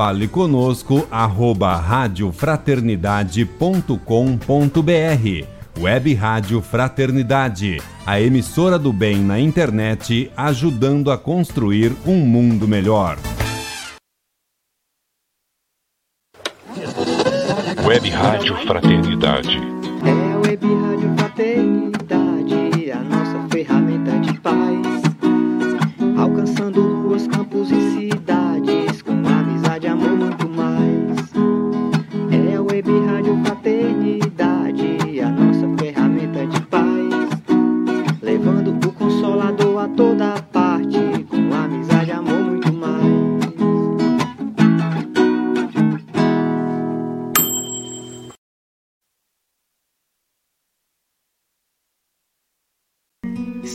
fale conosco arroba radiofraternidade.com.br Web Rádio Fraternidade, a emissora do bem na internet, ajudando a construir um mundo melhor. Web Rádio Fraternidade. É a Web Rádio Fraternidade, a nossa ferramenta de paz. Alcançando ruas, campos e cidades,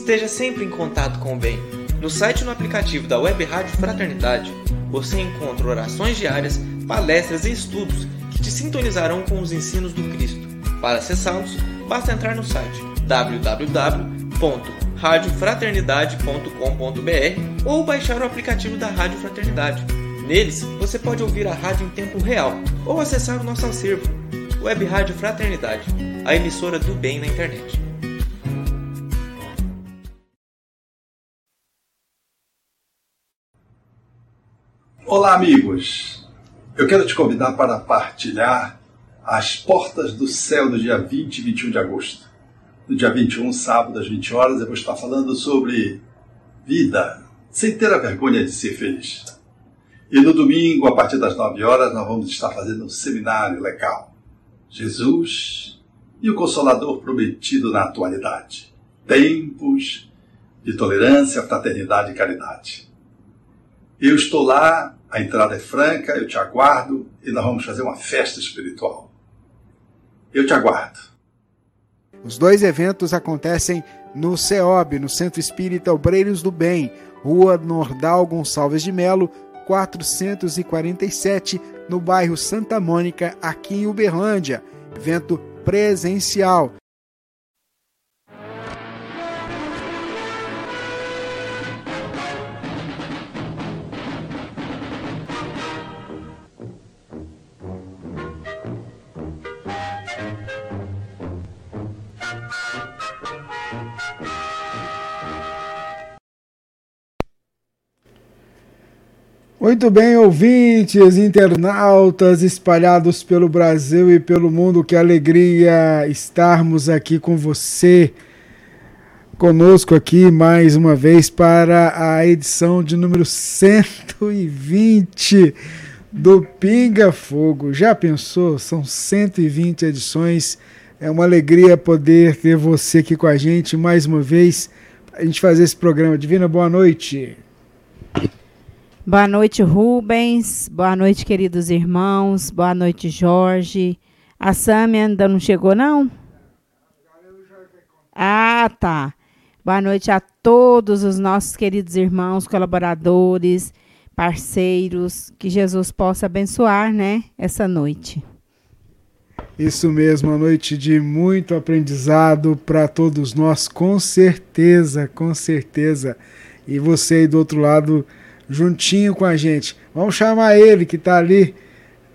Esteja sempre em contato com o bem. No site e no aplicativo da Web Rádio Fraternidade, você encontra orações diárias, palestras e estudos que te sintonizarão com os ensinos do Cristo. Para acessá-los, basta entrar no site www.radiofraternidade.com.br ou baixar o aplicativo da Rádio Fraternidade. Neles, você pode ouvir a rádio em tempo real ou acessar o nosso acervo. Web Rádio Fraternidade, a emissora do bem na internet. Olá, amigos! Eu quero te convidar para partilhar as portas do céu do dia 20 e 21 de agosto. No dia 21, sábado, às 20 horas, eu vou estar falando sobre vida, sem ter a vergonha de ser feliz. E no domingo, a partir das 9 horas, nós vamos estar fazendo um seminário legal. Jesus e o Consolador prometido na atualidade. Tempos de tolerância, fraternidade e caridade. Eu estou lá, a entrada é franca, eu te aguardo e nós vamos fazer uma festa espiritual. Eu te aguardo. Os dois eventos acontecem no CEOB, no Centro Espírita Obreiros do Bem, Rua Nordal Gonçalves de Melo, 447, no bairro Santa Mônica, aqui em Uberlândia. Evento presencial. Muito bem, ouvintes, internautas espalhados pelo Brasil e pelo mundo, que alegria estarmos aqui com você, conosco aqui mais uma vez para a edição de número 120 do Pinga Fogo. Já pensou? São 120 edições. É uma alegria poder ter você aqui com a gente mais uma vez, a gente fazer esse programa. Divina, boa noite. Boa noite, Rubens. Boa noite, queridos irmãos. Boa noite, Jorge. A Sâmia ainda não chegou, não? Ah, tá. Boa noite a todos os nossos queridos irmãos, colaboradores, parceiros. Que Jesus possa abençoar, né, essa noite. Isso mesmo, uma noite de muito aprendizado para todos nós, com certeza, com certeza. E você aí do outro lado juntinho com a gente. Vamos chamar ele que tá ali,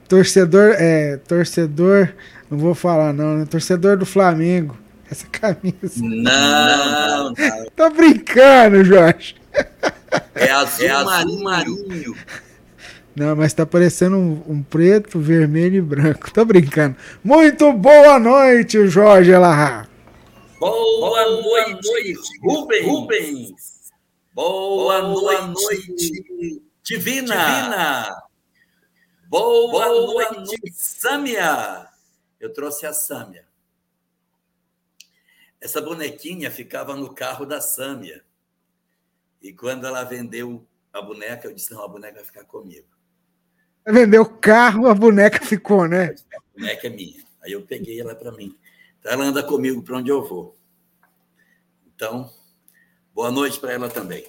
torcedor, é, torcedor, não vou falar não, né? Torcedor do Flamengo. Essa camisa. Não, não. Tô brincando, Jorge. É azul, é azul marinho. Não, mas tá parecendo um, um, preto, vermelho e branco. Tô brincando. Muito boa noite, Jorge Elahá. Boa, boa noite, noite, Rubens. Rubens. Boa, Boa noite, noite, Divina. Divina. Boa, Boa noite, noite, Sâmia. Eu trouxe a Sâmia. Essa bonequinha ficava no carro da Sâmia. E quando ela vendeu a boneca, eu disse: não, a boneca vai ficar comigo. Vendeu o carro, a boneca ficou, né? A boneca é minha. Aí eu peguei ela para mim. Então ela anda comigo para onde eu vou. Então, Boa noite para ela também.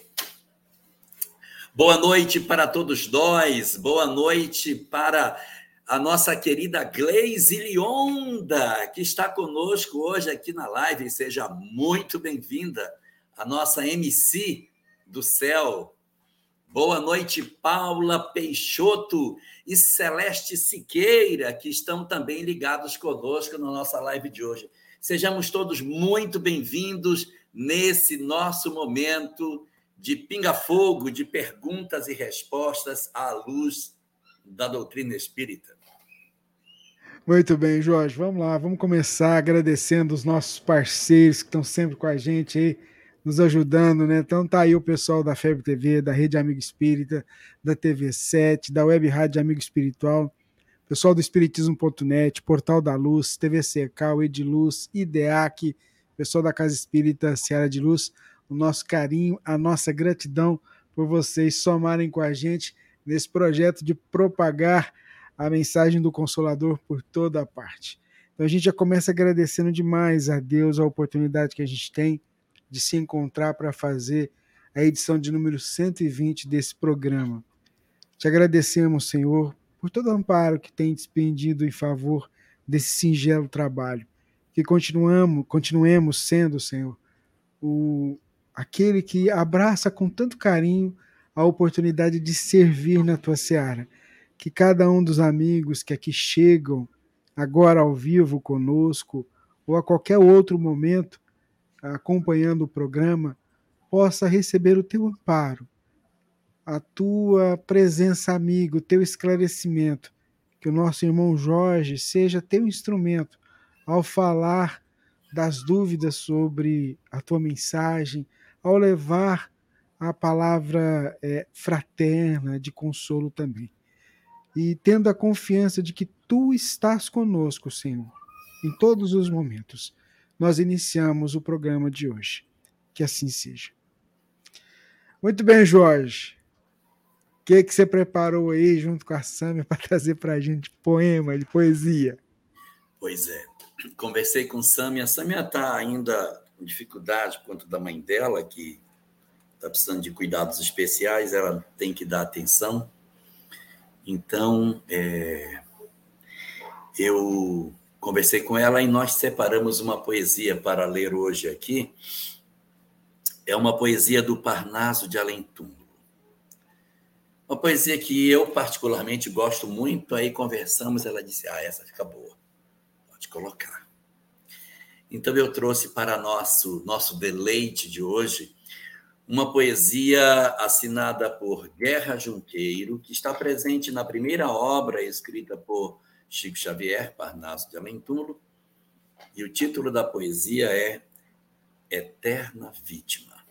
Boa noite para todos nós. Boa noite para a nossa querida Gleise Lionda, que está conosco hoje aqui na live. Seja muito bem-vinda, a nossa MC do céu. Boa noite, Paula Peixoto e Celeste Siqueira, que estão também ligados conosco na nossa live de hoje. Sejamos todos muito bem-vindos nesse nosso momento de pinga-fogo, de perguntas e respostas à luz da doutrina espírita. Muito bem, Jorge. Vamos lá, vamos começar agradecendo os nossos parceiros que estão sempre com a gente aí, nos ajudando, né? Então tá aí o pessoal da Febre TV, da Rede Amigo Espírita, da TV 7, da Web Rádio Amigo Espiritual, pessoal do Espiritismo.net, Portal da Luz, TV Secal, Ediluz, IDEAC, pessoal da Casa Espírita Seara de Luz, o nosso carinho, a nossa gratidão por vocês somarem com a gente nesse projeto de propagar a mensagem do Consolador por toda a parte. Então a gente já começa agradecendo demais a Deus a oportunidade que a gente tem de se encontrar para fazer a edição de número 120 desse programa. Te agradecemos, Senhor, por todo o amparo que tem despendido em favor desse singelo trabalho. Que continuamos, continuemos sendo, Senhor, o, aquele que abraça com tanto carinho a oportunidade de servir na tua seara. Que cada um dos amigos que aqui chegam agora ao vivo conosco ou a qualquer outro momento acompanhando o programa possa receber o teu amparo, a tua presença amigo, o teu esclarecimento, que o nosso irmão Jorge seja teu instrumento ao falar das dúvidas sobre a tua mensagem, ao levar a palavra é, fraterna de consolo também e tendo a confiança de que tu estás conosco, Senhor, em todos os momentos. Nós iniciamos o programa de hoje. Que assim seja. Muito bem, Jorge. O que, que você preparou aí junto com a Sâmia para trazer para a gente poema de poesia? Pois é. Conversei com Sâmia. A Sâmia está ainda com dificuldade por conta da mãe dela, que está precisando de cuidados especiais, ela tem que dar atenção. Então, é, eu conversei com ela e nós separamos uma poesia para ler hoje aqui. É uma poesia do Parnaso de Além Túmulo. Uma poesia que eu particularmente gosto muito, aí conversamos, ela disse: "Ah, essa fica boa. Pode colocar". Então eu trouxe para nosso nosso deleite de hoje uma poesia assinada por Guerra Junqueiro, que está presente na primeira obra escrita por Chico Xavier, Parnaso de Alentulo, e o título da poesia é Eterna Vítima.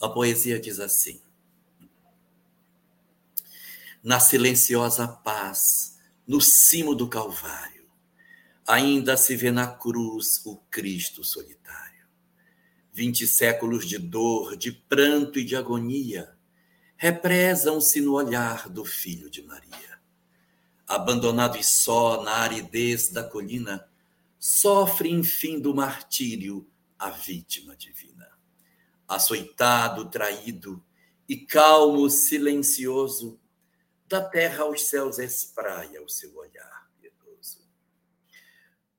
A poesia diz assim: Na silenciosa paz, no cimo do Calvário, ainda se vê na cruz o Cristo solitário Vinte séculos de dor, de pranto e de agonia represam-se no olhar do filho de Maria. Abandonado e só na aridez da colina, sofre, enfim, do martírio a vítima divina. Açoitado, traído e calmo, silencioso, da terra aos céus espraia o seu olhar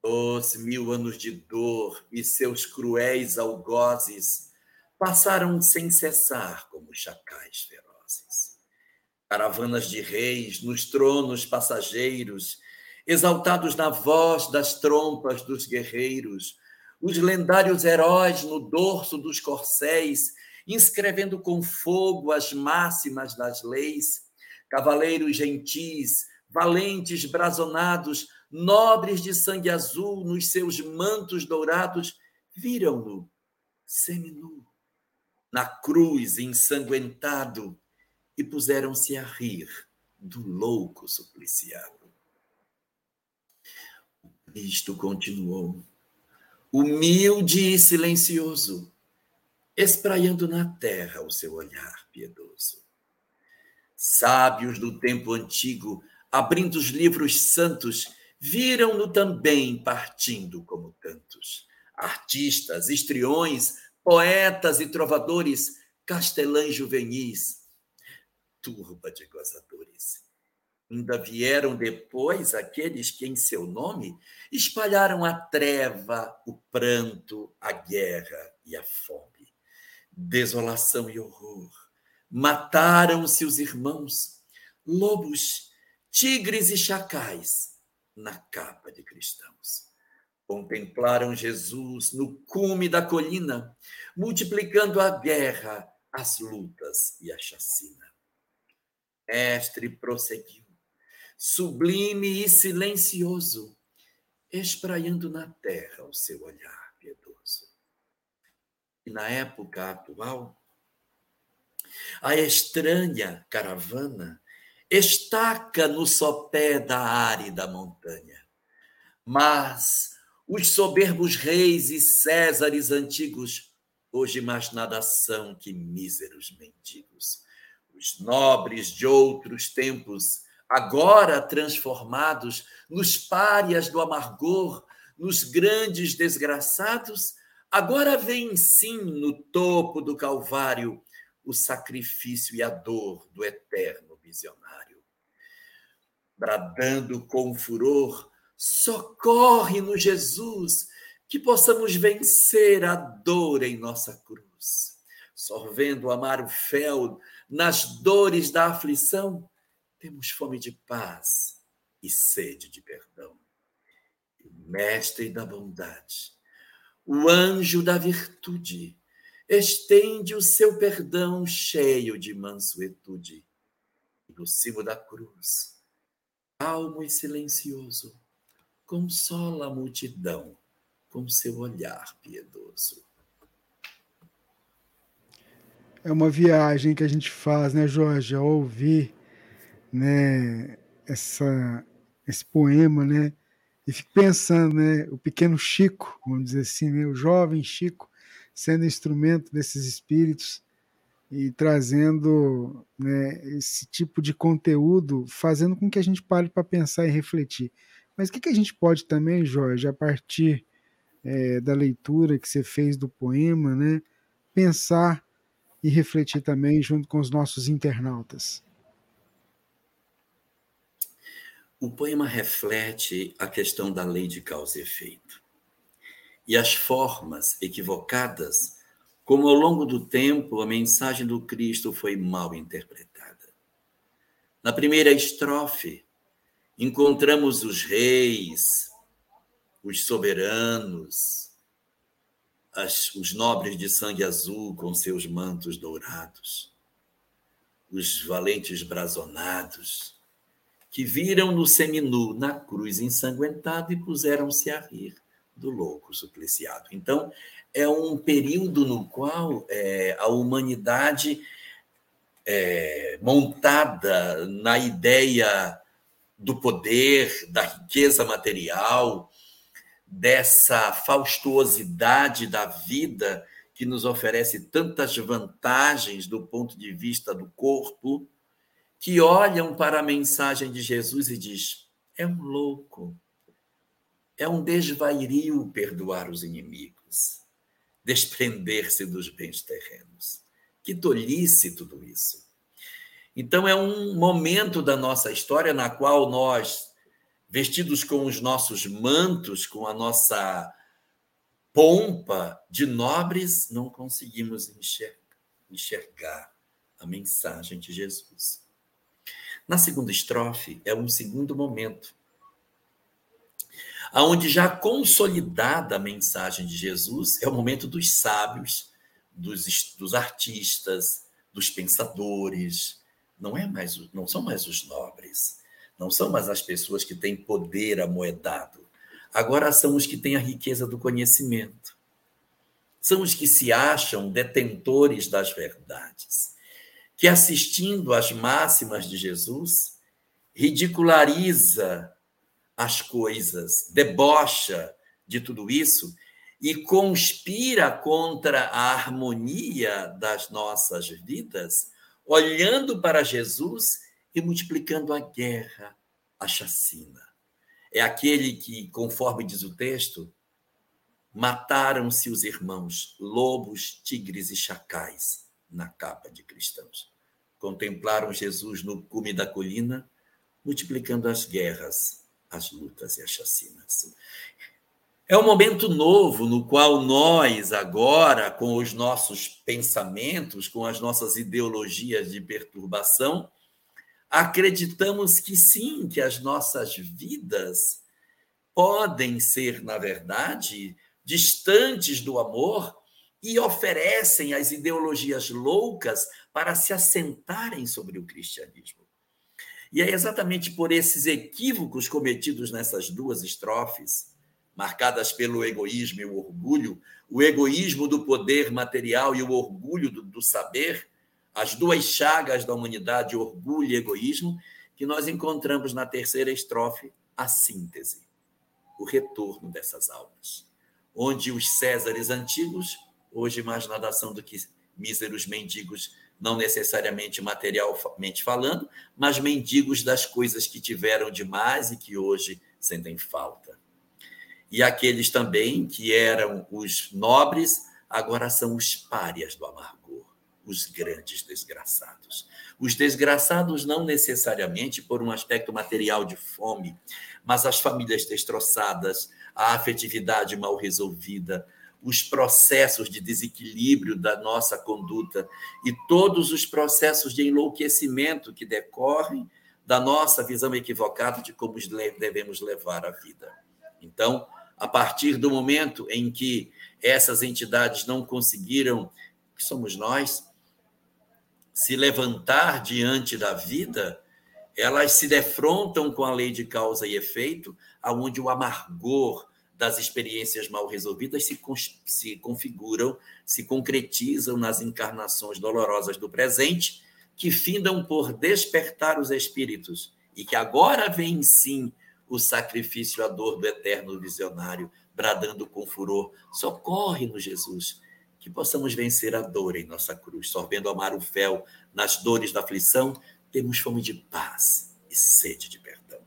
os mil anos de dor e seus cruéis algozes passaram sem cessar como chacais ferozes. Caravanas de reis nos tronos passageiros, exaltados na voz das trompas dos guerreiros, os lendários heróis no dorso dos corcéis, inscrevendo com fogo as máximas das leis, cavaleiros gentis, valentes brazonados, nobres de sangue azul nos seus mantos dourados, viram-no seminu, na cruz ensanguentado, e puseram-se a rir do louco supliciado. O Cristo continuou, humilde e silencioso, espraiando na terra o seu olhar piedoso. Sábios do tempo antigo, abrindo os livros santos, viram-no também partindo como tantos. Artistas, histriões, poetas e trovadores, castelães juvenis, turba de gozadores. Ainda vieram depois aqueles que, em seu nome, espalharam a treva, o pranto, a guerra e a fome. desolação e horror. Mataram-se os irmãos, lobos, tigres e chacais, na capa de cristãos. Contemplaram Jesus no cume da colina, multiplicando a guerra, as lutas e a chacina. Mestre prosseguiu, sublime e silencioso, espraiando na terra o seu olhar piedoso. E na época atual, a estranha caravana estaca no sopé da árida montanha. Mas os soberbos reis e césares antigos hoje mais nada são que míseros mendigos. Os nobres de outros tempos, agora transformados nos párias do amargor, nos grandes desgraçados, agora veem sim no topo do Calvário o sacrifício e a dor do eterno visionário. Bradando com furor, socorre-nos, Jesus, que possamos vencer a dor em nossa cruz. Sorvendo o amaro fel nas dores da aflição, temos fome de paz e sede de perdão. O mestre da bondade, o anjo da virtude, estende o seu perdão cheio de mansuetude. E no cimo da cruz, calmo e silencioso, consola a multidão com seu olhar piedoso. É uma viagem que a gente faz, né, Jorge, ao ouvir né, essa, esse poema, né, e fico pensando, né, o pequeno Chico, vamos dizer assim, né, o jovem Chico, sendo instrumento desses espíritos e trazendo né, esse tipo de conteúdo, fazendo com que a gente pare para pensar e refletir. Mas o que, que a gente pode também, Jorge, a partir é, da leitura que você fez do poema, né, pensar e refletir também junto com os nossos internautas. O poema reflete a questão da lei de causa e efeito e as formas equivocadas como ao longo do tempo a mensagem do Cristo foi mal interpretada. Na primeira estrofe, encontramos os reis, os soberanos, as, os nobres de sangue azul com seus mantos dourados, os valentes brazonados, que viram no seminu, na cruz ensanguentado, e puseram-se a rir do louco supliciado. Então, é um período no qual é, a humanidade, é, montada na ideia do poder, da riqueza material, dessa faustuosidade da vida que nos oferece tantas vantagens do ponto de vista do corpo, que olham para a mensagem de Jesus e diz: é um louco, é um desvairio perdoar os inimigos, desprender-se dos bens terrenos. Que tolice tudo isso. Então é um momento da nossa história na qual nós vestidos com os nossos mantos, com a nossa pompa de nobres, não conseguimos enxergar, a mensagem de Jesus. Na segunda estrofe, é um segundo momento, aonde já consolidada a mensagem de Jesus, é o momento dos sábios, dos, dos artistas, dos pensadores, não é mais, não são mais os nobres, não são mais as pessoas que têm poder amoedado. Agora são os que têm a riqueza do conhecimento. São os que se acham detentores das verdades. Que assistindo às máximas de Jesus, ridiculariza as coisas, debocha de tudo isso e conspira contra a harmonia das nossas vidas, olhando para Jesus e multiplicando a guerra, a chacina. É aquele que, conforme diz o texto, mataram-se os irmãos, lobos, tigres e chacais, na capa de cristãos. Contemplaram Jesus no cume da colina, multiplicando as guerras, as lutas e as chacinas. É um momento novo no qual nós, agora, com os nossos pensamentos, com as nossas ideologias de perturbação, acreditamos que sim, que as nossas vidas podem ser, na verdade, distantes do amor e oferecem as ideologias loucas para se assentarem sobre o cristianismo. E é exatamente por esses equívocos cometidos nessas duas estrofes, marcadas pelo egoísmo e o orgulho, o egoísmo do poder material e o orgulho do, do saber, as duas chagas da humanidade, orgulho e egoísmo, que nós encontramos na terceira estrofe a síntese, o retorno dessas almas, onde os Césares antigos, hoje mais nada são do que míseros mendigos não necessariamente materialmente falando, mas mendigos das coisas que tiveram demais e que hoje sentem falta. E aqueles também que eram os nobres, agora são os párias do amargor, os grandes desgraçados. Os desgraçados não necessariamente por um aspecto material de fome, mas as famílias destroçadas, a afetividade mal resolvida, os processos de desequilíbrio da nossa conduta e todos os processos de enlouquecimento que decorrem da nossa visão equivocada de como devemos levar a vida. Então, a partir do momento em que essas entidades não conseguiram, que somos nós, se levantar diante da vida, elas se defrontam com a lei de causa e efeito, aonde o amargor, das experiências mal resolvidas se, se configuram, se concretizam nas encarnações dolorosas do presente, que findam por despertar os espíritos, e que agora vem sim o sacrifício à dor do eterno visionário, bradando com furor: socorre-nos, Jesus, que possamos vencer a dor em nossa cruz, sorbendo amar o fel nas dores da aflição, temos fome de paz e sede de perdão.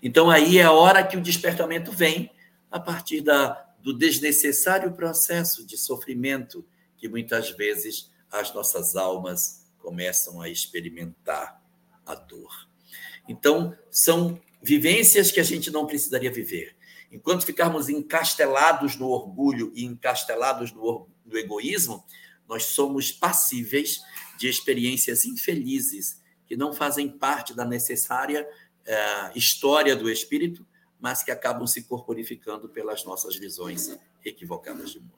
Então aí é a hora que o despertamento vem a partir da, do desnecessário processo de sofrimento que muitas vezes as nossas almas começam a experimentar a dor. Então, são vivências que a gente não precisaria viver. Enquanto ficarmos encastelados no orgulho e encastelados no, no egoísmo, nós somos passíveis de experiências infelizes que não fazem parte da necessária eh, história do espírito mas que acabam se corporificando pelas nossas visões equivocadas de mundo.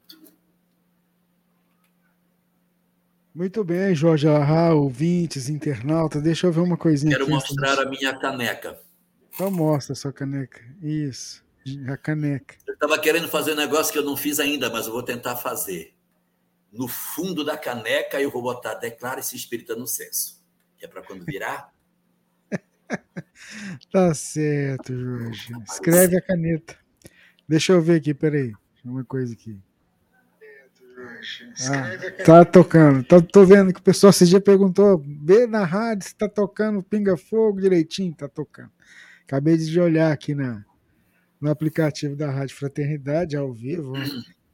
Muito bem, Jorge Alahá, ouvintes, internauta. Deixa eu ver uma coisinha Quero aqui. mostrar a minha caneca. Então mostra a sua caneca. Isso, a caneca. Eu estava querendo fazer um negócio que eu não fiz ainda, mas eu vou tentar fazer. No fundo da caneca eu vou botar declara esse espírita no senso. Que é para quando virar, Tá certo, Jorge. Escreve a caneta. Deixa eu ver aqui, peraí. Uma coisa aqui. Ah, tá tocando. Tá, tô vendo que o pessoal esse dia perguntou: vê na rádio se tá tocando pinga-fogo direitinho. Tá tocando. Acabei de olhar aqui na, no aplicativo da Rádio Fraternidade ao vivo.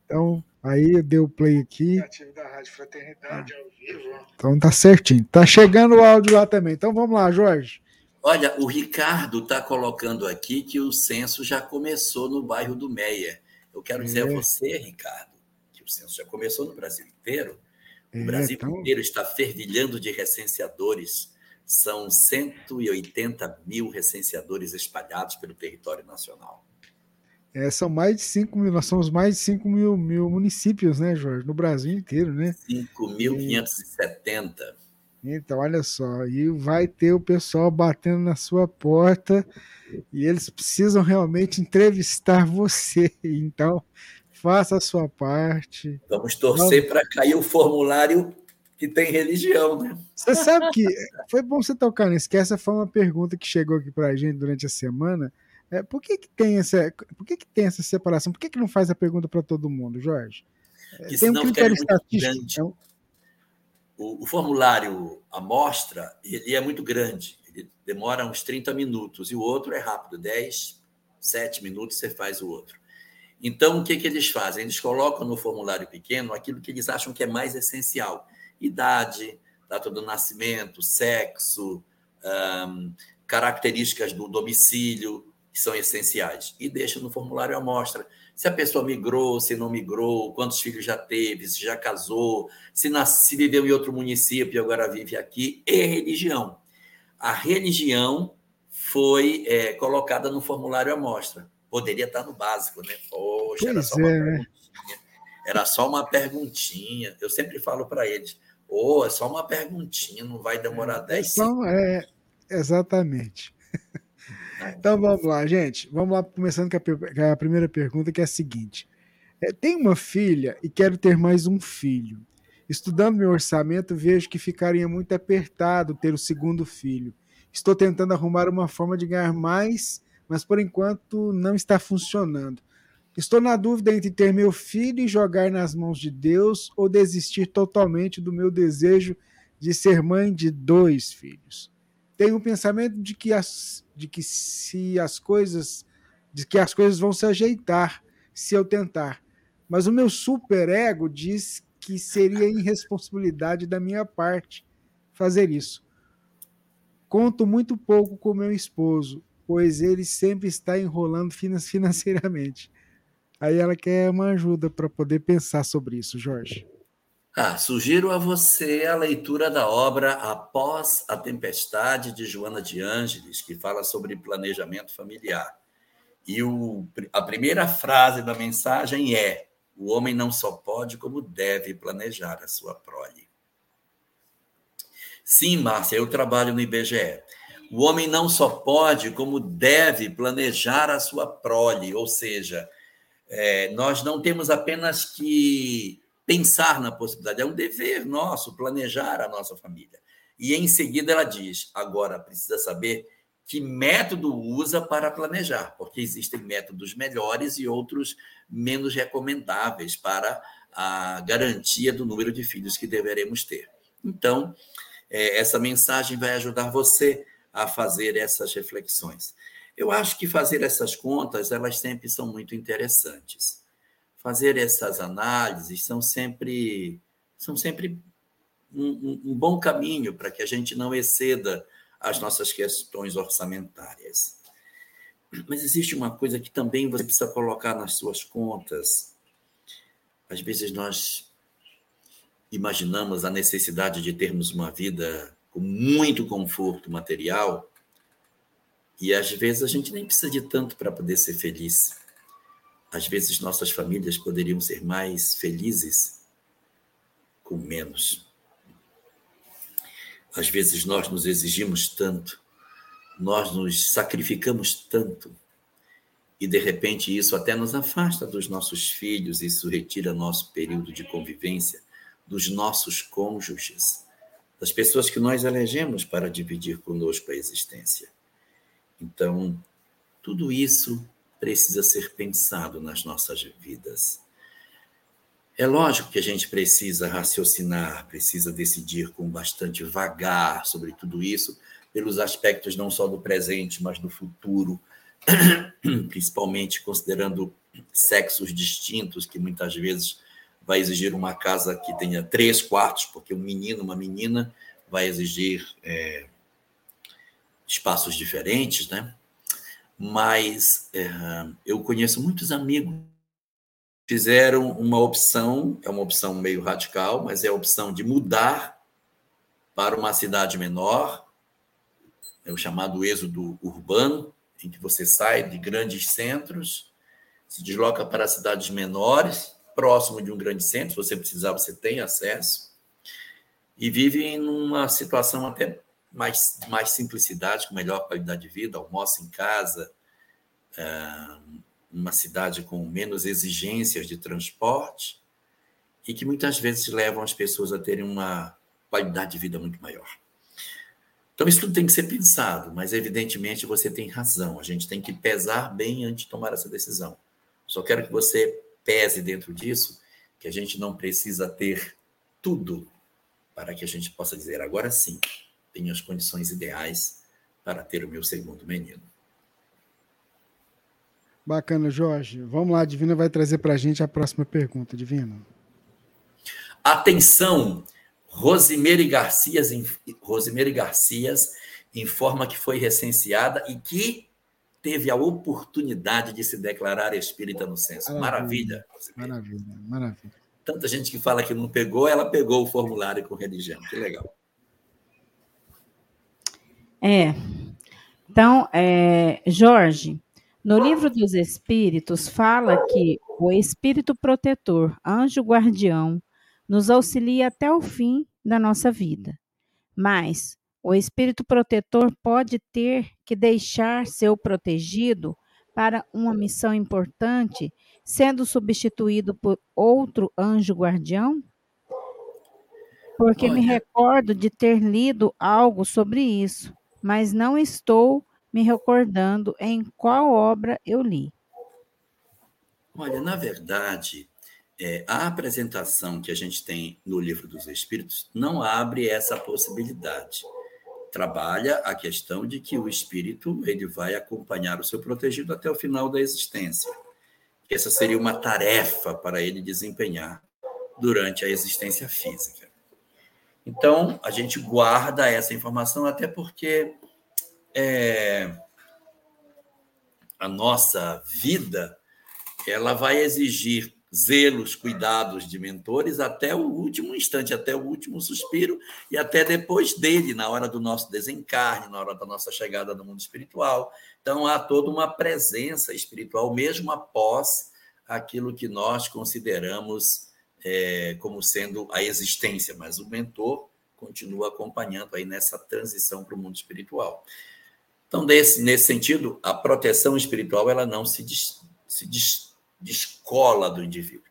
Então, aí deu play aqui. Aplicativo da Rádio Fraternidade ao vivo. Então tá certinho. Tá chegando o áudio lá também. Então vamos lá, Jorge. Olha, o Ricardo está colocando aqui que o censo já começou no bairro do Meia. Eu quero dizer é. a você, Ricardo, que o censo já começou no Brasil inteiro. O é, Brasil então... inteiro está fervilhando de recenseadores. São 180 mil recenseadores espalhados pelo território nacional. É, são mais de 5 mil, nós somos mais de 5 mil, mil municípios, né, Jorge? No Brasil inteiro, né? 5.570. Então, olha só, e vai ter o pessoal batendo na sua porta e eles precisam realmente entrevistar você. Então, faça a sua parte. Vamos torcer para cair o formulário que tem religião, né? Você sabe que foi bom você tocar nisso, que essa foi uma pergunta que chegou aqui para a gente durante a semana. É, por que, que tem essa, por que, que tem essa separação? Por que, que não faz a pergunta para todo mundo, Jorge? Que tem um critério estatístico. Então, o, o formulário amostra ele é muito grande, ele demora uns 30 minutos, e o outro é rápido, 10, 7 minutos você faz o outro. Então, o que, que eles fazem? Eles colocam no formulário pequeno aquilo que eles acham que é mais essencial: idade, data do nascimento, sexo, um, características do domicílio, que são essenciais, e deixa no formulário amostra se a pessoa migrou, se não migrou, quantos filhos já teve, se já casou, se, nasce, se viveu em outro município e agora vive aqui, e religião. A religião foi é, colocada no formulário amostra. Poderia estar no básico, né? Poxa, era só, é, né? era só uma perguntinha. Eu sempre falo para eles: oh, é só uma perguntinha, não vai demorar 10 é, então, é, Exatamente. Então vamos lá, gente. Vamos lá, começando com a, primeira pergunta, que é a seguinte: é, Tenho uma filha e quero ter mais um filho. Estudando meu orçamento, vejo que ficaria muito apertado ter o segundo filho. Estou tentando arrumar uma forma de ganhar mais, mas por enquanto não está funcionando. Estou na dúvida entre ter meu filho e jogar nas mãos de Deus ou desistir totalmente do meu desejo de ser mãe de dois filhos tem um pensamento de que as de que se as coisas de que as coisas vão se ajeitar se eu tentar. Mas o meu superego diz que seria irresponsabilidade da minha parte fazer isso. Conto muito pouco com meu esposo, pois ele sempre está enrolando financeiramente. Aí ela quer uma ajuda para poder pensar sobre isso, Jorge. Ah, sugiro a você a leitura da obra Após a Tempestade, de Joana de Ângeles, que fala sobre planejamento familiar. E o, a primeira frase da mensagem é: O homem não só pode, como deve planejar a sua prole. Sim, Márcia, eu trabalho no IBGE. O homem não só pode, como deve planejar a sua prole, ou seja, é, nós não temos apenas que pensar na possibilidade, é um dever nosso planejar a nossa família. E em seguida ela diz: agora precisa saber que método usa para planejar, porque existem métodos melhores e outros menos recomendáveis para a garantia do número de filhos que deveremos ter. Então, é, essa mensagem vai ajudar você a fazer essas reflexões. Eu acho que fazer essas contas, elas sempre são muito interessantes fazer essas análises são sempre, são sempre um, um bom caminho para que a gente não exceda as nossas questões orçamentárias. Mas existe uma coisa que também você precisa colocar nas suas contas. Às vezes nós imaginamos a necessidade de termos uma vida com muito conforto material e às vezes a gente nem precisa de tanto para poder ser feliz. Às vezes nossas famílias poderiam ser mais felizes com menos. Às vezes nós nos exigimos tanto, nós nos sacrificamos tanto, e de repente isso até nos afasta dos nossos filhos, isso retira nosso período de convivência, dos nossos cônjuges, das pessoas que nós elegemos para dividir conosco a existência. Então, tudo isso precisa ser pensado nas nossas vidas. É lógico que a gente precisa raciocinar, precisa decidir com bastante vagar sobre tudo isso, pelos aspectos não só do presente, mas do futuro, principalmente considerando sexos distintos, que muitas vezes vai exigir uma casa que tenha três quartos, porque um menino, uma menina, vai exigir é, espaços diferentes, né? Mas é, eu conheço muitos amigos que fizeram uma opção, é uma opção meio radical, mas é a opção de mudar para uma cidade menor, é o chamado êxodo urbano, em que você sai de grandes centros, se desloca para cidades menores, próximo de um grande centro, se você precisar, você tem acesso, e vive em uma situação até mais, mais simplicidade, com melhor qualidade de vida, almoça em casa, é, uma cidade com menos exigências de transporte e que muitas vezes levam as pessoas a terem uma qualidade de vida muito maior. Então, isso tudo tem que ser pensado, mas evidentemente você tem razão. A gente tem que pesar bem antes de tomar essa decisão. Só quero que você pese dentro disso que a gente não precisa ter tudo para que a gente possa dizer agora sim, tenho as condições ideais para ter o meu segundo menino. Bacana, Jorge. Vamos lá, Divina vai trazer para a gente a próxima pergunta, Divina. Atenção! Rosimeire Garcias, Rosimeire Garcias informa que foi recenseada e que teve a oportunidade de se declarar espírita no censo. Maravilha. Maravilha, maravilha. Tanta gente que fala que não pegou, ela pegou o formulário com religião. Que legal. É. Então, é, Jorge, no livro dos Espíritos fala que o Espírito protetor, anjo guardião, nos auxilia até o fim da nossa vida. Mas o Espírito protetor pode ter que deixar seu protegido para uma missão importante, sendo substituído por outro anjo guardião? Porque me Olha. recordo de ter lido algo sobre isso, mas não estou me recordando em qual obra eu li. Olha, na verdade, é, a apresentação que a gente tem no Livro dos Espíritos não abre essa possibilidade. Trabalha a questão de que o espírito ele vai acompanhar o seu protegido até o final da existência. Essa seria uma tarefa para ele desempenhar durante a existência física. Então, a gente guarda essa informação até porque é, a nossa vida ela vai exigir zelos, cuidados de mentores até o último instante, até o último suspiro e até depois dele, na hora do nosso desencarne, na hora da nossa chegada no mundo espiritual. Então, há toda uma presença espiritual, mesmo após aquilo que nós consideramos é, como sendo a existência, mas o mentor continua acompanhando aí nessa transição para o mundo espiritual. Então, desse, nesse sentido, a proteção espiritual ela não se, des, se des, descola do indivíduo.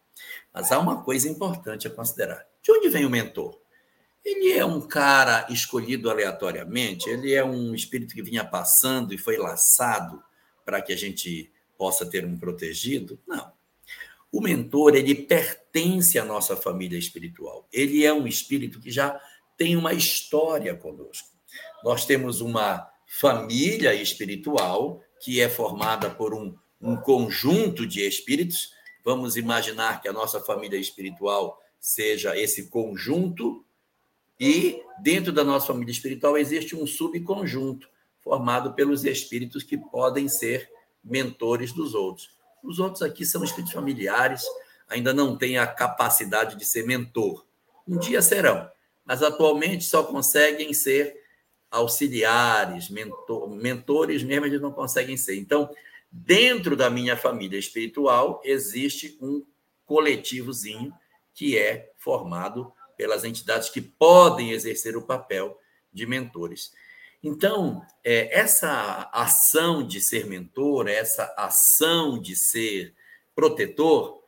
Mas há uma coisa importante a considerar. De onde vem o mentor? Ele é um cara escolhido aleatoriamente? Ele é um espírito que vinha passando e foi laçado para que a gente possa ter um protegido? Não. O mentor, ele pertence à nossa família espiritual. Ele é um espírito que já tem uma história conosco. Nós temos uma família espiritual que é formada por um, um conjunto de espíritos. Vamos imaginar que a nossa família espiritual seja esse conjunto e dentro da nossa família espiritual existe um subconjunto formado pelos espíritos que podem ser mentores dos outros. Os outros aqui são espíritos familiares, ainda não têm a capacidade de ser mentor. Um dia serão, mas atualmente só conseguem ser auxiliares, mentor, mentores mesmo eles não conseguem ser. Então, dentro da minha família espiritual existe um coletivozinho que é formado pelas entidades que podem exercer o papel de mentores. Então, é, essa ação de ser mentor, essa ação de ser protetor,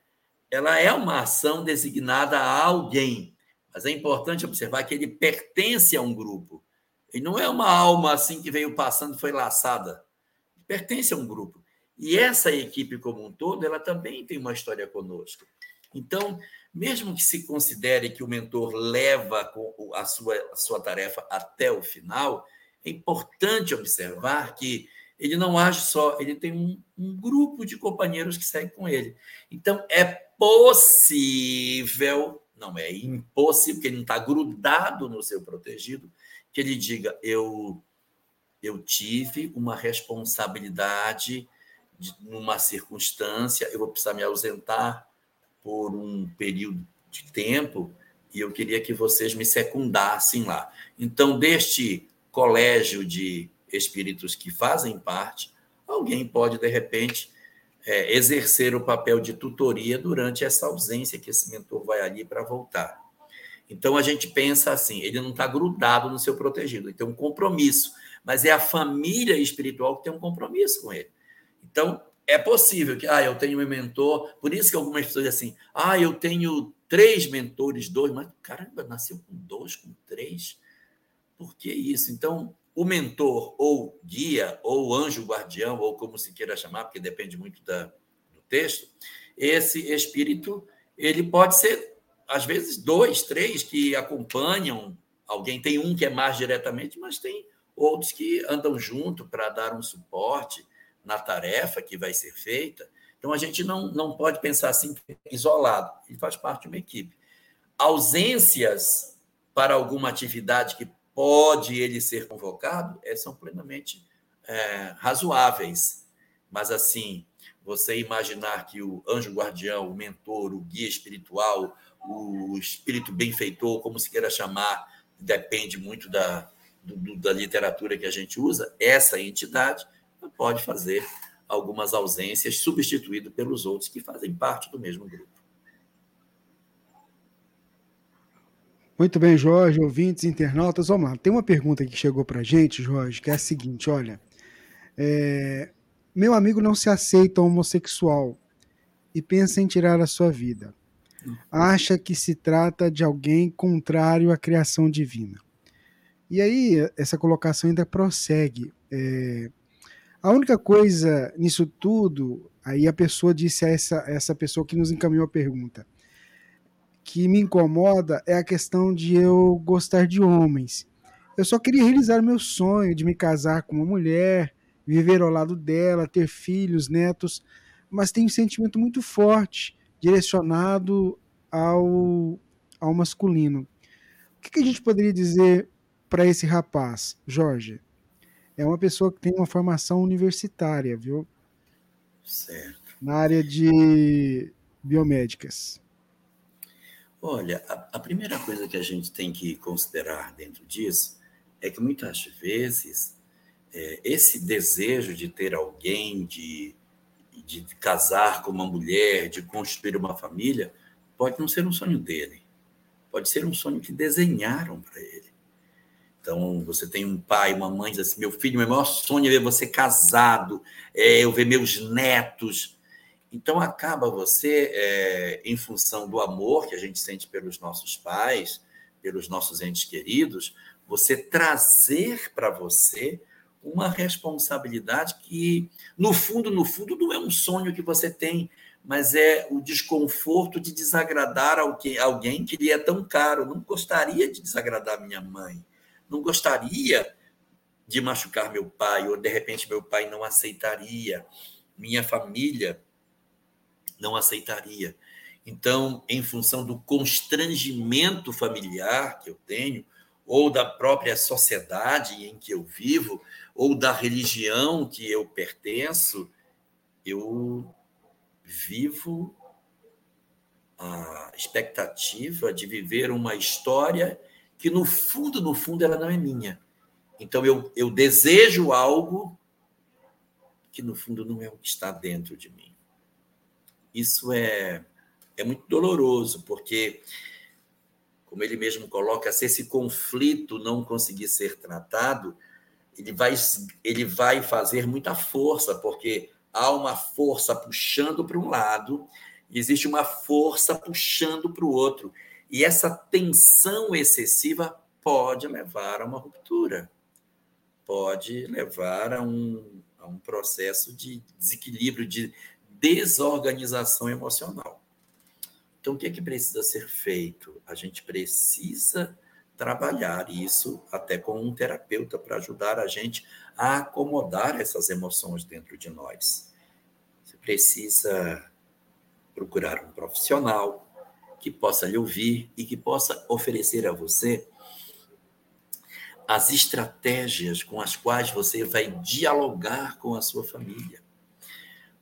ela é uma ação designada a alguém, mas é importante observar que ele pertence a um grupo. Ele não é uma alma assim que veio passando e foi laçada. Ele pertence a um grupo. E essa equipe como um todo, ela também tem uma história conosco. Então, mesmo que se considere que o mentor leva a sua, a sua tarefa até o final, é importante observar que ele não age só, ele tem um, um grupo de companheiros que seguem com ele. Então, é possível, não é impossível, porque ele não está grudado no seu protegido, que ele diga: eu, eu tive uma responsabilidade de, numa circunstância, eu vou precisar me ausentar por um período de tempo e eu queria que vocês me secundassem lá. Então, deste colégio de espíritos que fazem parte, alguém pode, de repente, é, exercer o papel de tutoria durante essa ausência que esse mentor vai ali para voltar. Então a gente pensa assim, ele não está grudado no seu protegido, ele tem um compromisso, mas é a família espiritual que tem um compromisso com ele. Então é possível que, ah, eu tenho um mentor, por isso que algumas pessoas dizem assim, ah, eu tenho três mentores, dois, mas caramba, nasceu com dois, com três, por que isso? Então o mentor ou guia ou anjo guardião ou como se queira chamar, porque depende muito da, do texto, esse espírito ele pode ser às vezes dois, três que acompanham alguém. Tem um que é mais diretamente, mas tem outros que andam junto para dar um suporte na tarefa que vai ser feita. Então a gente não, não pode pensar assim isolado, ele faz parte de uma equipe. Ausências para alguma atividade que pode ele ser convocado é, são plenamente é, razoáveis. mas assim, você imaginar que o anjo guardião, o mentor, o guia espiritual, o espírito benfeitor, como se queira chamar, depende muito da, do, da literatura que a gente usa, essa entidade pode fazer algumas ausências, substituído pelos outros que fazem parte do mesmo grupo. Muito bem, Jorge, ouvintes, internautas. Vamos lá, tem uma pergunta que chegou para gente, Jorge, que é a seguinte: olha, é, meu amigo não se aceita homossexual e pensa em tirar a sua vida. Acha que se trata de alguém contrário à criação divina. E aí, essa colocação ainda prossegue. É, a única coisa nisso tudo, aí a pessoa disse a essa, essa pessoa que nos encaminhou a pergunta, que me incomoda é a questão de eu gostar de homens. Eu só queria realizar meu sonho de me casar com uma mulher, viver ao lado dela, ter filhos, netos, mas tenho um sentimento muito forte direcionado ao, ao masculino. O que, que a gente poderia dizer para esse rapaz, Jorge? é uma pessoa que tem uma formação universitária, viu? Certo. Na área de biomédicas. Olha, a, a, primeira coisa que a gente tem que considerar dentro disso é que muitas vezes é, esse desejo de ter alguém, de, de casar com uma mulher, de construir uma família, pode não ser um sonho dele. Pode ser um sonho que desenharam para ele. Então, você tem um pai, uma mãe, diz assim: meu filho, meu maior sonho é ver você casado, é eu ver meus netos. Então, acaba você, é, em função do amor que a gente sente pelos nossos pais, pelos nossos entes queridos, você trazer para você uma responsabilidade que, no fundo, no fundo, não é um sonho que você tem, mas é o desconforto de desagradar alguém que lhe é tão caro. Não gostaria de desagradar minha mãe não gostaria de machucar meu pai, ou de repente meu pai não aceitaria, minha família não aceitaria. Então, em função do constrangimento familiar que eu tenho, ou da própria sociedade em que eu vivo, ou da religião que eu pertenço, eu vivo a expectativa de viver uma história que no fundo, no fundo, ela não é minha. Então eu, eu desejo algo que no fundo não é o que está dentro de mim. Isso é, é muito doloroso, porque, como ele mesmo coloca, se esse conflito não conseguir ser tratado, ele vai, ele vai fazer muita força, porque há uma força puxando para um lado, existe uma força puxando para o outro. E essa tensão excessiva pode levar a uma ruptura, pode levar a um, a um processo de desequilíbrio, de desorganização emocional. Então, o que é que precisa ser feito? A gente precisa trabalhar isso até com um terapeuta para ajudar a gente a acomodar essas emoções dentro de nós. Você precisa procurar um profissional, que possa lhe ouvir e que possa oferecer a você as estratégias com as quais você vai dialogar com a sua família,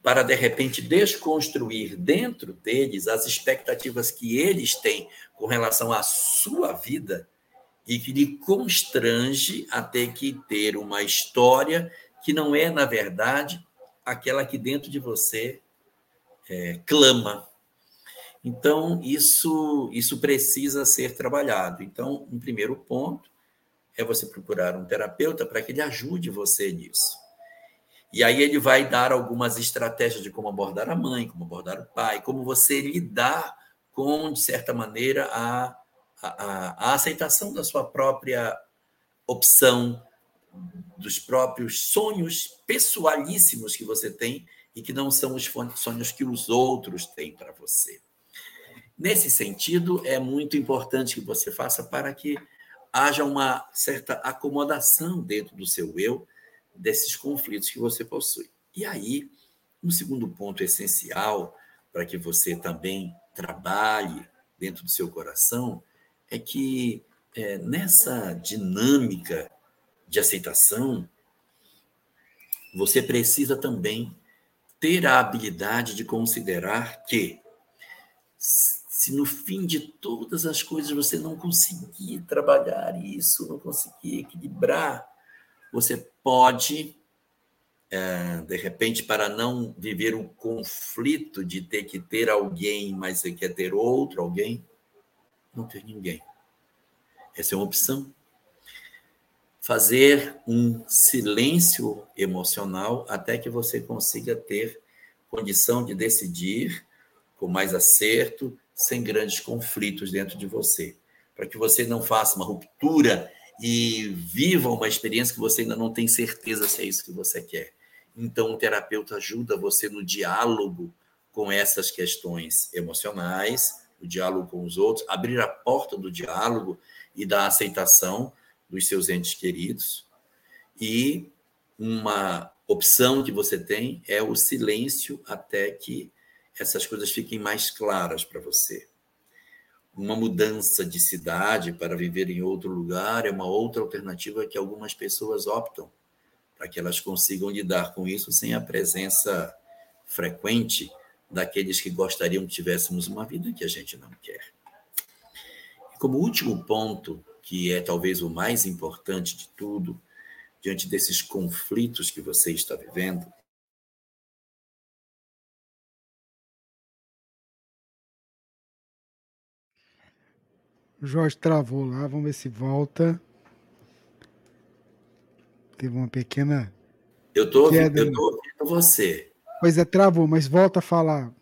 para de repente desconstruir dentro deles as expectativas que eles têm com relação à sua vida e que lhe constrange a ter que ter uma história que não é, na verdade, aquela que dentro de você é, clama então, isso, isso precisa ser trabalhado. Então, um primeiro ponto é você procurar um terapeuta para que ele ajude você nisso. E aí ele vai dar algumas estratégias de como abordar a mãe, como abordar o pai, como você lidar com, de certa maneira, a, a, a aceitação da sua própria opção, dos próprios sonhos pessoalíssimos que você tem e que não são os sonhos que os outros têm para você. Nesse sentido, é muito importante que você faça para que haja uma certa acomodação dentro do seu eu desses conflitos que você possui. E aí, um segundo ponto essencial para que você também trabalhe dentro do seu coração é que é, nessa dinâmica de aceitação, você precisa também ter a habilidade de considerar que se no fim de todas as coisas você não conseguir trabalhar isso, não conseguir equilibrar, você pode, é, de repente, para não viver o conflito de ter que ter alguém, mas você quer ter outro alguém, não ter ninguém. Essa é uma opção. Fazer um silêncio emocional até que você consiga ter condição de decidir com mais acerto, sem grandes conflitos dentro de você. Para que você não faça uma ruptura e viva uma experiência que você ainda não tem certeza se é isso que você quer. Então, o terapeuta ajuda você no diálogo com essas questões emocionais, o diálogo com os outros, abrir a porta do diálogo e da aceitação dos seus entes queridos. E uma opção que você tem é o silêncio até que essas coisas fiquem mais claras para você uma mudança de cidade para viver em outro lugar é uma outra alternativa que algumas pessoas optam para que elas consigam lidar com isso sem a presença frequente daqueles que gostariam que tivéssemos uma vida que a gente não quer. E como último ponto, que é talvez o mais importante de tudo, diante desses conflitos que você está vivendo, O Jorge travou lá, vamos ver se volta. Teve uma pequena. Eu estou ouvindo, eu tô ouvindo você. Pois é, travou, mas volta a falar.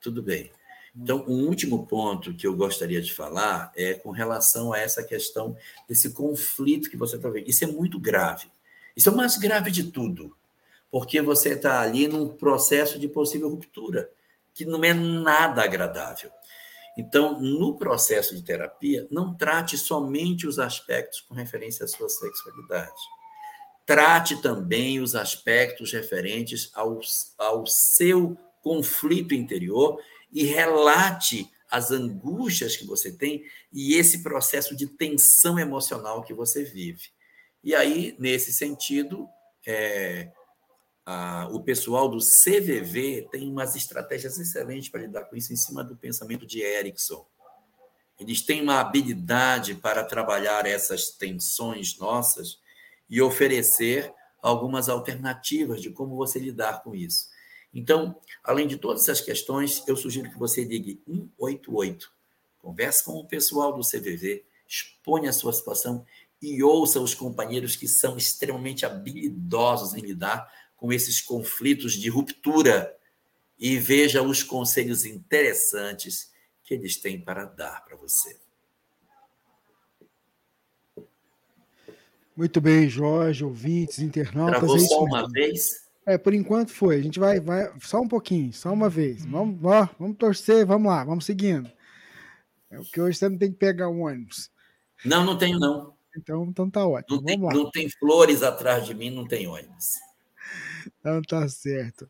Tudo bem. Então, um último ponto que eu gostaria de falar é com relação a essa questão desse conflito que você está vendo. Isso é muito grave. Isso é o mais grave de tudo, porque você está ali num processo de possível ruptura, que não é nada agradável. Então, no processo de terapia, não trate somente os aspectos com referência à sua sexualidade. Trate também os aspectos referentes ao, ao seu conflito interior e relate as angústias que você tem e esse processo de tensão emocional que você vive. E aí, nesse sentido, é, o pessoal do CVV tem umas estratégias excelentes para lidar com isso em cima do pensamento de Erickson. Eles têm uma habilidade para trabalhar essas tensões nossas e oferecer algumas alternativas de como você lidar com isso. Então, além de todas essas questões, eu sugiro que você ligue 188, converse com o pessoal do CVV, exponha a sua situação e ouça os companheiros que são extremamente habilidosos em lidar com esses conflitos de ruptura e veja os conselhos interessantes que eles têm para dar para você. Muito bem, Jorge, ouvintes, internautas. Travou é só uma mesmo. vez? É, por enquanto foi. A gente vai, vai só um pouquinho, só uma vez. Vamos, ó, vamos torcer, vamos lá, vamos seguindo. É o que hoje você não tem que pegar um ônibus. Não, não tenho, não. Então, então tá ótimo. Não, tem, não tem flores atrás de mim, não tem ônibus. Então tá certo.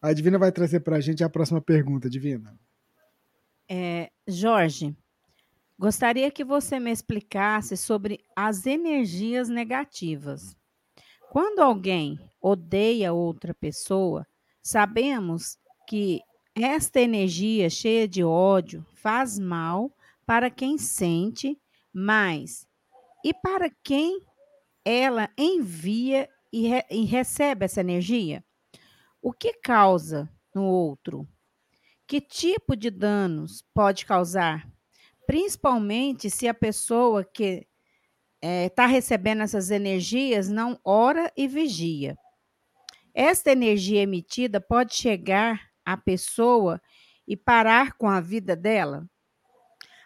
A Divina vai trazer para a gente a próxima pergunta, Divina. É, Jorge, gostaria que você me explicasse sobre as energias negativas. Quando alguém odeia outra pessoa, sabemos que esta energia cheia de ódio faz mal para quem sente, mas e para quem ela envia e, re, e recebe essa energia? O que causa no outro? Que tipo de danos pode causar? Principalmente se a pessoa que está é, recebendo essas energias não ora e vigia. Esta energia emitida pode chegar à pessoa e parar com a vida dela?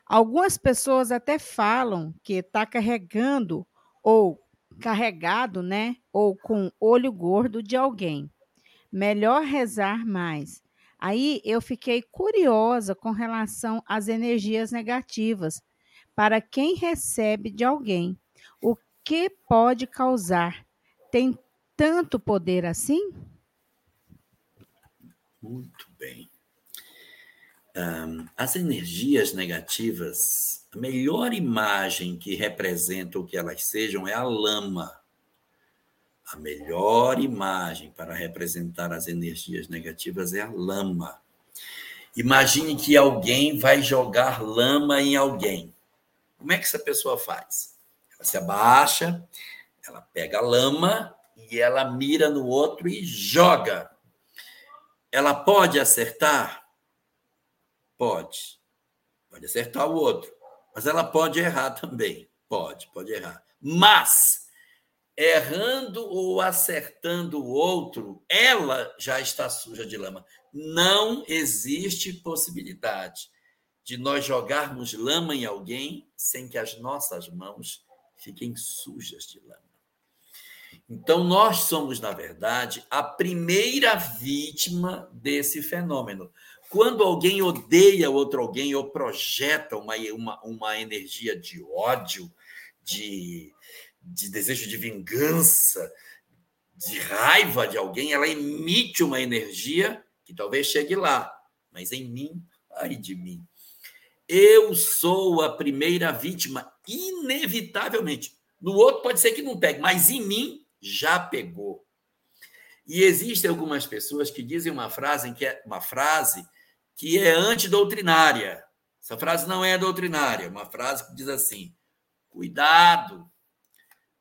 Algumas pessoas até falam que está carregando ou carregado, né? Ou com olho gordo de alguém. Melhor rezar mais. Aí eu fiquei curiosa com relação às energias negativas. Para quem recebe de alguém, o que pode causar? Tem tanto poder assim? Muito bem. Um, as energias negativas a melhor imagem que representa o que elas sejam é a lama. A melhor imagem para representar as energias negativas é a lama. Imagine que alguém vai jogar lama em alguém. Como é que essa pessoa faz? Ela se abaixa, ela pega a lama e ela mira no outro e joga. Ela pode acertar? Pode. Pode acertar o outro. Mas ela pode errar também. Pode, pode errar. Mas, errando ou acertando o outro, ela já está suja de lama. Não existe possibilidade de nós jogarmos lama em alguém sem que as nossas mãos fiquem sujas de lama. Então, nós somos, na verdade, a primeira vítima desse fenômeno. Quando alguém odeia outro alguém ou projeta uma, uma, uma energia de ódio, de, de desejo de vingança, de raiva de alguém, ela emite uma energia que talvez chegue lá, mas em mim, ai de mim. Eu sou a primeira vítima, inevitavelmente. No outro pode ser que não pegue, mas em mim já pegou. E existem algumas pessoas que dizem uma frase que é uma frase que é antidoutrinária. Essa frase não é doutrinária, é uma frase que diz assim: cuidado,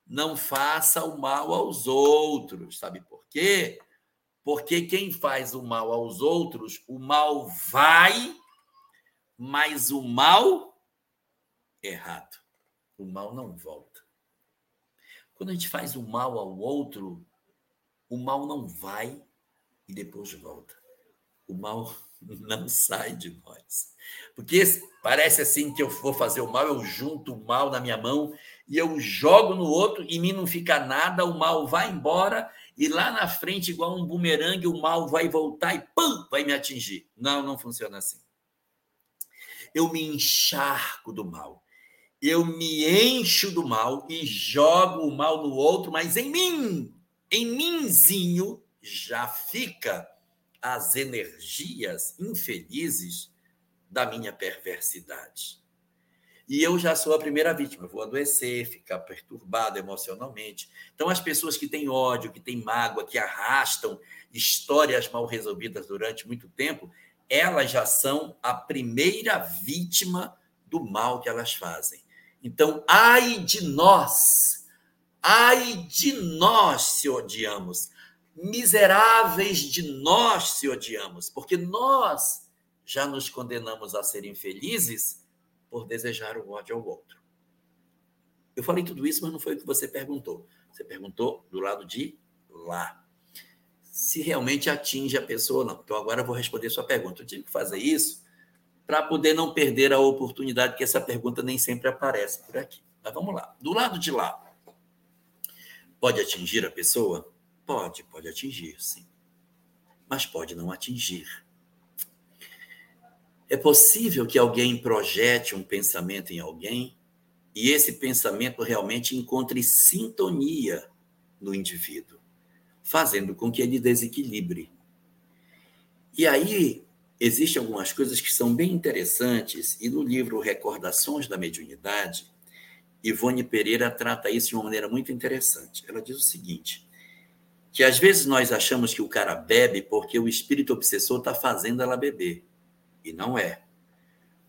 não faça o mal aos outros. Sabe por quê? Porque quem faz o mal aos outros, o mal vai, mas o mal errado. O mal não volta. Quando a gente faz o mal ao outro, o mal não vai e depois volta. O mal não sai de nós. Porque parece assim que eu vou fazer o mal, eu junto o mal na minha mão e eu jogo no outro e mim não fica nada, o mal vai embora e lá na frente, igual um bumerangue, o mal vai voltar e pum, vai me atingir. Não, não funciona assim. Eu me encharco do mal. Eu me encho do mal e jogo o mal no outro, mas em mim, em mimzinho, já fica as energias infelizes da minha perversidade. E eu já sou a primeira vítima, vou adoecer, ficar perturbado emocionalmente. Então, as pessoas que têm ódio, que têm mágoa, que arrastam histórias mal resolvidas durante muito tempo, elas já são a primeira vítima do mal que elas fazem. Então, ai de nós, ai de nós se odiamos, miseráveis de nós se odiamos, porque nós já nos condenamos a ser infelizes por desejar o ódio ao outro. Eu falei tudo isso, mas não foi o que você perguntou. Você perguntou do lado de lá. Se realmente atinge a pessoa ou não. Então, agora eu vou responder sua pergunta. Eu tive que fazer isso para poder não perder a oportunidade, que essa pergunta nem sempre aparece por aqui. Mas vamos lá. Do lado de lá, pode atingir a pessoa? Pode, pode atingir, sim. Mas pode não atingir. É possível que alguém projete um pensamento em alguém e esse pensamento realmente encontre sintonia no indivíduo, fazendo com que ele desequilibre. E aí existem algumas coisas que são bem interessantes e no livro Recordações da Mediunidade, Ivone Pereira trata isso de uma maneira muito interessante. Ela diz o seguinte: que às vezes nós achamos que o cara bebe porque o espírito obsessor está fazendo ela beber. E não é.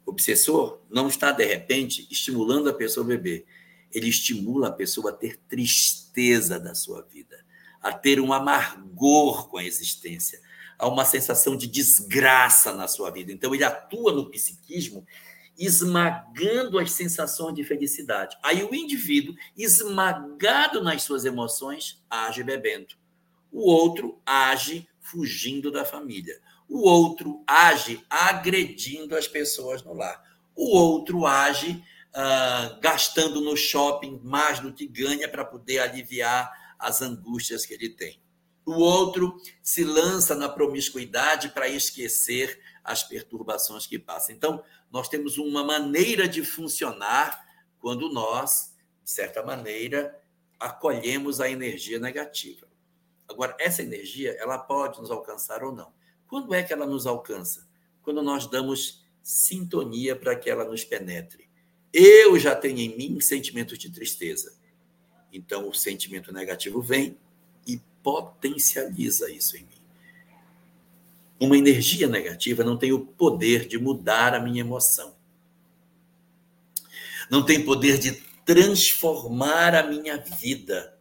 O obsessor não está, de repente, estimulando a pessoa a beber. Ele estimula a pessoa a ter tristeza da sua vida, a ter um amargor com a existência, a uma sensação de desgraça na sua vida. Então, ele atua no psiquismo esmagando as sensações de felicidade. Aí o indivíduo, esmagado nas suas emoções, age bebendo. O outro age fugindo da família. O outro age agredindo as pessoas no lar. O outro age uh, gastando no shopping mais do que ganha para poder aliviar as angústias que ele tem. O outro se lança na promiscuidade para esquecer as perturbações que passam. Então, nós temos uma maneira de funcionar quando nós, de certa maneira, acolhemos a energia negativa. Agora, essa energia, ela pode nos alcançar ou não. Quando é que ela nos alcança? Quando nós damos sintonia para que ela nos penetre. Eu já tenho em mim sentimentos de tristeza. Então, o sentimento negativo vem potencializa isso em mim. Uma energia negativa não tem o poder de mudar a minha emoção. Não tem poder de transformar a minha vida.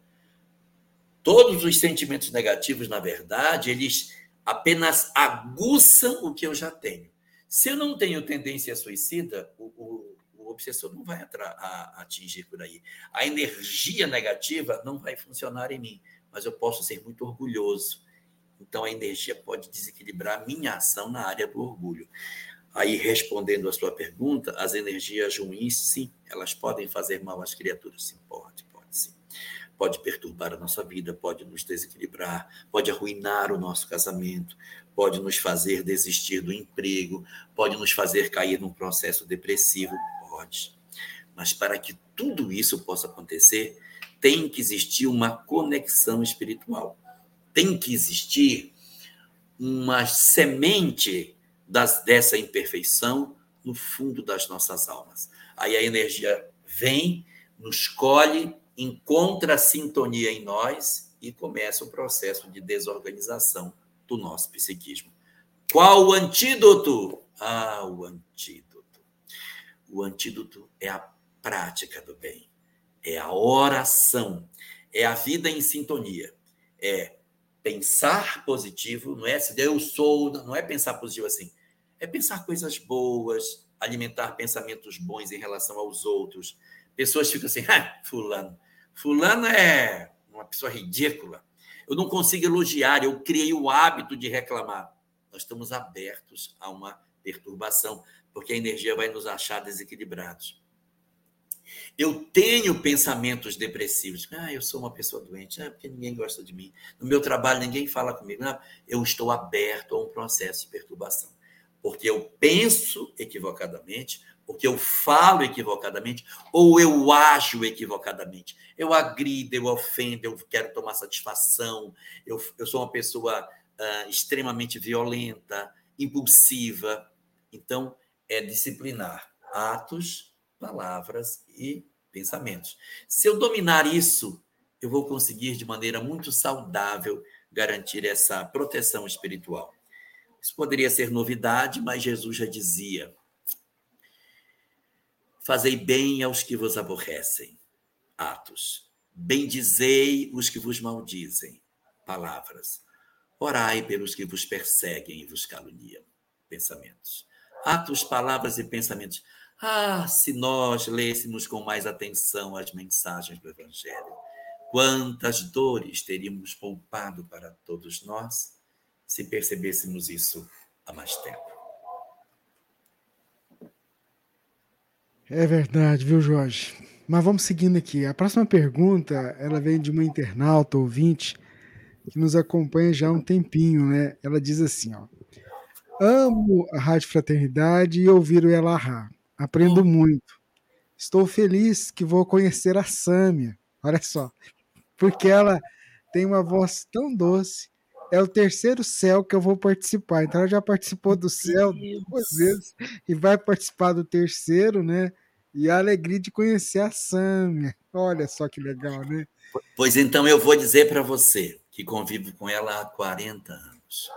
Todos os sentimentos negativos, na verdade, eles apenas aguçam o que eu já tenho. Se eu não tenho tendência suicida, o, o, o obsessor não vai atingir por aí. A energia negativa não vai funcionar em mim, mas eu posso ser muito orgulhoso. Então a energia pode desequilibrar a minha ação na área do orgulho. Aí, respondendo a sua pergunta, as energias ruins, sim, elas podem fazer mal às criaturas, sim, pode, pode perturbar a nossa vida, pode nos desequilibrar, pode arruinar o nosso casamento, pode nos fazer desistir do emprego, pode nos fazer cair num processo depressivo, pode. Mas para que tudo isso possa acontecer, tem que existir uma conexão espiritual. Tem que existir uma semente das, dessa imperfeição no fundo das nossas almas. Aí a energia vem, nos colhe, encontra sintonia em nós e começa o processo de desorganização do nosso psiquismo. Qual o antídoto? Ah, o antídoto. O antídoto é a prática do bem, é a oração, é a vida em sintonia, é pensar positivo, não é se eu sou, não é pensar positivo assim, é pensar coisas boas, alimentar pensamentos bons em relação aos outros. Pessoas ficam assim, ah, fulano, fulano é uma pessoa ridícula, eu não consigo elogiar, eu criei o hábito de reclamar. Nós estamos abertos a uma perturbação, porque a energia vai nos achar desequilibrados. Eu tenho pensamentos depressivos. Ah, eu sou uma pessoa doente. Ah, porque ninguém gosta de mim. No meu trabalho, ninguém fala comigo. Ah, eu estou aberto a um processo de perturbação. Porque eu penso equivocadamente, porque eu falo equivocadamente ou eu ajo equivocadamente. Eu agrido, eu ofendo, eu quero tomar satisfação, eu, eu sou uma pessoa uh, extremamente violenta, impulsiva. Então, é disciplinar atos, palavras e pensamentos. Se eu dominar isso, eu vou conseguir, de maneira muito saudável, garantir essa proteção espiritual. Isso poderia ser novidade, mas Jesus já dizia Fazei bem aos que vos aborrecem. Atos. Bendizei os que vos maldizem. Palavras. Orai pelos que vos perseguem e vos caluniam. Pensamentos. Atos, palavras e pensamentos. Ah, se nós lêssemos com mais atenção as mensagens do Evangelho, quantas dores teríamos poupado para todos nós se percebêssemos isso há mais tempo. É verdade, viu, Jorge? Mas vamos seguindo aqui. A próxima pergunta, ela vem de uma internauta ouvinte que nos acompanha já há um tempinho, né? Ela diz assim, ó: Amo a Rádio Fraternidade e ouvir o Elahá. Aprendo oh. muito. Estou feliz que vou conhecer a Sâmia. Olha só. Porque ela tem uma voz tão doce. É o terceiro céu que eu vou participar. Então ela já participou do céu duas vezes e vai participar do terceiro, né? E a alegria de conhecer a Sâmia. Olha só que legal, né? Pois então eu vou dizer para você que convivo com ela há 40 anos.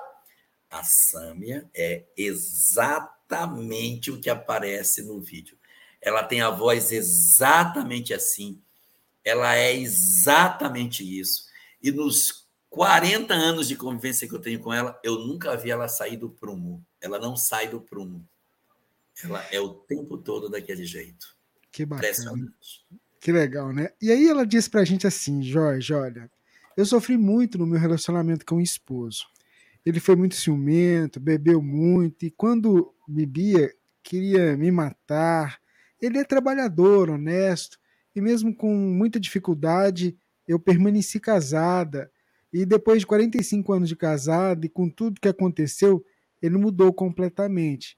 A Sâmia é exatamente o que aparece no vídeo. Ela tem a voz exatamente assim. Ela é exatamente isso. E nos 40 anos de convivência que eu tenho com ela, eu nunca vi ela sair do prumo. Ela não sai do prumo. Ela é o tempo todo daquele jeito. Que bacana. Que legal, né? E aí ela disse pra gente assim, Jorge, olha, eu sofri muito no meu relacionamento com o esposo. Ele foi muito ciumento, bebeu muito e quando bebia queria me matar. Ele é trabalhador, honesto e mesmo com muita dificuldade eu permaneci casada. E depois de 45 anos de casada e com tudo que aconteceu, ele mudou completamente.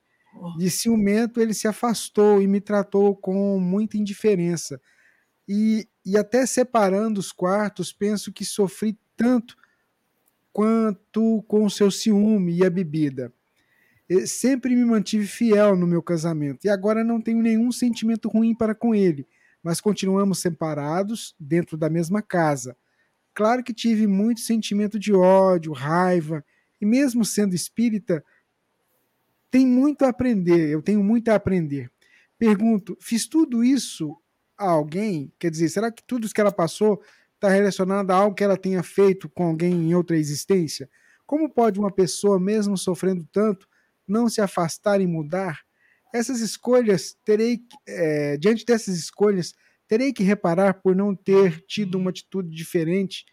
De ciumento, ele se afastou e me tratou com muita indiferença. E, e até separando os quartos, penso que sofri tanto quanto com o seu ciúme e a bebida. Eu sempre me mantive fiel no meu casamento e agora não tenho nenhum sentimento ruim para com ele, mas continuamos separados dentro da mesma casa. Claro que tive muito sentimento de ódio, raiva, e mesmo sendo espírita, tem muito a aprender, eu tenho muito a aprender. Pergunto, fiz tudo isso a alguém? Quer dizer, será que tudo isso que ela passou está relacionado a algo que ela tenha feito com alguém em outra existência? Como pode uma pessoa, mesmo sofrendo tanto, não se afastar e mudar? Essas escolhas, terei, é, diante dessas escolhas, terei que reparar por não ter tido uma atitude diferente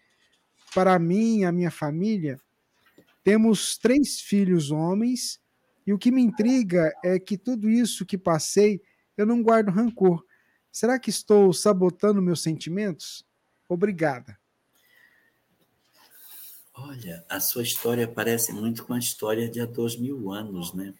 para mim e a minha família? Temos três filhos homens e o que me intriga é que tudo isso que passei, eu não guardo rancor. Será que estou sabotando meus sentimentos? Obrigada. Olha, a sua história parece muito com a história de há dois mil anos, né?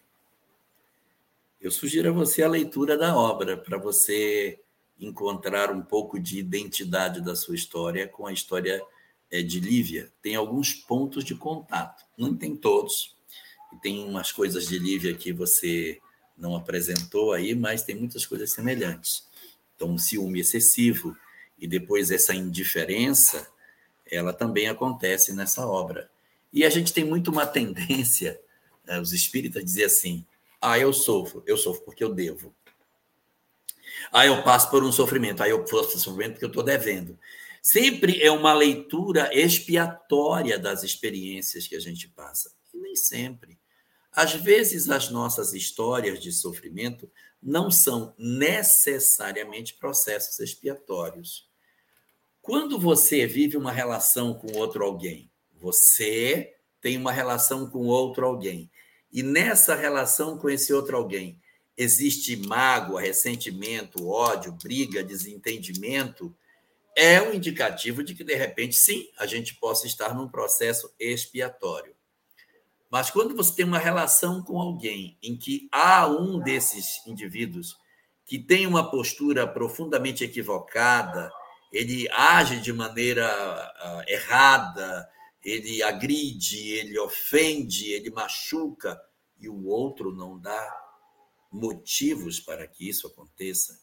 Eu sugiro a você a leitura da obra para você encontrar um pouco de identidade da sua história com a história eh, de Lívia. Tem alguns pontos de contato, não tem todos, e tem umas coisas de Lívia que você não apresentou aí, mas tem muitas coisas semelhantes. Então, um ciúme excessivo e depois essa indiferença, ela também acontece nessa obra. E a gente tem muito uma tendência, né, os espíritas, dizer assim: ah, eu sofro, eu sofro porque eu devo. Ah, eu passo por um sofrimento, ah, eu passo um sofrimento porque eu estou devendo. Sempre é uma leitura expiatória das experiências que a gente passa. E nem sempre. Às vezes, as nossas histórias de sofrimento não são necessariamente processos expiatórios. Quando você vive uma relação com outro alguém, você tem uma relação com outro alguém, e nessa relação com esse outro alguém existe mágoa, ressentimento, ódio, briga, desentendimento, é um indicativo de que, de repente, sim, a gente possa estar num processo expiatório. Mas quando você tem uma relação com alguém em que há um desses indivíduos que tem uma postura profundamente equivocada, ele age de maneira uh, errada, ele agride, ele ofende, ele machuca, e o outro não dá motivos para que isso aconteça,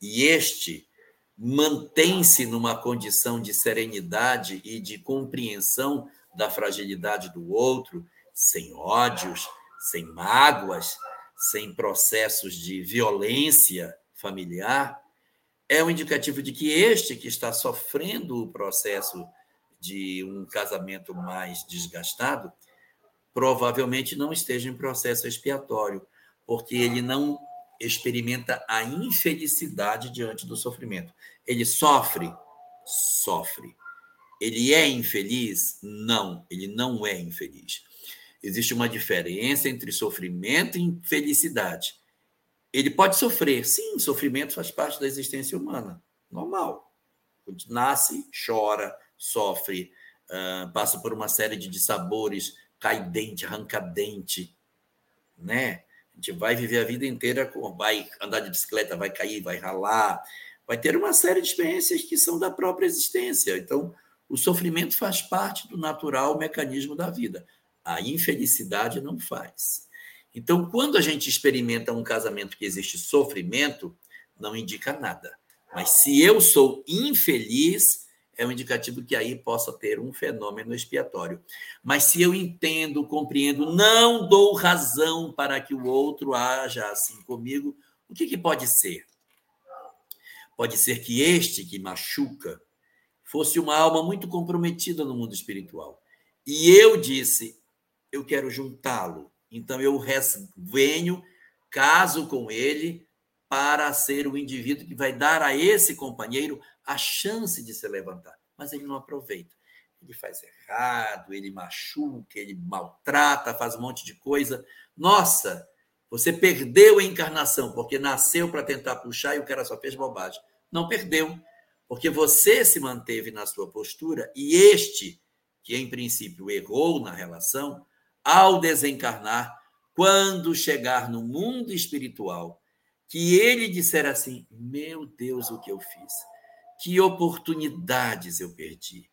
e este mantém-se numa condição de serenidade e de compreensão da fragilidade do outro, sem ódios, sem mágoas, sem processos de violência familiar, é um indicativo de que este que está sofrendo o processo de um casamento mais desgastado, provavelmente não esteja em processo expiatório, porque ele não experimenta a infelicidade diante do sofrimento. Ele sofre, sofre. Ele é infeliz? Não, ele não é infeliz. Existe uma diferença entre sofrimento e infelicidade. Ele pode sofrer, sim, sofrimento faz parte da existência humana, normal. Nasce, chora, sofre, uh, passa por uma série de dissabores, cai dente, arranca dente, né? Gente vai viver a vida inteira, vai andar de bicicleta, vai cair, vai ralar, vai ter uma série de experiências que são da própria existência. Então, o sofrimento faz parte do natural mecanismo da vida. A infelicidade não faz. Então, quando a gente experimenta um casamento que existe sofrimento, não indica nada. Mas se eu sou infeliz, é um indicativo que aí possa ter um fenômeno expiatório. Mas se eu entendo, compreendo, não dou razão para que o outro haja assim comigo, o que, que pode ser? Pode ser que este que machuca fosse uma alma muito comprometida no mundo espiritual. E eu disse: eu quero juntá-lo. Então eu venho, caso com ele, para ser o indivíduo que vai dar a esse companheiro a chance de se levantar. Mas ele não aproveita. Ele faz errado, ele machuca, ele maltrata, faz um monte de coisa. Nossa, você perdeu a encarnação porque nasceu para tentar puxar e o cara só fez bobagem. Não perdeu, porque você se manteve na sua postura e este, que em princípio errou na relação, ao desencarnar, quando chegar no mundo espiritual, que ele disser assim: Meu Deus, o que eu fiz? Que oportunidades eu perdi.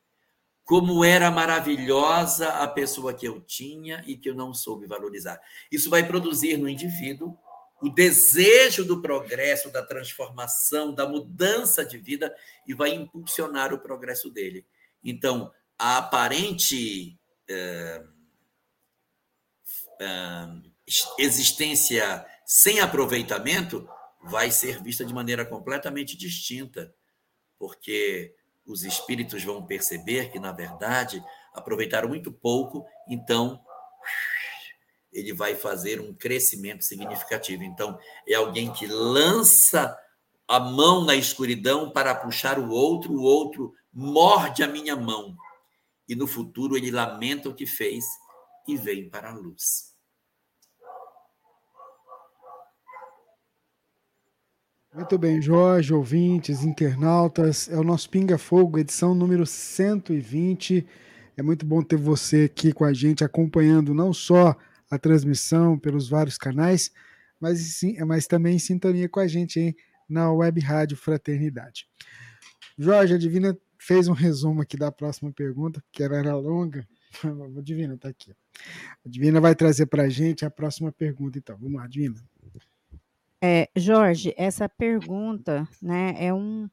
Como era maravilhosa a pessoa que eu tinha e que eu não soube valorizar. Isso vai produzir no indivíduo o desejo do progresso, da transformação, da mudança de vida e vai impulsionar o progresso dele. Então, a aparente é, é, existência sem aproveitamento vai ser vista de maneira completamente distinta, porque os espíritos vão perceber que, na verdade, aproveitaram muito pouco, então ele vai fazer um crescimento significativo. Então, é alguém que lança a mão na escuridão para puxar o outro, o outro morde a minha mão. E no futuro ele lamenta o que fez e vem para a luz. Muito bem, Jorge, ouvintes, internautas, é o nosso Pinga Fogo, edição número 120. É muito bom ter você aqui com a gente, acompanhando não só a transmissão pelos vários canais, mas, sim, mas também em sintonia com a gente hein, na Web Rádio Fraternidade. Jorge, a Divina fez um resumo aqui da próxima pergunta, porque ela era longa. A Divina está aqui. A Divina vai trazer para a gente a próxima pergunta, então. Vamos lá, Divina. É, Jorge, essa pergunta né, é um,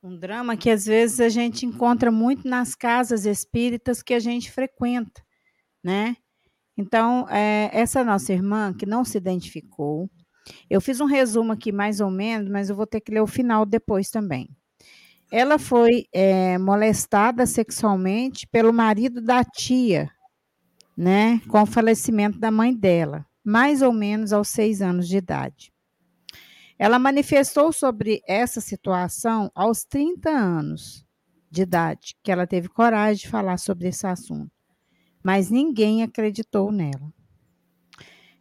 um drama que às vezes a gente encontra muito nas casas espíritas que a gente frequenta, né? Então, é, essa nossa irmã, que não se identificou, eu fiz um resumo aqui mais ou menos, mas eu vou ter que ler o final depois também. Ela foi é, molestada sexualmente pelo marido da tia, né, com o falecimento da mãe dela, mais ou menos aos seis anos de idade. Ela manifestou sobre essa situação aos 30 anos de idade, que ela teve coragem de falar sobre esse assunto, mas ninguém acreditou nela.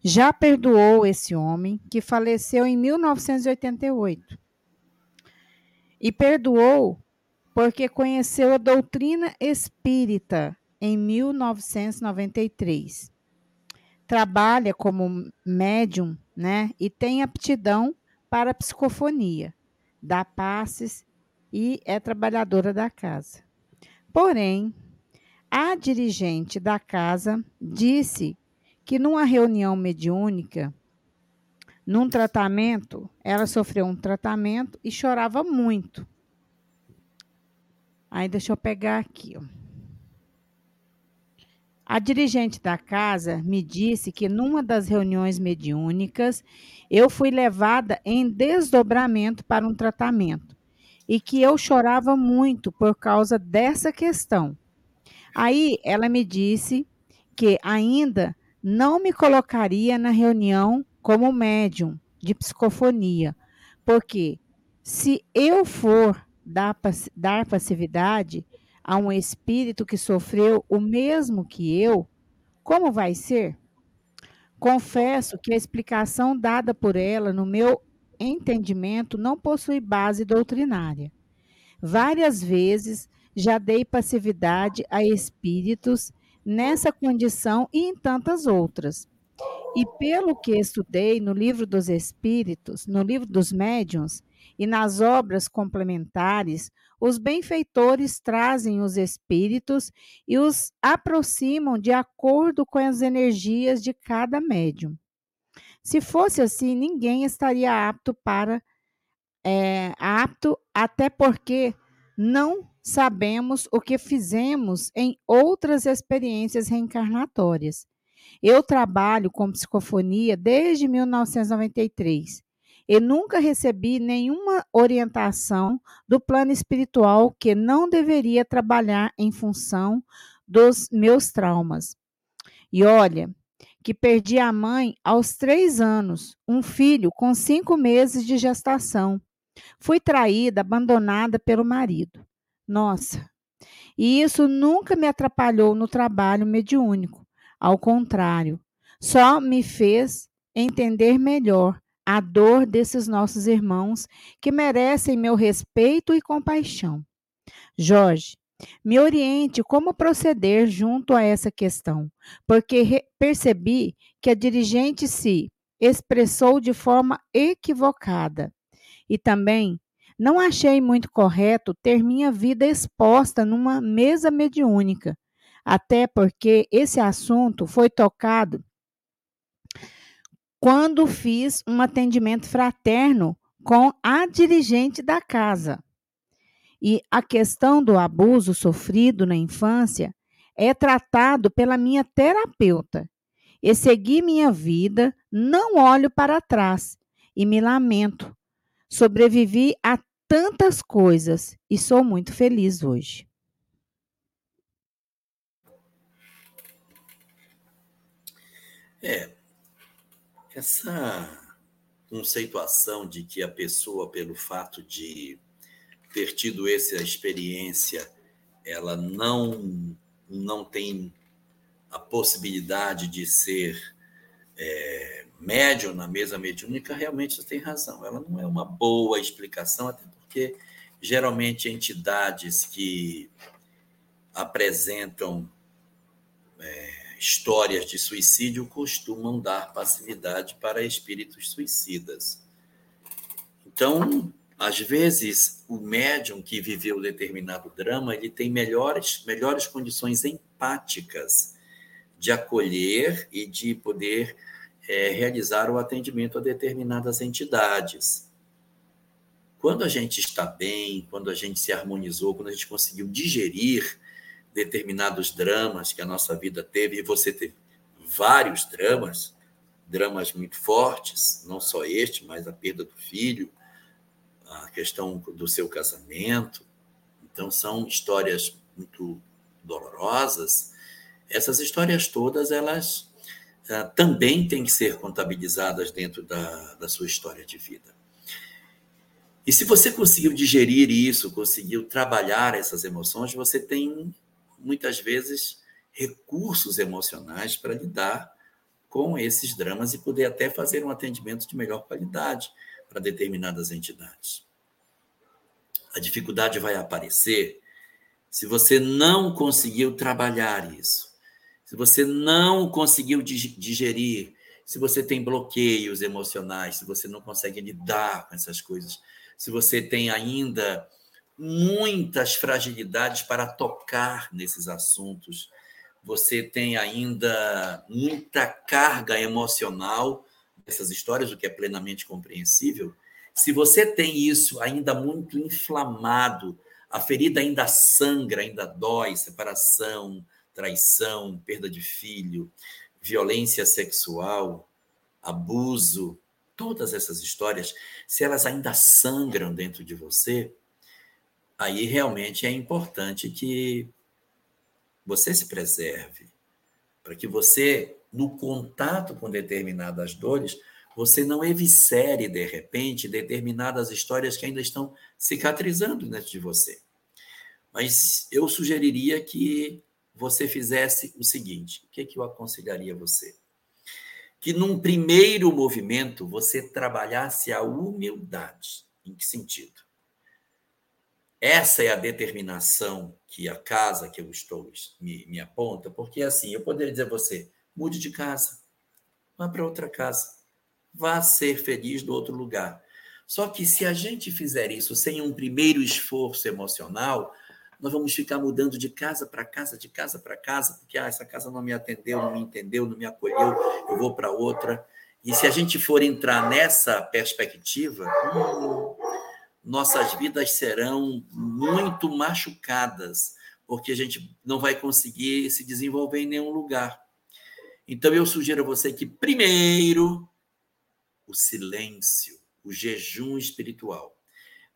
Já perdoou esse homem que faleceu em 1988. E perdoou porque conheceu a doutrina espírita em 1993. Trabalha como médium, né, e tem aptidão para psicofonia, dá passes e é trabalhadora da casa. Porém, a dirigente da casa disse que numa reunião mediúnica, num tratamento, ela sofreu um tratamento e chorava muito. Aí deixa eu pegar aqui, ó. A dirigente da casa me disse que numa das reuniões mediúnicas eu fui levada em desdobramento para um tratamento e que eu chorava muito por causa dessa questão. Aí ela me disse que ainda não me colocaria na reunião como médium de psicofonia, porque se eu for dar, passividade, a um espírito que sofreu o mesmo que eu, como vai ser? Confesso que a explicação dada por ela, no meu entendimento, não possui base doutrinária. Várias vezes já dei passividade a espíritos nessa condição e em tantas outras. E pelo que estudei no livro dos Espíritos, no livro dos Médiuns e nas obras complementares, os benfeitores trazem os espíritos e os aproximam de acordo com as energias de cada médium. Se fosse assim, ninguém estaria apto para é, apto, até porque não sabemos o que fizemos em outras experiências reencarnatórias. Eu trabalho com psicofonia desde 1993 e nunca recebi nenhuma orientação do plano espiritual que não deveria trabalhar em função dos meus traumas. E olha, que perdi a mãe aos três anos, um filho com cinco meses de gestação. Fui traída, abandonada pelo marido. Nossa, e isso nunca me atrapalhou no trabalho mediúnico. Ao contrário, só me fez entender melhor a dor desses nossos irmãos que merecem meu respeito e compaixão. Jorge, me oriente como proceder junto a essa questão, porque percebi que a dirigente se expressou de forma equivocada. E também não achei muito correto ter minha vida exposta numa mesa mediúnica, até porque esse assunto foi tocado quando fiz um atendimento fraterno com a dirigente da casa. E a questão do abuso sofrido na infância é tratado pela minha terapeuta. E segui minha vida, não olho para trás e me lamento. Sobrevivi a tantas coisas e sou muito feliz hoje. É, essa conceituação de que a pessoa, pelo fato de ter tido essa experiência, ela não, não tem a possibilidade de ser é, médium na mesa mediúnica, realmente você tem razão. Ela não é uma boa explicação, até porque geralmente entidades que apresentam é, histórias de suicídio costumam dar passividade para espíritos suicidas. Então, às vezes, o médium que viveu determinado drama, ele tem melhores, melhores condições empáticas de acolher e de poder é, realizar o atendimento a determinadas entidades. Quando a gente está bem, quando a gente se harmonizou, quando a gente conseguiu digerir determinados dramas que a nossa vida teve, e você teve vários dramas, dramas muito fortes, não só este, mas a perda do filho, a questão do seu casamento. Então, são histórias muito dolorosas. Essas histórias todas, elas uh, também têm que ser contabilizadas dentro da, da sua história de vida. E se você conseguiu digerir isso, conseguiu trabalhar essas emoções, você tem, muitas vezes, recursos emocionais para lidar com esses dramas e poder até fazer um atendimento de melhor qualidade para determinadas entidades. A dificuldade vai aparecer se você não conseguiu trabalhar isso, se você não conseguiu digerir, se você tem bloqueios emocionais, se você não consegue lidar com essas coisas, se você tem ainda muitas fragilidades para tocar nesses assuntos, você tem ainda muita carga emocional dessas histórias, o que é plenamente compreensível, se você tem isso ainda muito inflamado, a ferida ainda sangra, ainda dói, separação, traição, perda de filho, violência sexual, abuso, todas essas histórias, se elas ainda sangram dentro de você, aí realmente é importante que você se preserve, para que você, no contato com determinadas dores, você não eviscere, de repente, determinadas histórias que ainda estão cicatrizando dentro de você. Mas eu sugeriria que você fizesse o seguinte: o que, é que eu aconselharia você? Que num primeiro movimento você trabalhasse a humildade. Em que sentido? Essa é a determinação que a casa que eu estou me, me aponta, porque assim, eu poderia dizer a você: mude de casa, vá para outra casa vá ser feliz do outro lugar. Só que se a gente fizer isso sem um primeiro esforço emocional, nós vamos ficar mudando de casa para casa, de casa para casa, porque ah, essa casa não me atendeu, não me entendeu, não me acolheu, eu vou para outra. E se a gente for entrar nessa perspectiva, hum, nossas vidas serão muito machucadas, porque a gente não vai conseguir se desenvolver em nenhum lugar. Então eu sugiro a você que primeiro o silêncio, o jejum espiritual.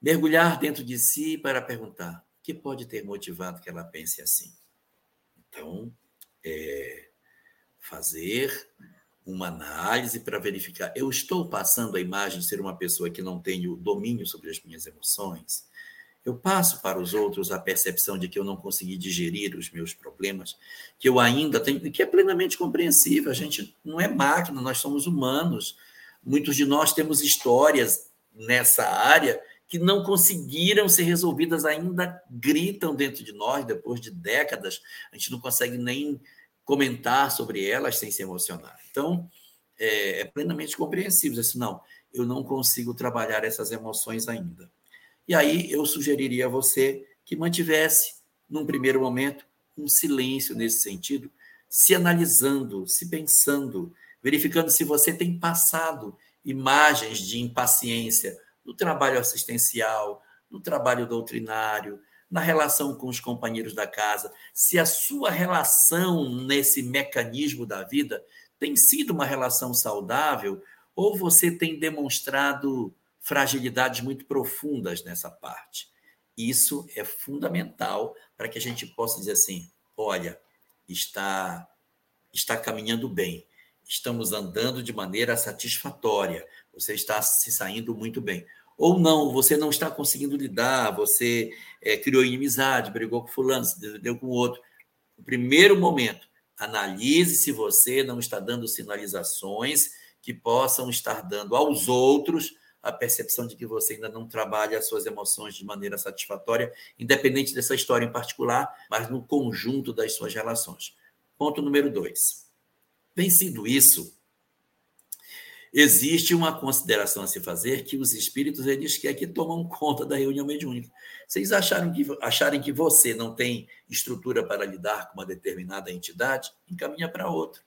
Mergulhar dentro de si para perguntar: o que pode ter motivado que ela pense assim? Então, é, fazer uma análise para verificar: eu estou passando a imagem de ser uma pessoa que não tenho domínio sobre as minhas emoções? Eu passo para os outros a percepção de que eu não consegui digerir os meus problemas, que eu ainda tenho, que é plenamente compreensível. A gente não é máquina, nós somos humanos. Muitos de nós temos histórias nessa área que não conseguiram ser resolvidas, ainda gritam dentro de nós depois de décadas. A gente não consegue nem comentar sobre elas sem se emocionar. Então, é, é plenamente compreensível. Assim, não, eu não consigo trabalhar essas emoções ainda. E aí eu sugeriria a você que mantivesse, num primeiro momento, um silêncio nesse sentido, se analisando, se pensando, verificando se você tem passado imagens de impaciência no trabalho assistencial, no trabalho doutrinário, na relação com os companheiros da casa, se a sua relação nesse mecanismo da vida tem sido uma relação saudável ou você tem demonstrado fragilidades muito profundas nessa parte. Isso é fundamental para que a gente possa dizer assim: olha, está está caminhando bem, estamos andando de maneira satisfatória, você está se saindo muito bem. Ou não, você não está conseguindo lidar, você é, criou inimizade, brigou com fulano, se deu com outro. No primeiro momento, analise se você não está dando sinalizações que possam estar dando aos outros a percepção de que você ainda não trabalha as suas emoções de maneira satisfatória, independente dessa história em particular, mas no conjunto das suas relações. Ponto número dois. Vencido isso, existe uma consideração a se fazer que os espíritos eles querem que tomam conta da reunião mediúnica. Vocês acharam que, acharem que você não tem estrutura para lidar com uma determinada entidade? Encaminha para outra.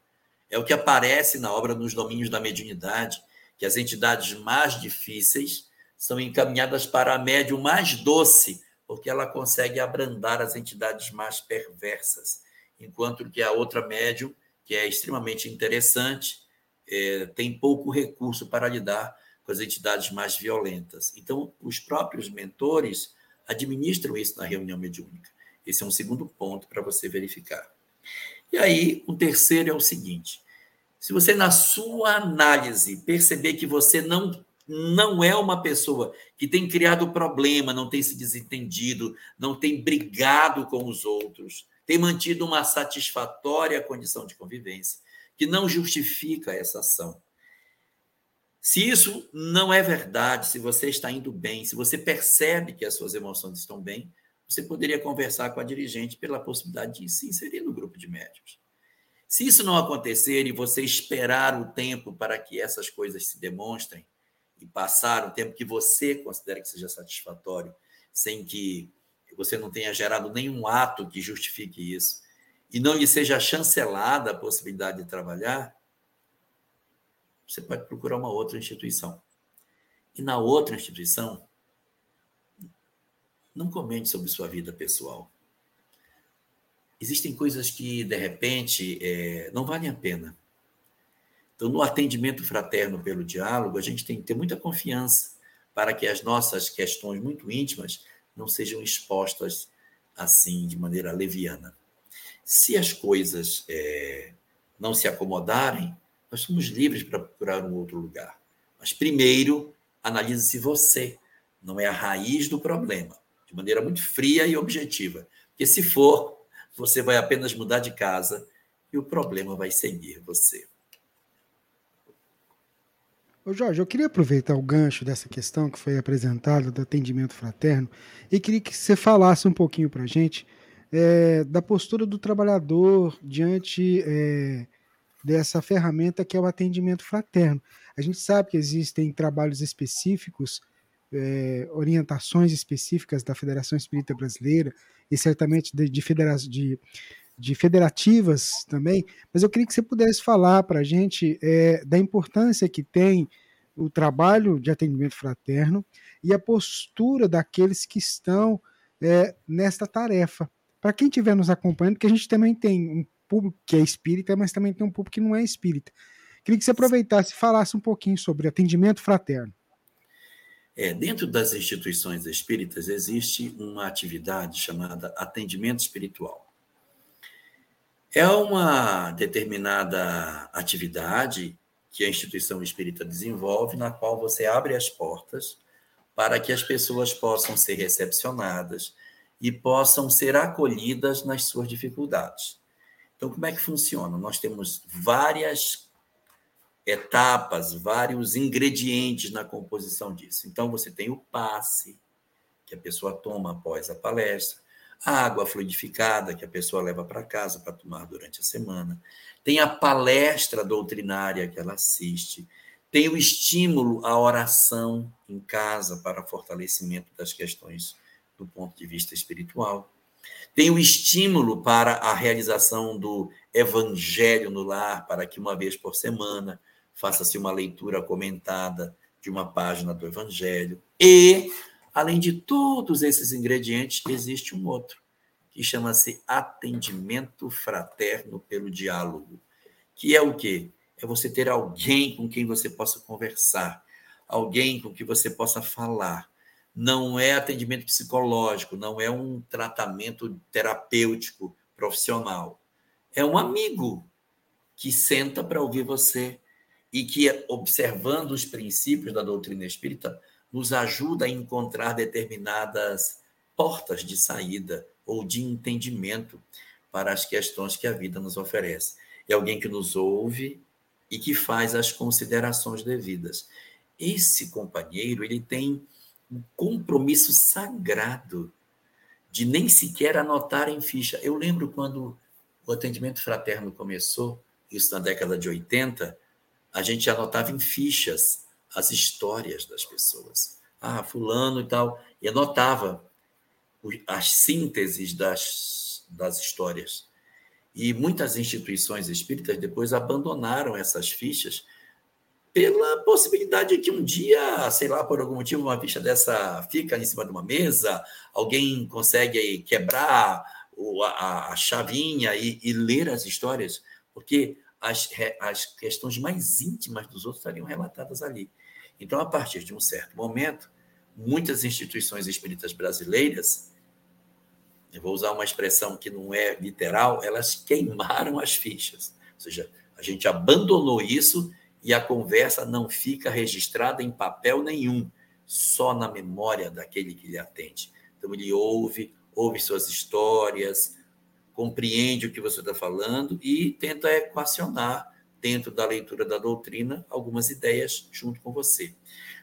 É o que aparece na obra nos domínios da mediunidade que as entidades mais difíceis são encaminhadas para a médium mais doce, porque ela consegue abrandar as entidades mais perversas, enquanto que a outra médium, que é extremamente interessante, é, tem pouco recurso para lidar com as entidades mais violentas. Então, os próprios mentores administram isso na reunião mediúnica. Esse é um segundo ponto para você verificar. E aí, um terceiro é o seguinte: se você, na sua análise, perceber que você não, não é uma pessoa que tem criado problema, não tem se desentendido, não tem brigado com os outros, tem mantido uma satisfatória condição de convivência, que não justifica essa ação. Se isso não é verdade, se você está indo bem, se você percebe que as suas emoções estão bem, você poderia conversar com a dirigente pela possibilidade de se inserir no grupo de médicos. Se isso não acontecer e você esperar o tempo para que essas coisas se demonstrem e passar o tempo que você considera que seja satisfatório, sem que você não tenha gerado nenhum ato que justifique isso, e não lhe seja chancelada a possibilidade de trabalhar, você pode procurar uma outra instituição. E na outra instituição, não comente sobre sua vida pessoal existem coisas que, de repente, é, não valem a pena. Então, no atendimento fraterno pelo diálogo, a gente tem que ter muita confiança para que as nossas questões muito íntimas não sejam expostas assim, de maneira leviana. Se as coisas é, não se acomodarem, nós somos livres para procurar um outro lugar. Mas, primeiro, analise se você não é a raiz do problema, de maneira muito fria e objetiva. Porque, se for, você vai apenas mudar de casa e o problema vai seguir você. Ô Jorge, eu queria aproveitar o gancho dessa questão que foi apresentada do atendimento fraterno e queria que você falasse um pouquinho para a gente é, da postura do trabalhador diante é, dessa ferramenta que é o atendimento fraterno. A gente sabe que existem trabalhos específicos, é, orientações específicas da Federação Espírita Brasileira e certamente de, de, federa de, de federativas também, mas eu queria que você pudesse falar para a gente é, da importância que tem o trabalho de atendimento fraterno e a postura daqueles que estão é, nesta tarefa. Para quem estiver nos acompanhando, porque a gente também tem um público que é espírita, mas também tem um público que não é espírita. Queria que você aproveitasse e falasse um pouquinho sobre atendimento fraterno. É, dentro das instituições espíritas existe uma atividade chamada atendimento espiritual. É uma determinada atividade que a instituição espírita desenvolve, na qual você abre as portas para que as pessoas possam ser recepcionadas e possam ser acolhidas nas suas dificuldades. Então, como é que funciona? Nós temos várias etapas, vários ingredientes na composição disso. Então, você tem o passe, que a pessoa toma após a palestra, a água fluidificada, que a pessoa leva para casa para tomar durante a semana, tem a palestra doutrinária que ela assiste, tem o estímulo à oração em casa para fortalecimento das questões do ponto de vista espiritual. Tem o estímulo para a realização do evangelho no lar, para que uma vez por semana faça-se uma leitura comentada de uma página do Evangelho. E Além de todos esses ingredientes, existe um outro, que chama-se atendimento fraterno pelo diálogo, que é o quê? É você ter alguém com quem você possa conversar, alguém com quem você possa falar. Não é atendimento psicológico, não é um tratamento terapêutico profissional. É um amigo que senta para ouvir você e que, observando os princípios da doutrina espírita, nos ajuda a encontrar determinadas portas de saída ou de entendimento para as questões que a vida nos oferece. É alguém que nos ouve e que faz as considerações devidas. Esse companheiro, ele tem um compromisso sagrado de nem sequer anotar em ficha. Eu lembro quando o atendimento fraterno começou, isso na década de 80, a gente anotava em fichas as histórias das pessoas. Ah, fulano e tal, e anotava as sínteses das, das histórias. E muitas instituições espíritas depois abandonaram essas fichas pela possibilidade de que um dia, sei lá, por algum motivo, uma ficha dessa fica em cima de uma mesa, alguém consegue quebrar a, chavinha e, e ler as histórias, porque as, as questões mais íntimas dos outros estariam relatadas ali. Então, a partir de um certo momento, muitas instituições espíritas brasileiras, eu vou usar uma expressão que não é literal, elas queimaram as fichas. Ou seja, a gente abandonou isso e a conversa não fica registrada em papel nenhum, só na memória daquele que lhe atende. Então, ele ouve, ouve suas histórias, compreende o que você está falando e tenta equacionar, dentro da leitura da doutrina, algumas ideias junto com você.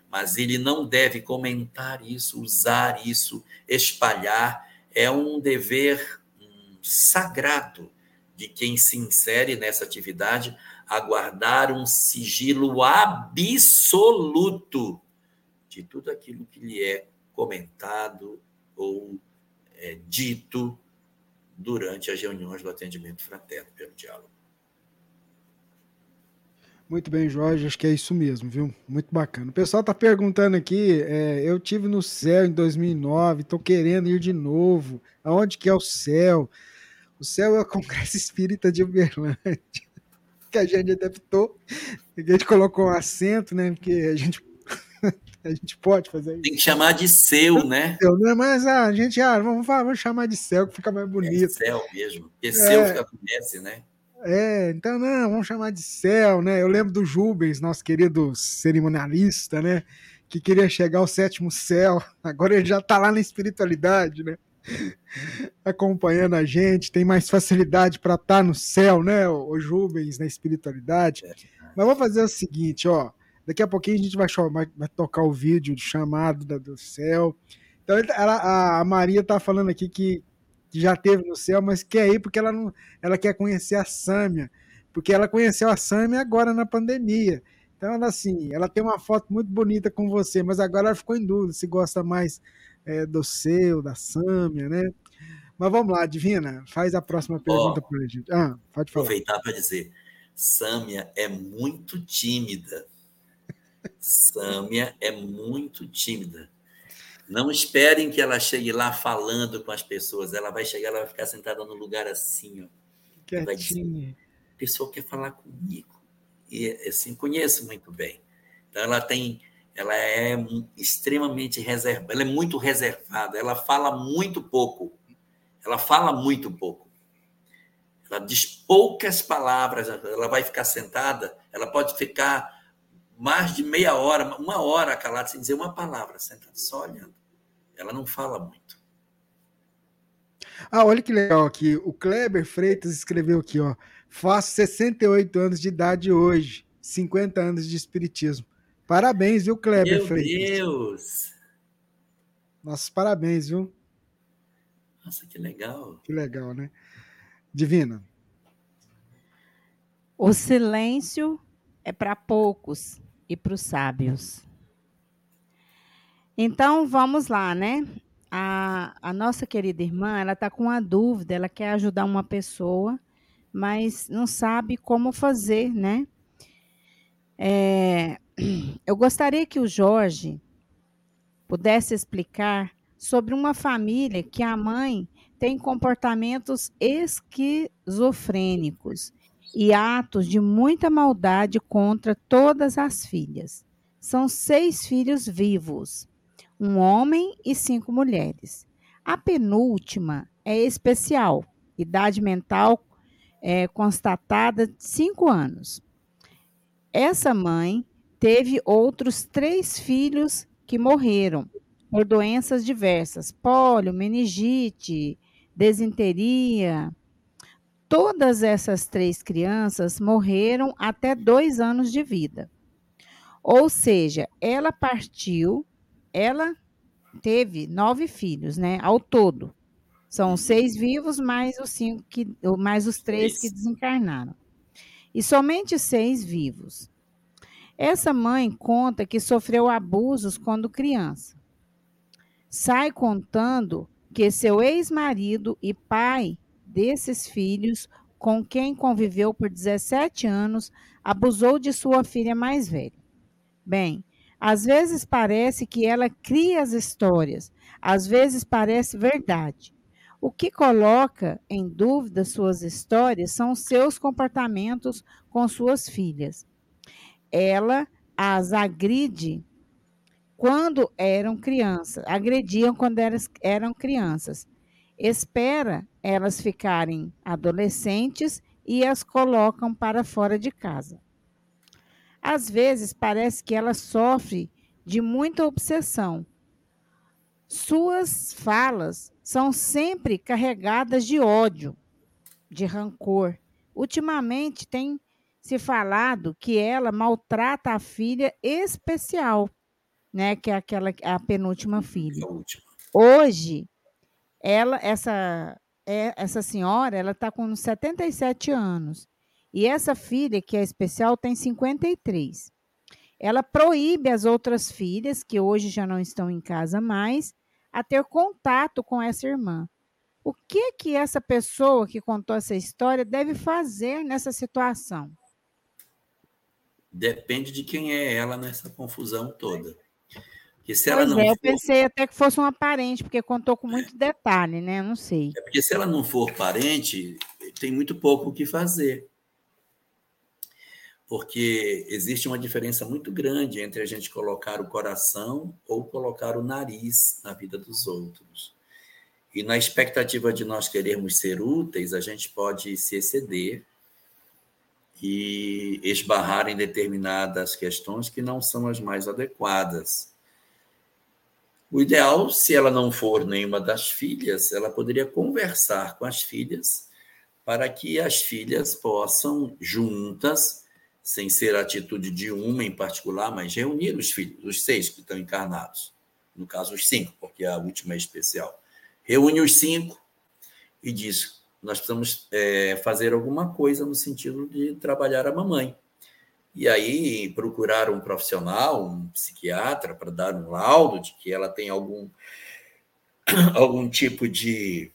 Mas ele não deve comentar isso, usar isso, espalhar. É um dever sagrado de quem se insere nessa atividade aguardar um sigilo absoluto de tudo aquilo que lhe é comentado ou é, dito durante as reuniões do atendimento fraterno pelo diálogo. Muito bem, Jorge, acho que é isso mesmo, viu? Muito bacana. O pessoal está perguntando aqui, é, eu tive no céu em 2009, estou querendo ir de novo. Aonde que é o céu? O céu é o Congresso Espírita de Uberlândia, que a gente adaptou, a gente colocou um acento, né? Porque a gente a gente pode fazer isso. Tem que chamar de seu, né? Seu, né? Mas ah, a gente, ah, vamos, vamos chamar de céu, que fica mais é bonito. É céu mesmo. Porque é. seu fica conhece, né? É, então não, vamos chamar de céu, né? Eu lembro do Jubens, nosso querido cerimonialista, né? Que queria chegar ao sétimo céu. Agora ele já está lá na espiritualidade, né? Acompanhando a gente, tem mais facilidade para estar tá no céu, né? O Jubens na espiritualidade. É. Mas vou fazer o seguinte, ó. Daqui a pouquinho a gente vai, vai, vai tocar o vídeo de chamado da, do céu. Então ela, a, a, Maria tá falando aqui que, que, já teve no céu, mas quer ir porque ela não, ela quer conhecer a Sâmia, porque ela conheceu a Sâmia agora na pandemia. Então ela assim, ela tem uma foto muito bonita com você, mas agora ela ficou em dúvida se gosta mais é, do seu, da Sâmia, né? Mas vamos lá, Divina, faz a próxima pergunta oh, para a gente. Ah, pode falar. Aproveitar para dizer, Sâmia é muito tímida. Sâmia é muito tímida. Não esperem que ela chegue lá falando com as pessoas. Ela vai chegar, ela vai ficar sentada no lugar assim, ó. Vai dizer, a pessoa quer falar comigo. E assim, conheço muito bem. Então ela tem, ela é extremamente reservada, ela é muito reservada, ela fala muito pouco. Ela fala muito pouco. Ela diz poucas palavras, ela vai ficar sentada, ela pode ficar mais de meia hora, uma hora calada, sem dizer uma palavra, sentada só olhando. Ela não fala muito. Ah, olha que legal aqui. O Kleber Freitas escreveu aqui, ó. Faço 68 anos de idade hoje, 50 anos de espiritismo. Parabéns, viu, Kleber Meu Freitas? Meu Deus! Nossos parabéns, viu? Nossa, que legal. Que legal, né? Divina. O silêncio é para poucos, e para os sábios. Então, vamos lá, né? A, a nossa querida irmã, ela está com uma dúvida, ela quer ajudar uma pessoa, mas não sabe como fazer, né? É, eu gostaria que o Jorge pudesse explicar sobre uma família que a mãe tem comportamentos esquizofrênicos e atos de muita maldade contra todas as filhas. São seis filhos vivos, um homem e cinco mulheres. A penúltima é especial, idade mental é, constatada de cinco anos. Essa mãe teve outros três filhos que morreram por doenças diversas: pólio, meningite, desinteria. Todas essas três crianças morreram até dois anos de vida. Ou seja, ela partiu, ela teve nove filhos, né? Ao todo. São seis vivos, mais os cinco que, mais os três que desencarnaram. E somente seis vivos. Essa mãe conta que sofreu abusos quando criança. Sai contando que seu ex-marido e pai desses filhos, com quem conviveu por 17 anos, abusou de sua filha mais velha. Bem, às vezes parece que ela cria as histórias, às vezes parece verdade. O que coloca em dúvida suas histórias são seus comportamentos com suas filhas. Ela as agride quando eram crianças, agrediam quando eram crianças. Espera elas ficarem adolescentes e as colocam para fora de casa. Às vezes parece que ela sofre de muita obsessão. Suas falas são sempre carregadas de ódio, de rancor. Ultimamente tem se falado que ela maltrata a filha especial, né, que é aquela a penúltima filha. Hoje, ela essa é, essa senhora, ela está com 77 anos. E essa filha, que é especial, tem 53. Ela proíbe as outras filhas, que hoje já não estão em casa mais, a ter contato com essa irmã. O que que essa pessoa que contou essa história deve fazer nessa situação? Depende de quem é ela nessa confusão toda. Porque se ela pois não é, for... eu pensei até que fosse uma parente, porque contou com muito detalhe, né? Não sei. É porque se ela não for parente, tem muito pouco o que fazer. Porque existe uma diferença muito grande entre a gente colocar o coração ou colocar o nariz na vida dos outros. E na expectativa de nós querermos ser úteis, a gente pode se exceder e esbarrar em determinadas questões que não são as mais adequadas. O ideal, se ela não for nenhuma das filhas, ela poderia conversar com as filhas para que as filhas possam, juntas, sem ser a atitude de uma em particular, mas reunir os filhos, os seis que estão encarnados. No caso, os cinco, porque a última é especial. Reúne os cinco e diz: nós precisamos é, fazer alguma coisa no sentido de trabalhar a mamãe. E aí procurar um profissional, um psiquiatra, para dar um laudo de que ela tem algum, algum tipo de,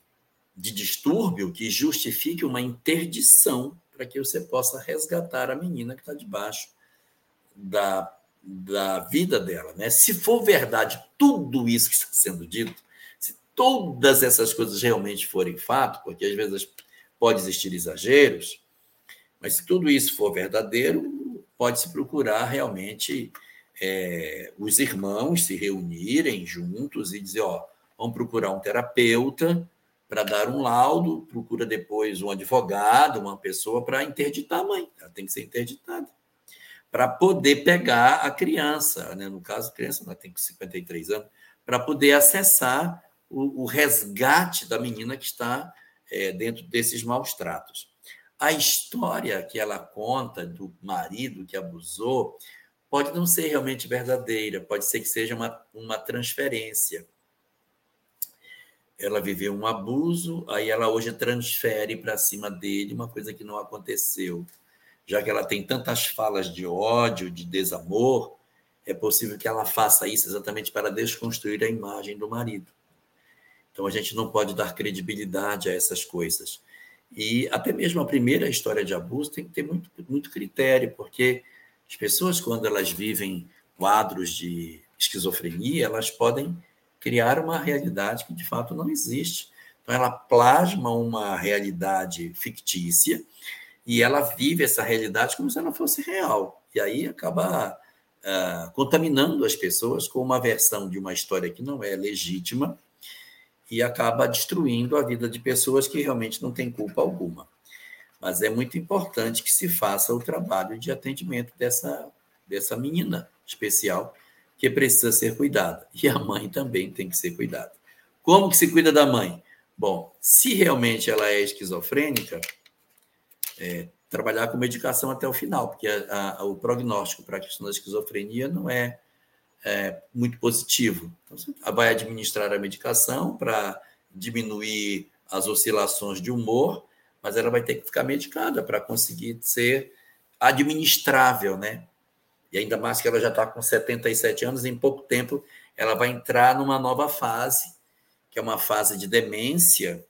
de distúrbio que justifique uma interdição para que você possa resgatar a menina que está debaixo da, da vida dela. Né? Se for verdade tudo isso que está sendo dito, todas essas coisas realmente forem fato, porque às vezes pode existir exageros, mas se tudo isso for verdadeiro, pode-se procurar realmente é, os irmãos se reunirem juntos e dizer: ó, vamos procurar um terapeuta para dar um laudo, procura depois um advogado, uma pessoa para interditar a mãe. Ela tem que ser interditada. Para poder pegar a criança, né? no caso, a criança ela tem 53 anos, para poder acessar o, o, resgate da menina que está é, dentro desses maus tratos. A história que ela conta do marido que abusou pode não ser realmente verdadeira, pode ser que seja uma, uma transferência. Ela viveu um abuso, aí ela hoje transfere para cima dele uma coisa que não aconteceu. Já que ela tem tantas falas de ódio, de desamor, é possível que ela faça isso exatamente para desconstruir a imagem do marido. Então a gente não pode dar credibilidade a essas coisas. E até mesmo a primeira história de abuso tem que ter muito, muito critério, porque as pessoas, quando elas vivem quadros de esquizofrenia, elas podem criar uma realidade que de fato não existe. Então, ela plasma uma realidade fictícia e ela vive essa realidade como se ela fosse real. E aí acaba uh, contaminando as pessoas com uma versão de uma história que não é legítima e acaba destruindo a vida de pessoas que realmente não têm culpa alguma. Mas é muito importante que se faça o trabalho de atendimento dessa, dessa menina especial que precisa ser cuidada. E a mãe também tem que ser cuidada. Como que se cuida da mãe? Bom, se realmente ela é esquizofrênica, é, trabalhar com medicação até o final, porque a, a, o prognóstico para a questão da esquizofrenia não é, é muito positivo. Então, você vai administrar a medicação para diminuir as oscilações de humor, mas ela vai ter que ficar medicada para conseguir ser administrável, né? E ainda mais que ela já está com 77 anos, em pouco tempo ela vai entrar numa nova fase, que é uma fase de demência,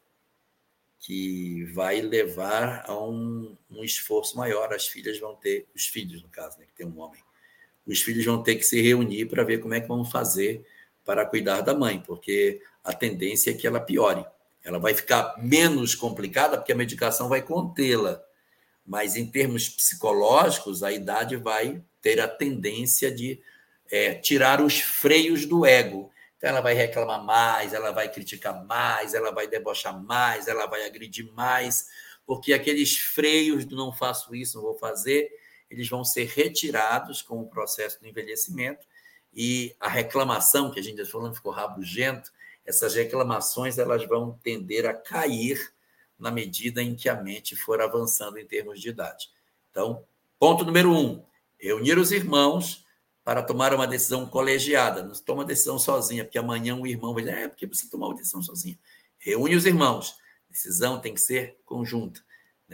que vai levar a um, um, esforço maior. As filhas vão ter, os filhos, no caso, né, que tem um homem, os filhos vão ter que se reunir para ver como é que vão fazer para cuidar da mãe, porque a tendência é que ela piore. Ela vai ficar menos complicada porque a medicação vai contê-la. Mas em termos psicológicos, a idade vai ter a tendência de é, tirar os freios do ego. Então, ela vai reclamar mais, ela vai criticar mais, ela vai debochar mais, ela vai agredir mais, porque aqueles freios do não faço isso, não vou fazer, eles vão ser retirados com o processo do envelhecimento e a reclamação, que a gente está falando ficou rabugento, essas reclamações elas vão tender a cair na medida em que a mente for avançando em termos de idade. Então, ponto número um, reunir os irmãos para tomar uma decisão colegiada. Não toma decisão sozinha, porque amanhã um irmão vai dizer, é porque você tomou uma decisão sozinha. Reúne os irmãos. Decisão tem que ser conjunta.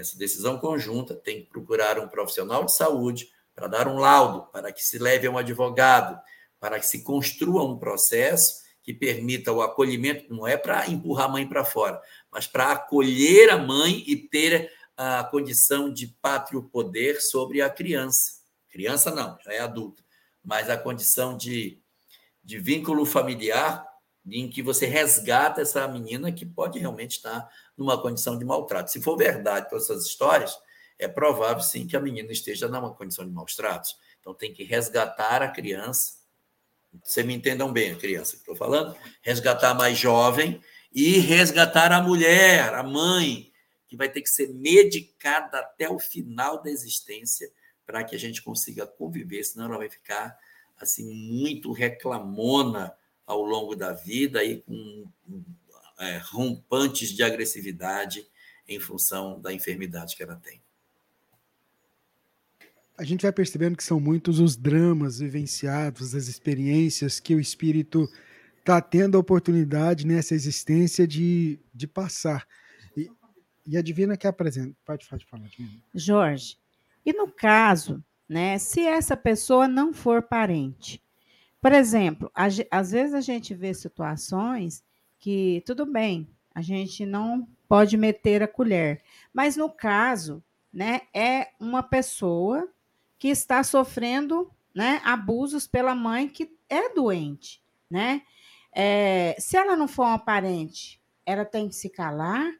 Nessa decisão conjunta, tem que procurar um profissional de saúde para dar um laudo, para que se leve a um advogado, para que se construa um processo que permita o acolhimento, não é para empurrar a mãe para fora, mas para acolher a mãe e ter a condição de pátrio poder sobre a criança. Criança não, já é adulta. Mas a condição de, de vínculo familiar em que você resgata essa menina que pode realmente estar numa condição de maltrato. Se for verdade todas essas histórias, é provável sim que a menina esteja numa condição de maus tratos. Então tem que resgatar a criança. Você me entendam bem, a criança que estou falando, resgatar a mais jovem e resgatar a mulher, a mãe, que vai ter que ser medicada até o final da existência para que a gente consiga conviver, senão ela vai ficar assim muito reclamona ao longo da vida e com é, rompantes de agressividade em função da enfermidade que ela tem. A gente vai percebendo que são muitos os dramas vivenciados, as experiências que o espírito está tendo a oportunidade nessa existência de, de passar. E, e a Divina quer apresentar. Pode, pode falar, Divina. Jorge, e no caso, né, se essa pessoa não for parente, por exemplo, às vezes a gente vê situações que tudo bem, a gente não pode meter a colher, mas no caso, né, é uma pessoa que está sofrendo, né, abusos pela mãe que é doente, né? É, se ela não for uma parente, ela tem que se calar,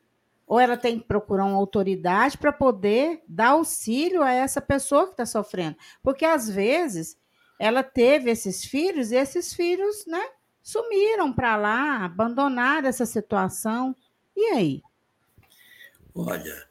ou ela tem que procurar uma autoridade para poder dar auxílio a essa pessoa que está sofrendo. Porque às vezes ela teve esses filhos e esses filhos, né, sumiram para lá, abandonaram essa situação. E aí? Olha,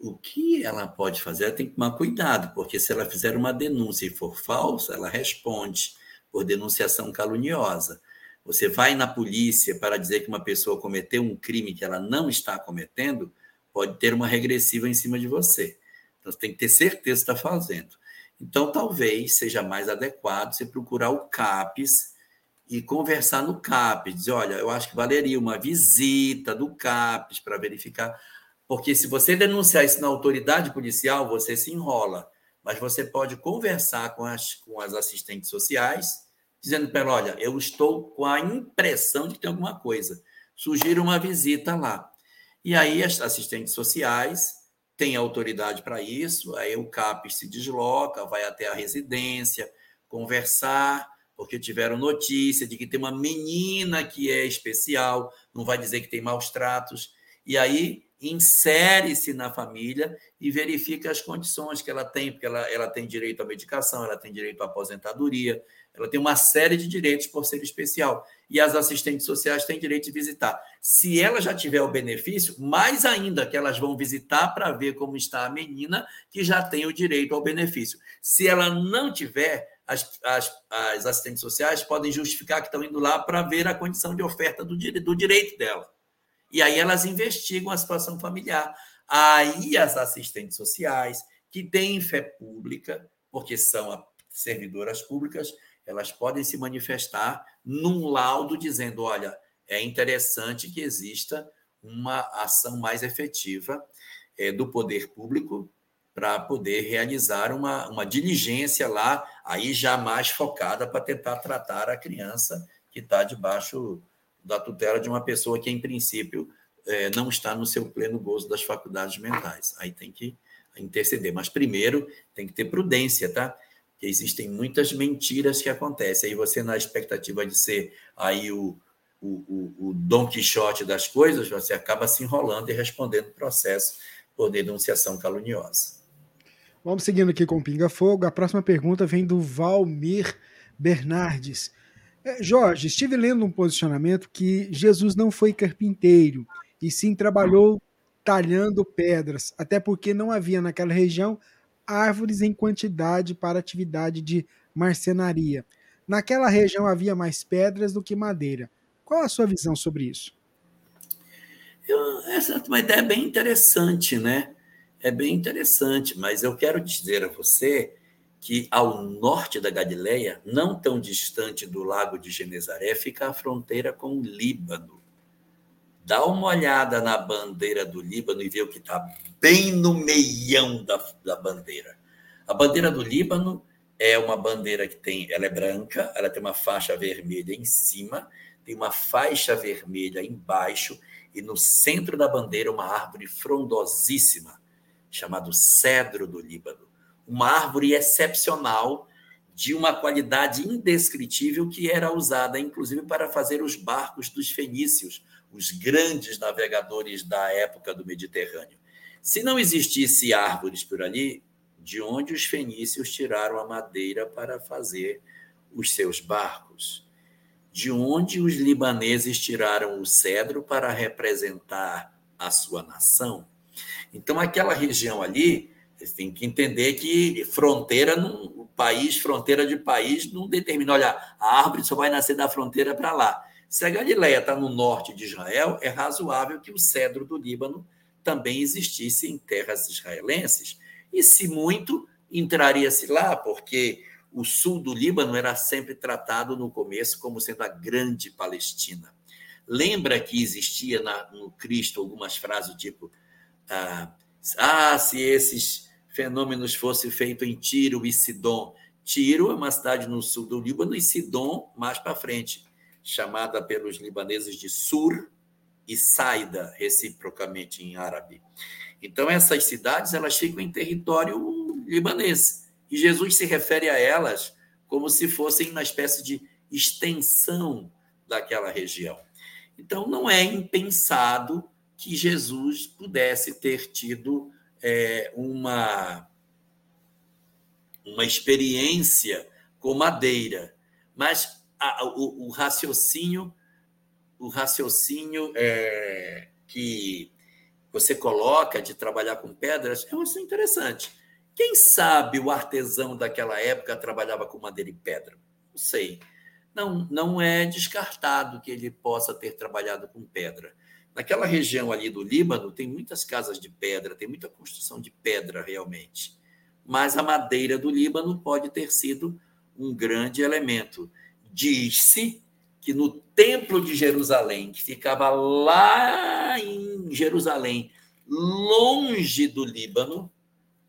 o que ela pode fazer, ela tem que tomar cuidado, porque se ela fizer uma denúncia e for falsa, ela responde por denunciação caluniosa. Você vai na polícia para dizer que uma pessoa cometeu um crime que ela não está cometendo, pode ter uma regressiva em cima de você. Então, você tem que ter certeza que está fazendo. Então, talvez seja mais adequado você procurar o CAPES e conversar no CAPES. Dizer, olha, eu acho que valeria uma visita do CAPES para verificar. Porque se você denunciar isso na autoridade policial, você se enrola. Mas você pode conversar com as, com as assistentes sociais dizendo para ela: olha, eu estou com a impressão de que tem alguma coisa. Sugira uma visita lá. E aí as assistentes sociais têm autoridade para isso, aí o CAPES se desloca, vai até a residência, conversar, porque tiveram notícia de que tem uma menina que é especial, não vai dizer que tem maus tratos, e aí insere-se na família e verifica as condições que ela tem, porque ela, ela tem direito à medicação, ela tem direito à aposentadoria, ela tem uma série de direitos por ser especial. E as assistentes sociais têm direito de visitar. Se ela já tiver o benefício, mais ainda que elas vão visitar para ver como está a menina que já tem o direito ao benefício. Se ela não tiver, as, as, as assistentes sociais podem justificar que estão indo lá para ver a condição de oferta do, do direito dela. E aí elas investigam a situação familiar. Aí as assistentes sociais, que têm fé pública, porque são servidoras públicas, elas podem se manifestar num laudo dizendo: olha, é interessante que exista uma ação mais efetiva é, do poder público para poder realizar uma, uma diligência lá, aí já mais focada para tentar tratar a criança que está debaixo da tutela de uma pessoa que, em princípio, é, não está no seu pleno gozo das faculdades mentais. Aí tem que interceder. Mas primeiro tem que ter prudência, tá? Porque existem muitas mentiras que acontecem. Aí você, na expectativa de ser aí o, o, o, o Dom Quixote das coisas, você acaba se enrolando e respondendo processo por denunciação caluniosa. Vamos seguindo aqui com o Pinga Fogo. A próxima pergunta vem do Valmir Bernardes. É, Jorge, estive lendo um posicionamento que Jesus não foi carpinteiro, e sim trabalhou talhando pedras, até porque não havia naquela região árvores em quantidade para atividade de marcenaria. Naquela região havia mais pedras do que madeira. Qual a sua visão sobre isso? Eu, essa é uma ideia bem interessante, né? É bem interessante, mas eu quero dizer a você que ao norte da Galileia, não tão distante do lago de Genezaré, fica a fronteira com o Líbano. Dá uma olhada na bandeira do Líbano e vê o que está bem no meião da, da bandeira. A bandeira do Líbano é uma bandeira que tem, ela é branca, ela tem uma faixa vermelha em cima, tem uma faixa vermelha embaixo e no centro da bandeira uma árvore frondosíssima chamado cedro do Líbano, uma árvore excepcional de uma qualidade indescritível que era usada inclusive para fazer os barcos dos fenícios, os grandes navegadores da época do Mediterrâneo. Se não existisse árvores por ali, de onde os fenícios tiraram a madeira para fazer os seus barcos? De onde os libaneses tiraram o cedro para representar a sua nação? Então, aquela região ali, tem que entender que fronteira, o país, fronteira de país, não determina. Olha, a árvore só vai nascer da fronteira para lá. Se a Galileia está no norte de Israel, é razoável que o cedro do Líbano também existisse em terras israelenses. E, se muito, entraria-se lá, porque o sul do Líbano era sempre tratado no começo como sendo a grande Palestina. Lembra que existia na, no Cristo algumas frases tipo ah, ah, se esses fenômenos fossem feitos em Tiro e Sidom. Tiro é uma cidade no sul do Líbano e Sidom mais para frente chamada pelos libaneses de Sur e Saida, reciprocamente em árabe. Então, essas cidades elas ficam em território libanês. E Jesus se refere a elas como se fossem uma espécie de extensão daquela região. Então, não é impensado que Jesus pudesse ter tido é, uma, uma experiência com madeira. Mas a, o, o, raciocínio, o raciocínio é, que você coloca de trabalhar com pedras é um assunto interessante. Quem sabe o artesão daquela época trabalhava com madeira e pedra? Não sei. Não, não é descartado que ele possa ter trabalhado com pedra. Naquela região ali do Líbano, tem muitas casas de pedra, tem muita construção de pedra realmente. Mas a madeira do Líbano pode ter sido um grande elemento diz-se que no Templo de Jerusalém, que ficava lá em Jerusalém, longe do Líbano,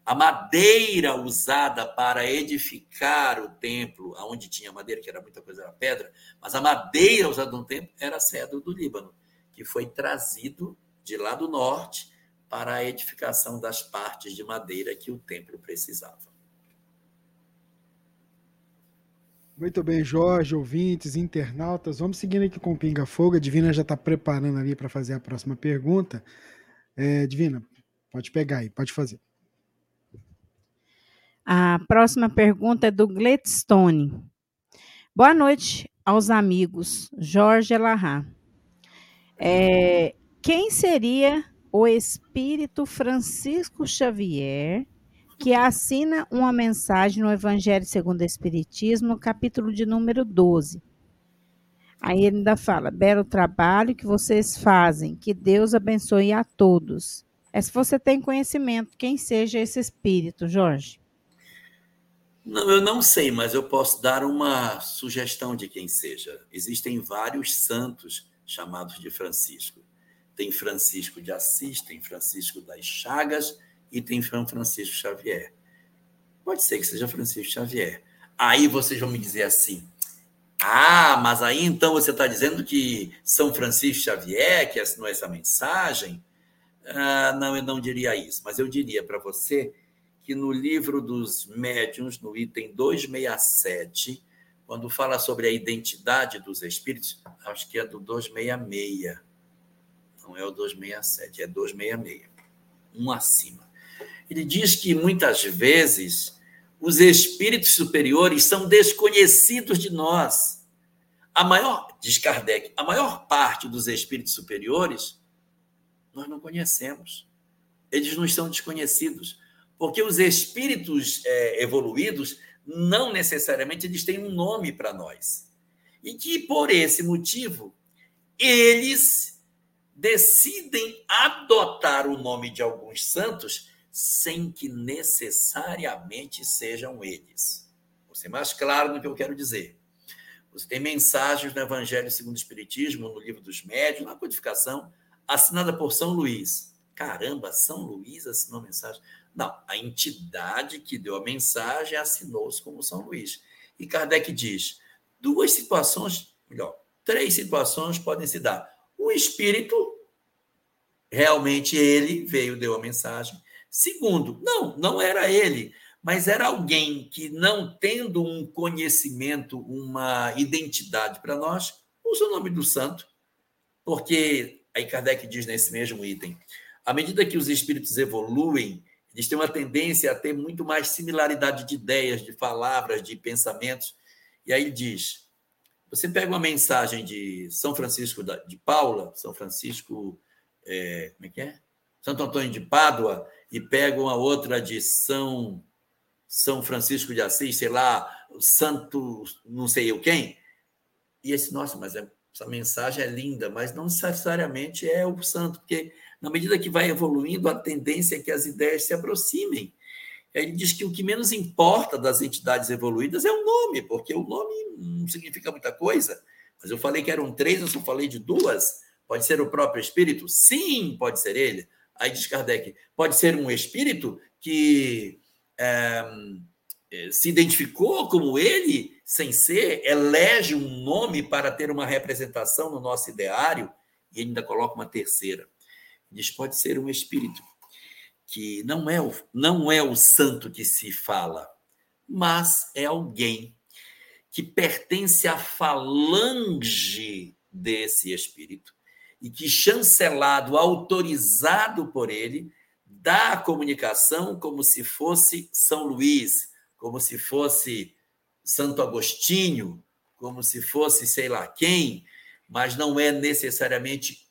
a madeira usada para edificar o templo, aonde tinha madeira, que era muita coisa, era pedra, mas a madeira usada no templo era cedro do Líbano, que foi trazido de lá do norte para a edificação das partes de madeira que o templo precisava. Muito bem, Jorge, ouvintes, internautas. Vamos seguindo aqui com o Pinga Fogo. A Divina já está preparando ali para fazer a próxima pergunta. É, Divina, pode pegar aí, pode fazer. A próxima pergunta é do Gladstone. Boa noite aos amigos Jorge Elahá. É, quem seria o Espírito Francisco Xavier que assina uma mensagem no Evangelho segundo o Espiritismo, no capítulo de número 12? Aí ele ainda fala: belo trabalho que vocês fazem, que Deus abençoe a todos. É se você tem conhecimento, quem seja esse espírito, Jorge? Não, eu não sei, mas eu posso dar uma sugestão de quem seja. Existem vários santos chamados de Francisco. Tem Francisco de Assis, tem Francisco das Chagas e tem São Francisco Xavier. Pode ser que seja Francisco Xavier. Aí vocês vão me dizer assim: ah, mas aí então você está dizendo que São Francisco Xavier que assinou essa mensagem? Ah, não, eu não diria isso, mas eu diria para você que no livro dos médiuns, no item 267, quando fala sobre a identidade dos espíritos, acho que é do 266. Não é o 267, é 266. Um acima. Ele diz que muitas vezes os espíritos superiores são desconhecidos de nós. A maior, diz Kardec, a maior parte dos espíritos superiores nós não conhecemos. Eles não estão desconhecidos porque os espíritos é, evoluídos não necessariamente eles têm um nome para nós. E que por esse motivo eles decidem adotar o nome de alguns santos sem que necessariamente sejam eles. Vou ser mais claro no que eu quero dizer. Você tem mensagens no Evangelho segundo o Espiritismo, no livro dos Médios, na codificação, assinada por São Luís. Caramba, São Luís assinou mensagem. Não, a entidade que deu a mensagem assinou-se como São Luís. E Kardec diz: duas situações, melhor, três situações podem se dar. O espírito, realmente ele veio, deu a mensagem. Segundo, não, não era ele, mas era alguém que, não tendo um conhecimento, uma identidade para nós, usa o nome do santo, porque aí Kardec diz nesse mesmo item: à medida que os espíritos evoluem, eles têm uma tendência a ter muito mais similaridade de ideias, de palavras, de pensamentos. E aí diz: você pega uma mensagem de São Francisco de Paula, São Francisco, é, como é que é? Santo Antônio de Pádua, e pega uma outra de São São Francisco de Assis, sei lá, Santo não sei eu quem. E esse, nossa, mas é, essa mensagem é linda, mas não necessariamente é o santo, porque na medida que vai evoluindo, a tendência é que as ideias se aproximem. Ele diz que o que menos importa das entidades evoluídas é o nome, porque o nome não significa muita coisa. Mas eu falei que eram três, eu só falei de duas. Pode ser o próprio espírito? Sim, pode ser ele. Aí diz Kardec: pode ser um espírito que é, se identificou como ele, sem ser, elege um nome para ter uma representação no nosso ideário, e ainda coloca uma terceira. Diz pode ser um espírito que não é o, não é o santo que se fala, mas é alguém que pertence à falange desse espírito e que chancelado, autorizado por ele, dá a comunicação como se fosse São Luís, como se fosse Santo Agostinho, como se fosse sei lá quem, mas não é necessariamente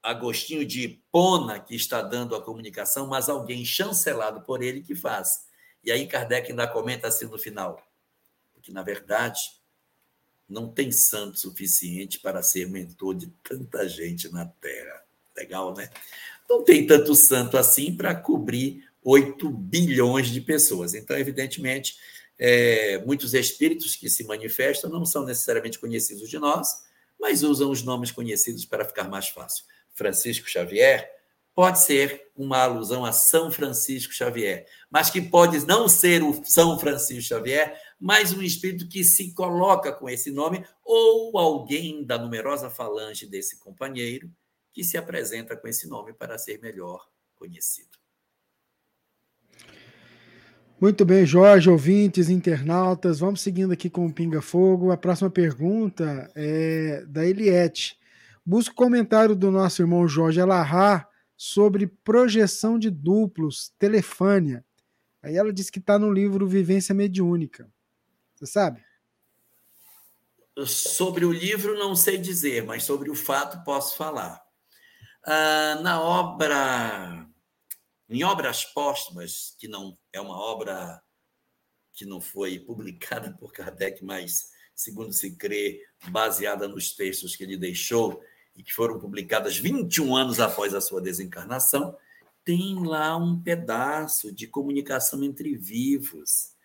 Agostinho de Hipona que está dando a comunicação, mas alguém chancelado por ele que faz. E aí Kardec ainda comenta assim no final, porque na verdade não tem santo suficiente para ser mentor de tanta gente na Terra. Legal, né? Não tem tanto santo assim para cobrir 8 bilhões de pessoas. Então, evidentemente, é, muitos espíritos que se manifestam não são necessariamente conhecidos de nós, mas usam os nomes conhecidos para ficar mais fácil. Francisco Xavier, pode ser uma alusão a São Francisco Xavier, mas que pode não ser o São Francisco Xavier, mas um espírito que se coloca com esse nome, ou alguém da numerosa falange desse companheiro que se apresenta com esse nome para ser melhor conhecido. Muito bem, Jorge, ouvintes, internautas, vamos seguindo aqui com o Pinga Fogo. A próxima pergunta é da Eliette. Busco comentário do nosso irmão Jorge Alahá sobre projeção de duplos, telefânia. Aí ela disse que está no livro Vivência Mediúnica. Você sabe? Sobre o livro não sei dizer, mas sobre o fato posso falar. Ah, na obra em obras póstumas, que não é uma obra que não foi publicada por Kardec, mas, segundo se crê, baseada nos textos que ele deixou e que foram publicadas 21 anos após a sua desencarnação, tem lá um pedaço de comunicação entre vivos.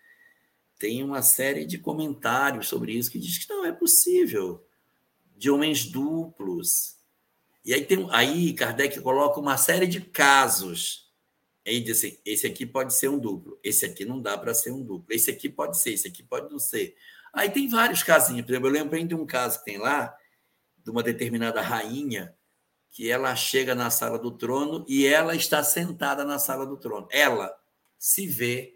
Tem uma série de comentários sobre isso que diz que não é possível de homens duplos. E aí, tem, aí Kardec coloca uma série de casos Aí diz assim: esse aqui pode ser um duplo, esse aqui não dá para ser um duplo, esse aqui pode ser, esse aqui pode não ser. Aí tem vários casinhos, por exemplo, eu lembro de um caso que tem lá, de uma determinada rainha, que ela chega na sala do trono e ela está sentada na sala do trono. Ela se vê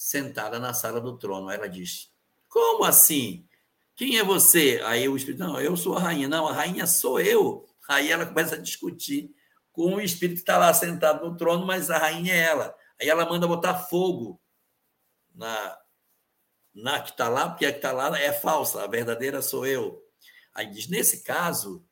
sentada na sala do trono. Ela diz: Como assim? Quem é você? Aí o espírito: Não, eu sou a rainha. Não, a rainha sou eu. Aí ela começa a discutir com o espírito que está lá sentado no trono, mas a rainha é ela. Aí ela manda botar fogo na, na que está lá, porque a que está lá é falsa, a verdadeira sou eu. Aí diz: nesse caso,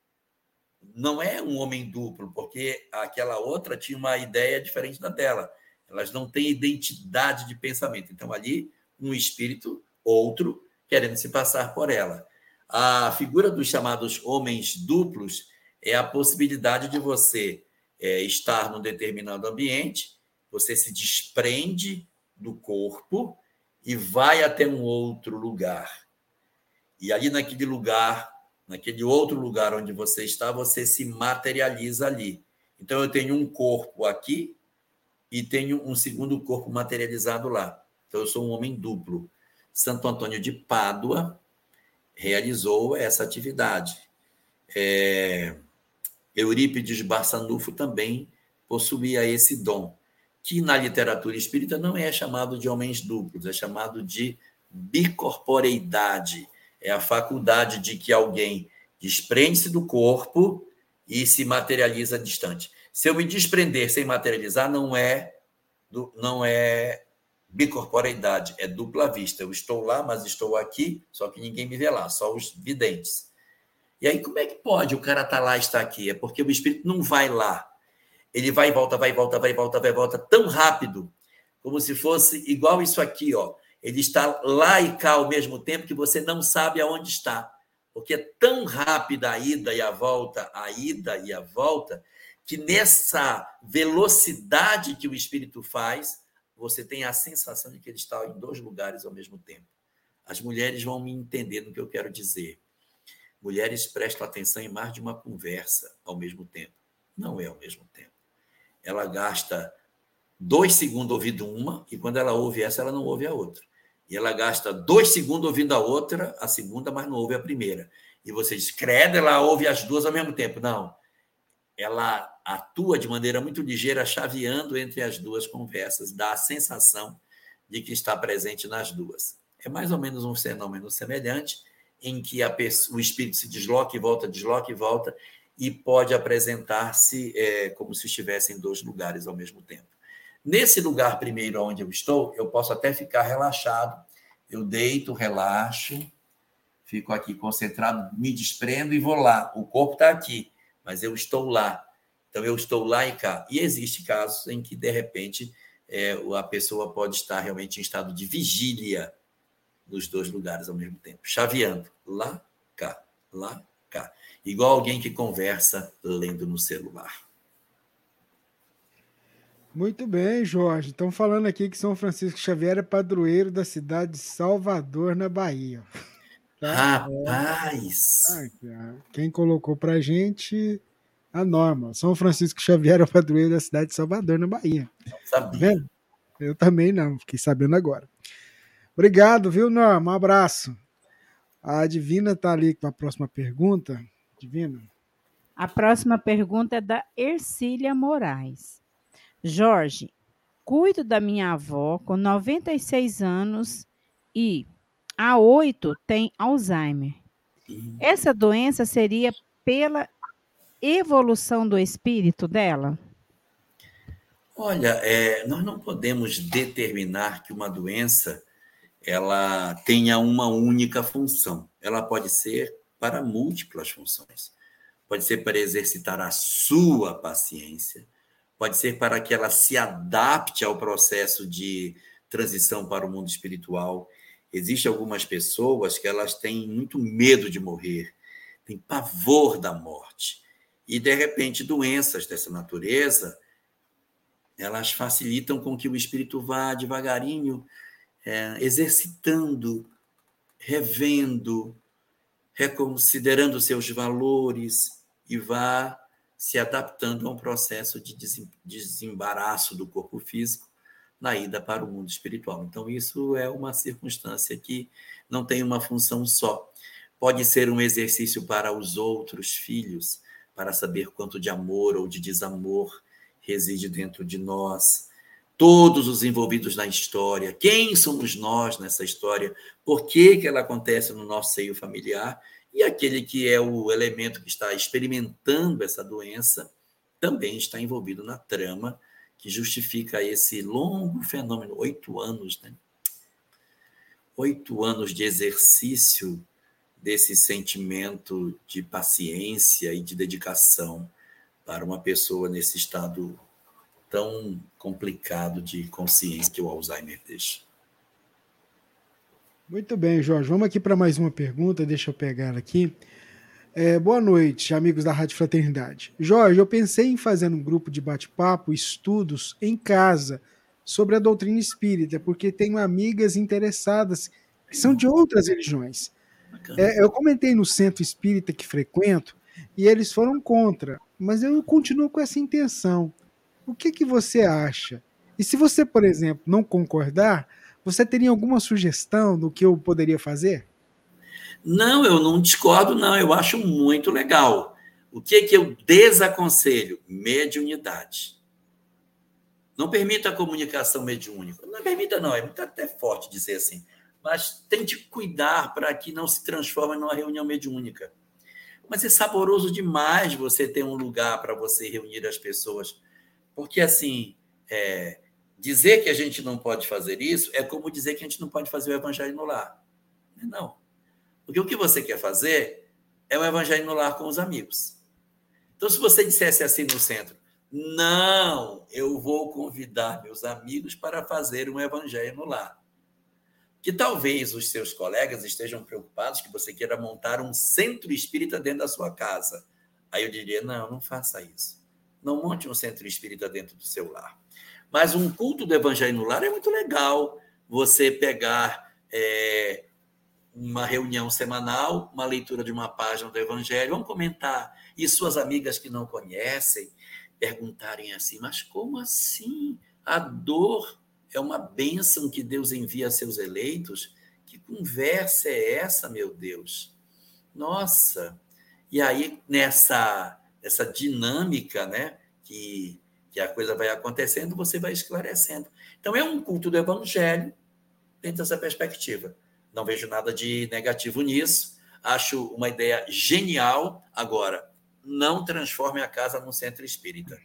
não é um homem duplo, porque aquela outra tinha uma ideia diferente da dela. Elas não têm identidade de pensamento. Então, ali, um espírito, outro, querendo se passar por ela. A figura dos chamados homens duplos é a possibilidade de você é, estar num determinado ambiente, você se desprende do corpo e vai até um outro lugar. E ali naquele lugar, naquele outro lugar onde você está, você se materializa ali. Então eu tenho um corpo aqui e tenho um segundo corpo materializado lá. Então eu sou um homem duplo. Santo Antônio de Pádua realizou essa atividade. É... Eurípides Barçanufo também possuía esse dom, que na literatura espírita não é chamado de homens duplos, é chamado de bicorporeidade. É a faculdade de que alguém desprende-se do corpo e se materializa distante. Se eu me desprender sem materializar, não é não é bicorporeidade, é dupla vista. Eu estou lá, mas estou aqui, só que ninguém me vê lá, só os videntes. E aí, como é que pode o cara estar tá lá e estar aqui? É porque o espírito não vai lá. Ele vai e volta, vai e volta, vai e volta, vai e volta tão rápido, como se fosse igual isso aqui, ó. Ele está lá e cá ao mesmo tempo que você não sabe aonde está. Porque é tão rápida a ida e a volta, a ida e a volta, que nessa velocidade que o espírito faz, você tem a sensação de que ele está em dois lugares ao mesmo tempo. As mulheres vão me entender no que eu quero dizer. Mulheres prestam atenção em mais de uma conversa ao mesmo tempo. Não é ao mesmo tempo. Ela gasta dois segundos ouvindo uma, e quando ela ouve essa, ela não ouve a outra. E ela gasta dois segundos ouvindo a outra, a segunda, mas não ouve a primeira. E você diz, credo, ela ouve as duas ao mesmo tempo. Não. Ela atua de maneira muito ligeira, chaveando entre as duas conversas, dá a sensação de que está presente nas duas. É mais ou menos um fenômeno semelhante em que pessoa, o espírito se desloca e volta, desloca e volta, e pode apresentar-se é, como se estivesse em dois lugares ao mesmo tempo. Nesse lugar primeiro onde eu estou, eu posso até ficar relaxado. Eu deito, relaxo, fico aqui concentrado, me desprendo e vou lá. O corpo está aqui, mas eu estou lá. Então eu estou lá e cá. E existe casos em que, de repente, é, a pessoa pode estar realmente em estado de vigília nos dois lugares ao mesmo tempo, chaveando lá, cá, lá, cá. Igual alguém que conversa lendo no celular. Muito bem, Jorge. Estão falando aqui que São Francisco Xavier é padroeiro da cidade de Salvador, na Bahia. Tá? Rapaz! É. Quem colocou para gente a norma. São Francisco Xavier é o padroeiro da cidade de Salvador, na Bahia. Não sabia. Tá Eu também não, fiquei sabendo agora. Obrigado, viu, Norma? Um abraço. A Divina está ali com a próxima pergunta. Divina. A próxima pergunta é da Ercília Moraes. Jorge, Cuido da minha avó com 96 anos e há oito tem Alzheimer. Essa doença seria pela evolução do espírito dela? Olha, é, nós não podemos determinar que uma doença ela tenha uma única função. Ela pode ser para múltiplas funções. Pode ser para exercitar a sua paciência, pode ser para que ela se adapte ao processo de transição para o mundo espiritual. Existem algumas pessoas que elas têm muito medo de morrer, têm pavor da morte. E, de repente, doenças dessa natureza, elas facilitam com que o espírito vá devagarinho é, exercitando, revendo, reconsiderando seus valores e vá se adaptando a um processo de desembaraço do corpo físico na ida para o mundo espiritual. Então, isso é uma circunstância que não tem uma função só. Pode ser um exercício para os outros filhos, para saber quanto de amor ou de desamor reside dentro de nós. Todos os envolvidos na história, quem somos nós nessa história, por que, que ela acontece no nosso seio familiar, e aquele que é o elemento que está experimentando essa doença também está envolvido na trama que justifica esse longo fenômeno oito anos, né? Oito anos de exercício desse sentimento de paciência e de dedicação para uma pessoa nesse estado tão complicado de consciência que o Alzheimer deixa. Muito bem, Jorge. Vamos aqui para mais uma pergunta, deixa eu pegar aqui. É, boa noite, amigos da Rádio Fraternidade. Jorge, eu pensei em fazer um grupo de bate-papo, estudos em casa sobre a doutrina espírita, porque tenho amigas interessadas que são de outras religiões. É, eu comentei no centro espírita que frequento e eles foram contra, mas eu continuo com essa intenção. O que, que você acha? E se você, por exemplo, não concordar, você teria alguma sugestão do que eu poderia fazer? Não, eu não discordo, não. Eu acho muito legal. O que, que eu desaconselho? Mediunidade. Não permita a comunicação mediúnica. Não permita, não. É muito até forte dizer assim. Mas tente cuidar para que não se transforme numa reunião mediúnica. Mas é saboroso demais você ter um lugar para você reunir as pessoas porque, assim, é, dizer que a gente não pode fazer isso é como dizer que a gente não pode fazer o evangelho no lar. Não. Porque o que você quer fazer é o evangelho no lar com os amigos. Então, se você dissesse assim no centro, não, eu vou convidar meus amigos para fazer um evangelho no lar. Que talvez os seus colegas estejam preocupados que você queira montar um centro espírita dentro da sua casa. Aí eu diria: não, não faça isso. Não monte um centro espírita dentro do seu lar. Mas um culto do evangelho no lar é muito legal. Você pegar é, uma reunião semanal, uma leitura de uma página do evangelho, vamos comentar. E suas amigas que não conhecem perguntarem assim: mas como assim? A dor é uma bênção que Deus envia a seus eleitos? Que conversa é essa, meu Deus? Nossa! E aí, nessa essa dinâmica, né? Que, que a coisa vai acontecendo, você vai esclarecendo. Então, é um culto do evangelho dentro dessa perspectiva. Não vejo nada de negativo nisso. Acho uma ideia genial. Agora, não transforme a casa num centro espírita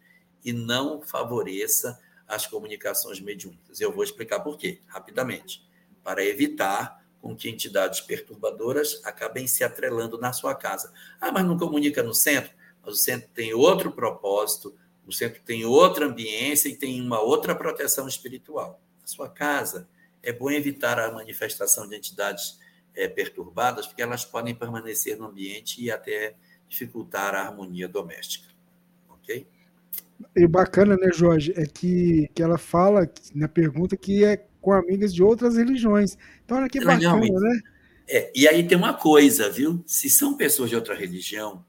e não favoreça as comunicações mediúnicas. Eu vou explicar por quê, rapidamente. Para evitar com que entidades perturbadoras acabem se atrelando na sua casa. Ah, mas não comunica no centro? mas o centro tem outro propósito, o centro tem outra ambiência e tem uma outra proteção espiritual. Na sua casa, é bom evitar a manifestação de entidades é, perturbadas, porque elas podem permanecer no ambiente e até dificultar a harmonia doméstica. Ok? E bacana, né, Jorge, é que, que ela fala na pergunta que é com amigas de outras religiões. Então, olha que é bacana, né? É, e aí tem uma coisa, viu? Se são pessoas de outra religião,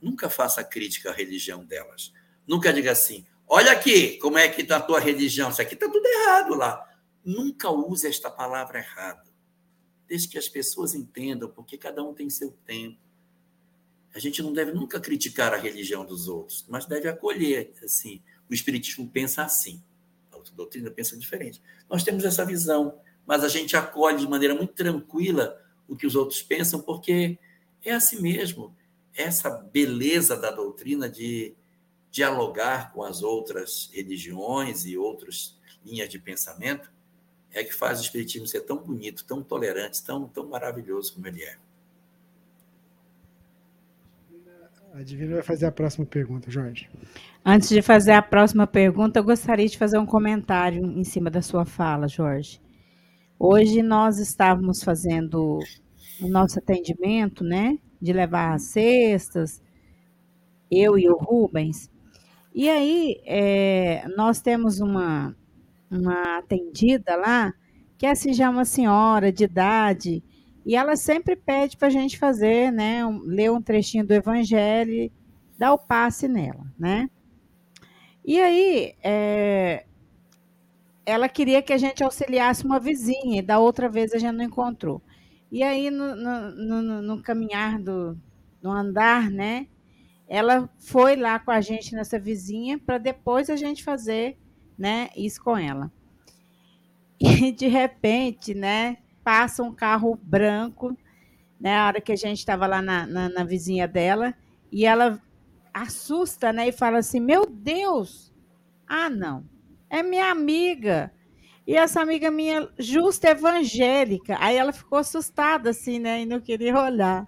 Nunca faça crítica à religião delas. Nunca diga assim: olha aqui, como é que está a tua religião? Isso aqui está tudo errado lá. Nunca use esta palavra errada. Desde que as pessoas entendam, porque cada um tem seu tempo. A gente não deve nunca criticar a religião dos outros, mas deve acolher. Assim, o Espiritismo pensa assim. outra doutrina pensa diferente. Nós temos essa visão, mas a gente acolhe de maneira muito tranquila o que os outros pensam, porque é assim mesmo. Essa beleza da doutrina de dialogar com as outras religiões e outras linhas de pensamento é que faz o Espiritismo ser tão bonito, tão tolerante, tão, tão maravilhoso como ele é. A Divina vai fazer a próxima pergunta, Jorge. Antes de fazer a próxima pergunta, eu gostaria de fazer um comentário em cima da sua fala, Jorge. Hoje nós estávamos fazendo o nosso atendimento, né? De levar as cestas, eu e o Rubens. E aí, é, nós temos uma, uma atendida lá, que é assim, já uma senhora de idade, e ela sempre pede para a gente fazer, né? Um, ler um trechinho do Evangelho, dar o passe nela, né? E aí, é, ela queria que a gente auxiliasse uma vizinha, e da outra vez a gente não encontrou. E aí, no, no, no, no caminhar do no andar, né? Ela foi lá com a gente nessa vizinha para depois a gente fazer, né, isso com ela. E de repente, né, passa um carro branco, né, a hora que a gente estava lá na, na, na vizinha dela, e ela assusta, né, e fala assim: "Meu Deus! Ah, não. É minha amiga. E essa amiga minha, justa evangélica. Aí ela ficou assustada, assim, né? E não queria olhar.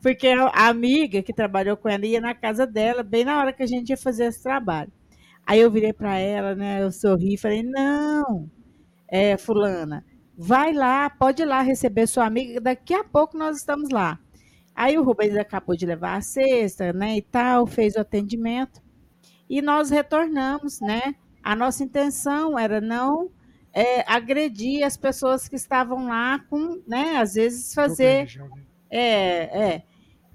Porque a amiga que trabalhou com ela ia na casa dela, bem na hora que a gente ia fazer esse trabalho. Aí eu virei para ela, né? Eu sorri e falei: não, é, Fulana, vai lá, pode ir lá receber sua amiga, daqui a pouco nós estamos lá. Aí o Rubens acabou de levar a cesta, né? E tal, fez o atendimento. E nós retornamos, né? A nossa intenção era não é, agredir as pessoas que estavam lá com, né, às vezes fazer é, é,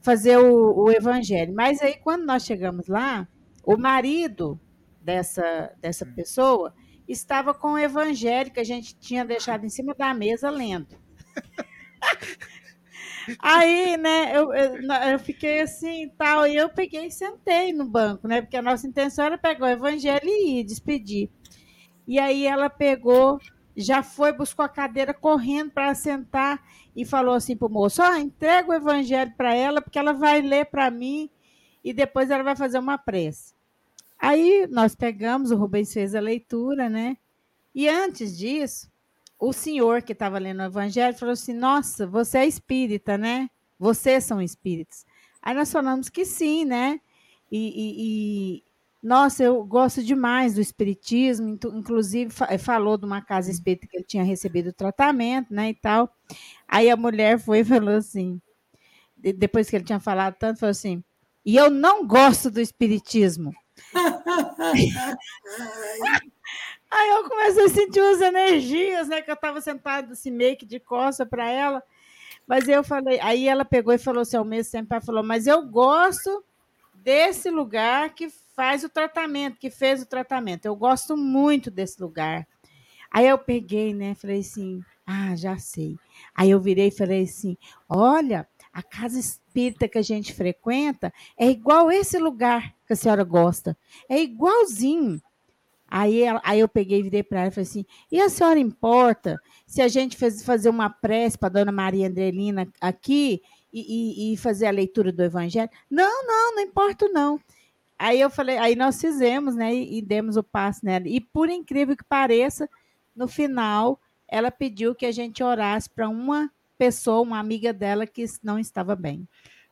fazer o, o evangelho. Mas aí quando nós chegamos lá, o marido dessa dessa pessoa estava com o evangelho que a gente tinha deixado em cima da mesa lendo. Aí, né, eu, eu, fiquei assim tal, e eu peguei e sentei no banco, né? Porque a nossa intenção era pegar o evangelho e ir despedir. E aí ela pegou, já foi, buscou a cadeira correndo para sentar e falou assim para o moço: Ó, oh, entrega o evangelho para ela, porque ela vai ler para mim e depois ela vai fazer uma prece. Aí nós pegamos, o Rubens fez a leitura, né? E antes disso, o senhor que estava lendo o evangelho falou assim: Nossa, você é espírita, né? Vocês são espíritos. Aí nós falamos que sim, né? E, e, nossa, eu gosto demais do espiritismo, inclusive eh, falou de uma casa espírita que ele tinha recebido tratamento, né, e tal. Aí a mulher foi e falou assim, depois que ele tinha falado tanto, falou assim: "E eu não gosto do espiritismo". Aí eu comecei a sentir umas energias, né, que eu estava sentada assim meio que de costa para ela. Mas eu falei, aí ela pegou e falou assim ao mesmo tempo, ela falou: "Mas eu gosto desse lugar que faz o tratamento, que fez o tratamento. Eu gosto muito desse lugar. Aí eu peguei, né? Falei assim: ah, já sei. Aí eu virei e falei assim: olha, a casa espírita que a gente frequenta é igual esse lugar que a senhora gosta. É igualzinho. Aí, aí eu peguei e virei para ela e falei assim: e a senhora importa se a gente fez, fazer uma prece para a dona Maria Andrelina aqui e, e, e, fazer a leitura do Evangelho? Não, não, não importa, não. Aí eu falei, aí nós fizemos, né? E, e demos o passo nela. E por incrível que pareça, no final, ela pediu que a gente orasse para uma pessoa, uma amiga dela que não estava bem.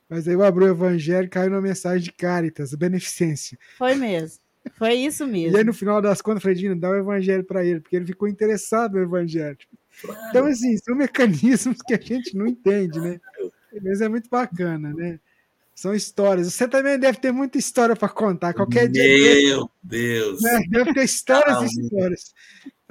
Mas aí eu abri o evangelho e caiu na mensagem de Caritas, beneficência. Foi mesmo. Foi isso mesmo. e aí, no final das contas, eu falei, Dina, dá o evangelho para ele, porque ele ficou interessado no evangelho. Claro. Então, assim, são mecanismos que a gente não entende, né? Mas é muito bacana, né? São histórias. Você também deve ter muita história para contar. Qualquer Meu dia. Meu Deus! Né? Deve ter histórias e histórias.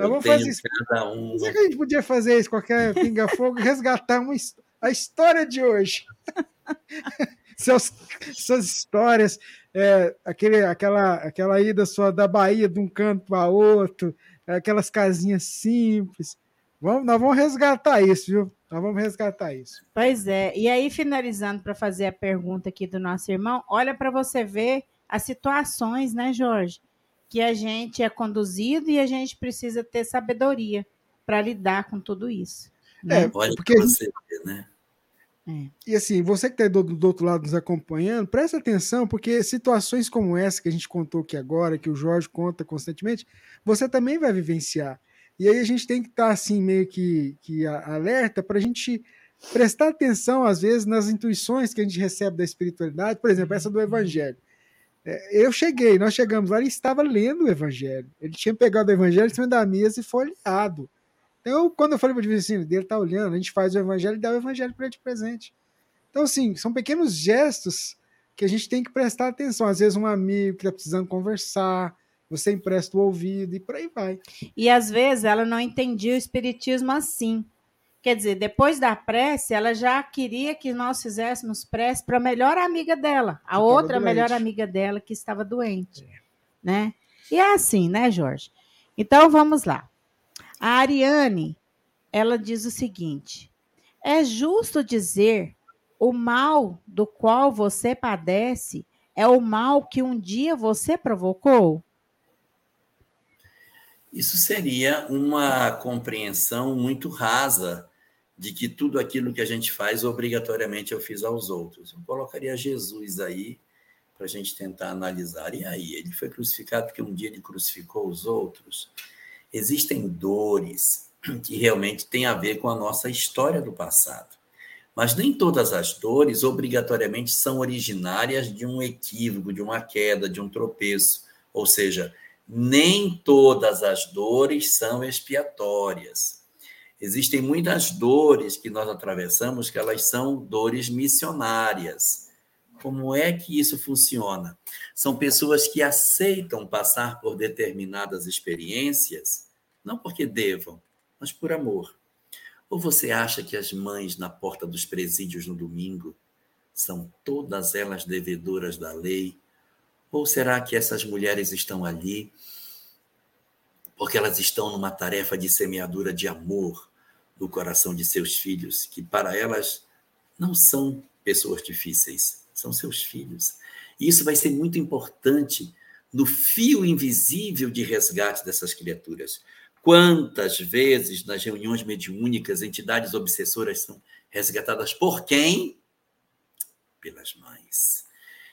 Então, vamos fazer isso. Cada um. que a gente podia fazer isso, qualquer pinga-fogo, resgatar uma, a história de hoje. Seus, suas histórias, é, aquele, aquela, aquela ida sua da Bahia de um canto para outro, aquelas casinhas simples. Vamos, nós vamos resgatar isso, viu? Nós vamos resgatar isso. Pois é. E aí, finalizando para fazer a pergunta aqui do nosso irmão, olha para você ver as situações, né, Jorge? Que a gente é conduzido e a gente precisa ter sabedoria para lidar com tudo isso. Né? É, Olha porque para você né? E assim, você que está do, do outro lado nos acompanhando, presta atenção, porque situações como essa que a gente contou aqui agora, que o Jorge conta constantemente, você também vai vivenciar. E aí a gente tem que estar tá, assim, meio que, que alerta para a gente prestar atenção, às vezes, nas intuições que a gente recebe da espiritualidade, por exemplo, essa do Evangelho. É, eu cheguei, nós chegamos lá, ele estava lendo o Evangelho. Ele tinha pegado o Evangelho em cima da mesa e folheado. Então, quando eu falei para o vizinho dele, tá olhando, a gente faz o evangelho e dá o evangelho para ele de presente. Então, assim, são pequenos gestos que a gente tem que prestar atenção. Às vezes, um amigo que está precisando conversar, você empresta o ouvido e por aí vai. E às vezes ela não entendia o espiritismo assim. Quer dizer, depois da prece, ela já queria que nós fizéssemos prece para a melhor amiga dela, a outra doente. melhor amiga dela que estava doente, é. né? E é assim, né, Jorge? Então vamos lá. A Ariane, ela diz o seguinte: é justo dizer o mal do qual você padece é o mal que um dia você provocou? Isso seria uma compreensão muito rasa de que tudo aquilo que a gente faz obrigatoriamente eu fiz aos outros. Eu colocaria Jesus aí para a gente tentar analisar. E aí, ele foi crucificado porque um dia ele crucificou os outros? existem dores que realmente têm a ver com a nossa história do passado. Mas nem todas as dores obrigatoriamente são originárias de um equívoco, de uma queda, de um tropeço. Ou seja, nem todas as dores são expiatórias. Existem muitas dores que nós atravessamos que elas são dores missionárias. Como é que isso funciona? São pessoas que aceitam passar por determinadas experiências, não porque devam, mas por amor. Ou você acha que as mães na porta dos presídios no domingo são todas elas devedoras da lei? Ou será que essas mulheres estão ali porque elas estão numa tarefa de semeadura de amor no coração de seus filhos, que para elas não são pessoas difíceis, são seus filhos. E isso vai ser muito importante no fio invisível de resgate dessas criaturas. Quantas vezes nas reuniões mediúnicas entidades obsessoras são resgatadas por quem? Pelas mães.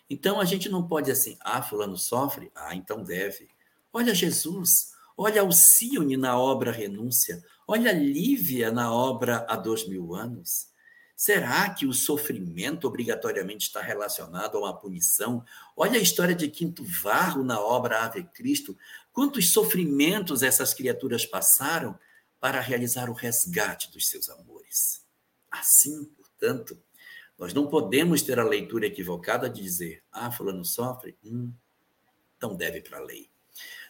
Então a gente não pode assim, ah, fulano sofre, ah, então deve. Olha Jesus, olha Alcione na obra Renúncia, olha Lívia na obra Há Dois Mil Anos. Será que o sofrimento obrigatoriamente está relacionado a uma punição? Olha a história de Quinto Varro na obra Ave Cristo. Quantos sofrimentos essas criaturas passaram para realizar o resgate dos seus amores? Assim, portanto, nós não podemos ter a leitura equivocada de dizer: ah, Fulano sofre, hum, então deve para a lei.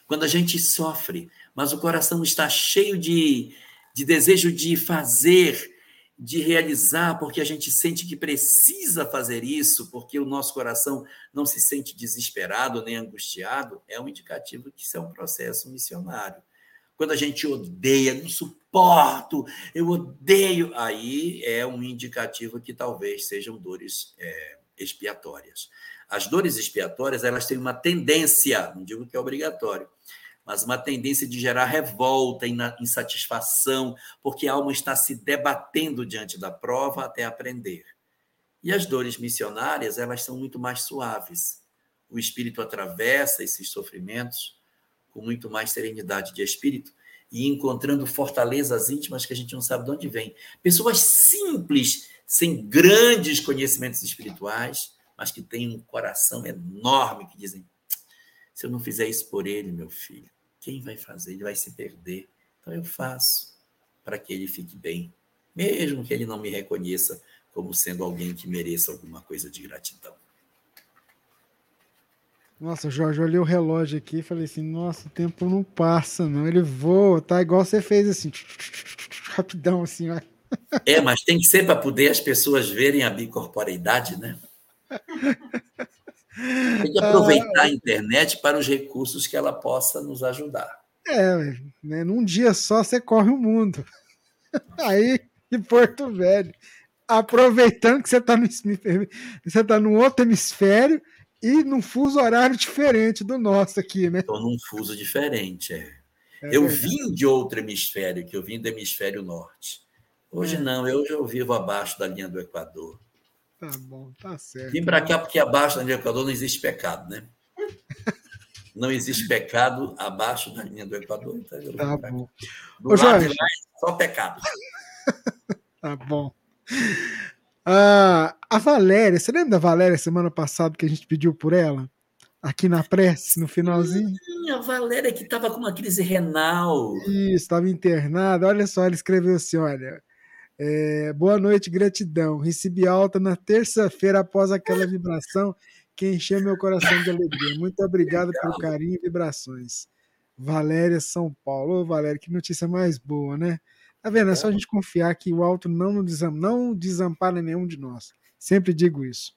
Quando a gente sofre, mas o coração está cheio de, de desejo de fazer, de realizar, porque a gente sente que precisa fazer isso, porque o nosso coração não se sente desesperado nem angustiado, é um indicativo que isso é um processo missionário. Quando a gente odeia, não suporto, eu odeio, aí é um indicativo que talvez sejam dores é, expiatórias. As dores expiatórias, elas têm uma tendência, não digo que é obrigatório, mas uma tendência de gerar revolta, insatisfação, porque a alma está se debatendo diante da prova até aprender. E as dores missionárias, elas são muito mais suaves. O espírito atravessa esses sofrimentos com muito mais serenidade de espírito e encontrando fortalezas íntimas que a gente não sabe de onde vem. Pessoas simples, sem grandes conhecimentos espirituais, mas que têm um coração enorme, que dizem: se eu não fizer isso por ele, meu filho, quem vai fazer? Ele vai se perder. Então eu faço para que ele fique bem, mesmo que ele não me reconheça como sendo alguém que mereça alguma coisa de gratidão. Nossa, Jorge, eu olhei o relógio aqui e falei assim: nossa, o tempo não passa, não. Ele voa, tá igual você fez assim, rapidão, assim, ó. É, mas tem que ser para poder as pessoas verem a bicorporeidade, né? Tem que aproveitar ah, a internet para os recursos que ela possa nos ajudar. É, né? num dia só você corre o mundo. Aí, em Porto Velho, aproveitando que você está no, você tá no outro hemisfério, E num fuso horário diferente do nosso aqui, né? Estou num fuso diferente, é. É eu verdade. vim de outro hemisfério, que eu vim do hemisfério norte. Hoje É. não, hoje eu vivo abaixo da linha do Equador. Tá bom, tá certo. Vim para cá porque abaixo da linha do Equador não existe pecado, né? Não existe pecado abaixo da linha do Equador. Então Tá cá. bom, Do Ô, Jorge. lá é só pecado. tá bom. Ah, a Valéria, você lembra da Valéria semana passada que a gente pediu por ela? Aqui na prece, no finalzinho? Hum, A Valéria que estava com uma crise renal. Isso, estava internada. Olha só, ela escreveu assim: olha. É, boa noite, gratidão. Recebi alta na terça-feira após aquela vibração que encheu meu coração de alegria. Muito obrigado pelo carinho e vibrações. Valéria São Paulo. Ô, Valéria, que notícia mais boa, né? Tá vendo? É só a gente confiar que o alto não, desam- não desampara nenhum de nós. Sempre digo isso.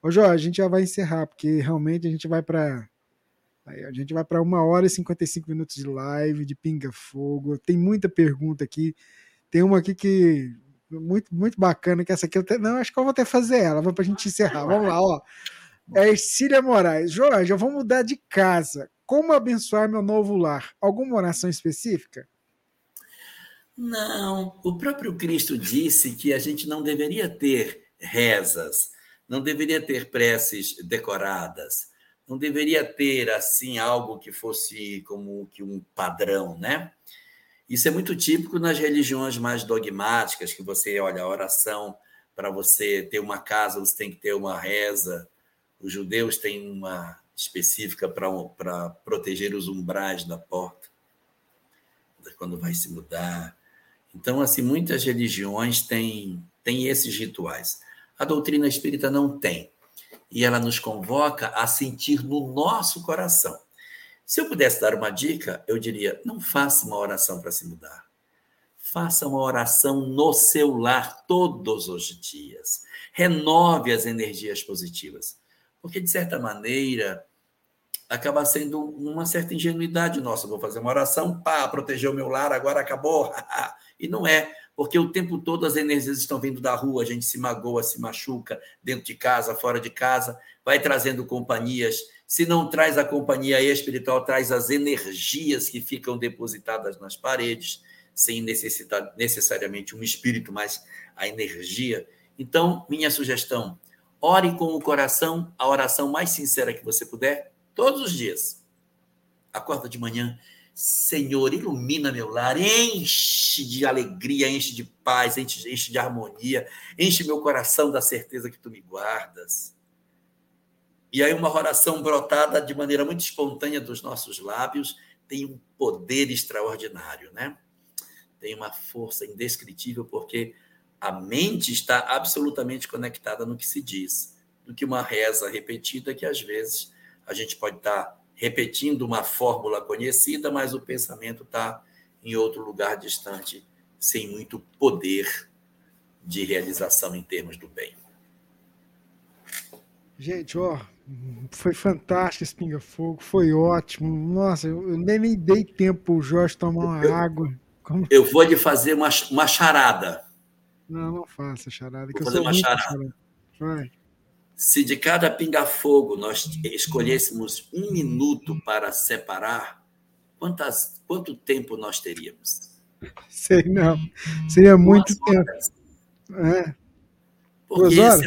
Ô, Jorge, a gente já vai encerrar, porque realmente a gente vai para a gente vai para uma hora e 55 minutos de live, de pinga-fogo. Tem muita pergunta aqui. Tem uma aqui que. Muito, muito bacana, que essa aqui eu até, não, acho que eu vou até fazer ela, para a gente encerrar. Vamos lá, ó. É Ercília Moraes. Jorge, eu vou mudar de casa. Como abençoar meu novo lar? Alguma oração específica? Não, o próprio Cristo disse que a gente não deveria ter rezas, não deveria ter preces decoradas, não deveria ter assim algo que fosse como que um padrão, né? Isso é muito típico nas religiões mais dogmáticas, que você olha a oração para você ter uma casa, você tem que ter uma reza. Os judeus têm uma específica para proteger os umbrais da porta quando vai se mudar. Então, assim, muitas religiões têm, têm esses rituais. A doutrina espírita não tem. E ela nos convoca a sentir no nosso coração. Se eu pudesse dar uma dica, eu diria: não faça uma oração para se mudar. Faça uma oração no seu lar todos os dias. Renove as energias positivas. Porque, de certa maneira, acaba sendo uma certa ingenuidade nossa. Vou fazer uma oração para proteger o meu lar, agora acabou. e não é, porque o tempo todo as energias estão vindo da rua, a gente se magoa, se machuca, dentro de casa, fora de casa, vai trazendo companhias. Se não traz a companhia espiritual, traz as energias que ficam depositadas nas paredes, sem necessitar necessariamente um espírito, mas a energia. Então, minha sugestão, ore com o coração, a oração mais sincera que você puder, todos os dias. Acorda de manhã, Senhor, ilumina meu lar, enche de alegria, enche de paz, enche, enche de harmonia, enche meu coração da certeza que tu me guardas. E aí, uma oração brotada de maneira muito espontânea dos nossos lábios tem um poder extraordinário, né? Tem uma força indescritível, porque a mente está absolutamente conectada no que se diz, do que uma reza repetida que às vezes a gente pode estar repetindo uma fórmula conhecida, mas o pensamento está em outro lugar distante, sem muito poder de realização em termos do bem. Gente, ó, foi fantástico esse pinga-fogo, foi ótimo. Nossa, eu nem, nem dei tempo pro Jorge tomar uma água. Como... Eu vou lhe fazer uma, uma charada. Não, não faça charada, Vou fazer uma charada. charada. Vai. Se de cada pinga-fogo nós escolhêssemos um minuto para separar, quantas, quanto tempo nós teríamos? Sei não. Seria muito Duas tempo. É, Porque esse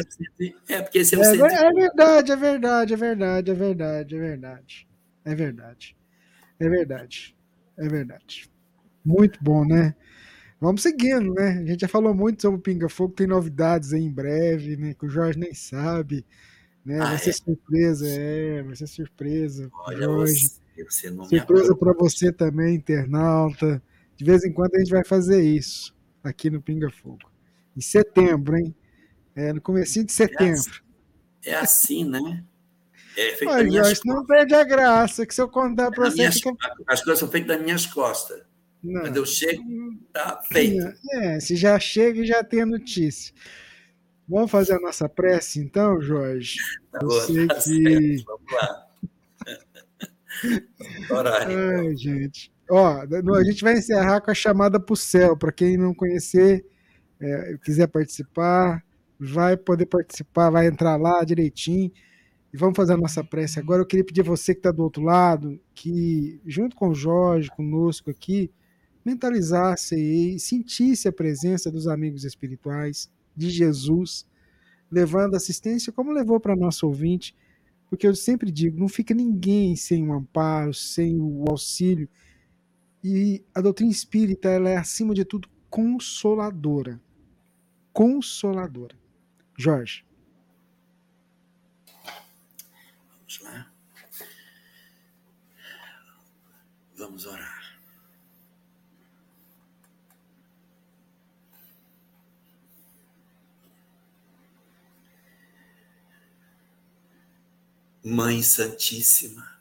é, é, porque esse é o é, ver- é verdade, é verdade, é verdade, é verdade, é verdade. É verdade. É verdade. É verdade. Muito bom, né? Vamos seguindo, né? A gente já falou muito sobre o Pinga Fogo, tem novidades aí em breve, né? Que o Jorge nem sabe. Né? Ah, vai ser é? surpresa, é, vai ser surpresa. Olha, Jorge. você, você Surpresa para você também, internauta. De vez em quando a gente vai fazer isso aqui no Pinga Fogo. Em setembro, hein? É, no comecinho de setembro. É assim, né? É feito Olha, Jorge, não perde a graça, que se eu contar para você, minhas- fica... As coisas são feitas das minhas costas. Não. Quando eu chego, tá feito. É, se já chega e já tem a notícia. Vamos fazer a nossa prece então, Jorge? Tá Eu sei tá que- certo, Vamos lá. Horário. Ai, gente. Ó, a gente vai encerrar com a chamada para o céu. Para quem não conhecer, é, quiser participar, vai poder participar, vai entrar lá direitinho E vamos fazer a nossa prece agora. Eu queria pedir a você que está do outro lado, que junto com o Jorge, conosco aqui, mentalizasse e sentisse a presença dos amigos espirituais, de Jesus, levando assistência, como levou para nosso ouvinte, porque eu sempre digo, não fica ninguém sem o um amparo, sem o auxílio. E a doutrina espírita, ela é acima de tudo consoladora. Consoladora. Jorge. Vamos lá. Vamos orar. Mãe Santíssima,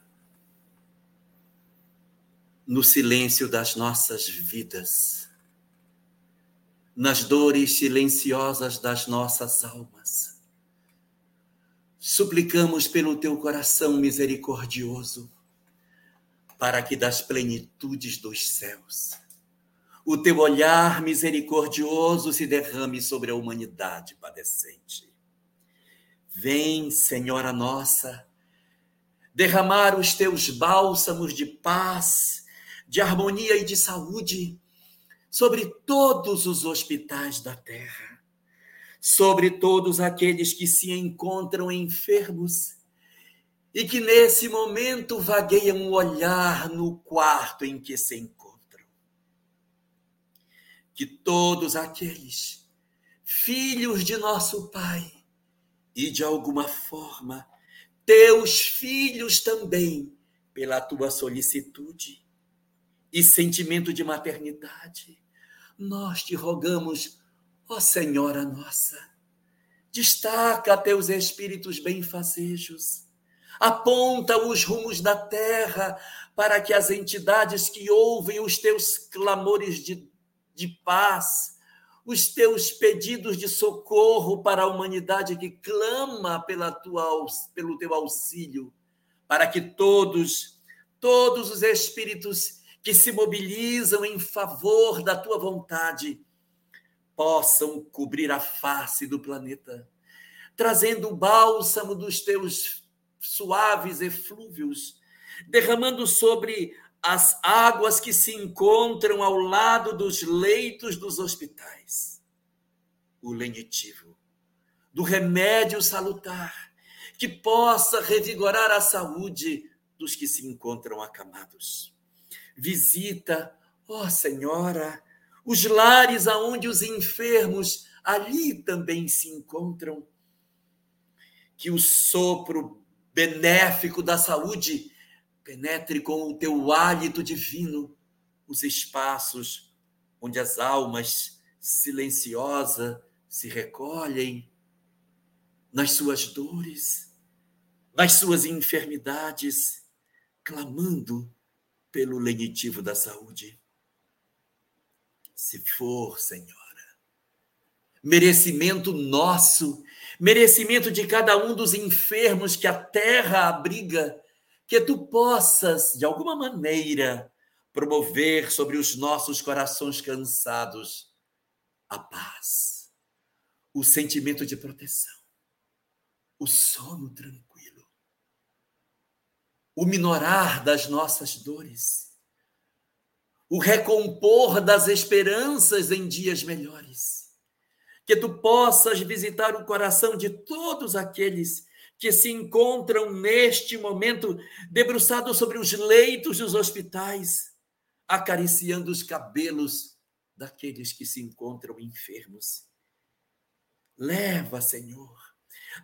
no silêncio das nossas vidas, nas dores silenciosas das nossas almas, suplicamos pelo teu coração misericordioso, para que das plenitudes dos céus o teu olhar misericordioso se derrame sobre a humanidade padecente. Vem, Senhora nossa, derramar os teus bálsamos de paz, de harmonia e de saúde sobre todos os hospitais da terra sobre todos aqueles que se encontram enfermos e que nesse momento vagueiam o olhar no quarto em que se encontram. Que todos aqueles filhos de nosso Pai e de alguma forma teus filhos também, pela tua solicitude e sentimento de maternidade, nós te rogamos Ó Senhora nossa, destaca teus espíritos benfazejos, aponta os rumos da terra para que as entidades que ouvem os teus clamores de, de paz, os teus pedidos de socorro para a humanidade que clama pela tua, pelo teu auxílio, para que todos, todos os espíritos que se mobilizam em favor da tua vontade, possam cobrir a face do planeta, trazendo o bálsamo dos teus suaves eflúvios, derramando sobre as águas que se encontram ao lado dos leitos dos hospitais. O lenitivo, do remédio salutar, que possa revigorar a saúde dos que se encontram acamados. Visita, ó Senhora, os lares aonde os enfermos ali também se encontram. Que o sopro benéfico da saúde penetre com o teu hálito divino os espaços onde as almas silenciosas se recolhem nas suas dores, nas suas enfermidades, clamando pelo lenitivo da saúde se for, Senhora. Merecimento nosso, merecimento de cada um dos enfermos que a terra abriga, que tu possas, de alguma maneira, promover sobre os nossos corações cansados a paz, o sentimento de proteção, o sono tranquilo, o minorar das nossas dores o recompor das esperanças em dias melhores. Que tu possas visitar o coração de todos aqueles que se encontram neste momento debruçados sobre os leitos dos hospitais, acariciando os cabelos daqueles que se encontram enfermos. Leva, Senhor,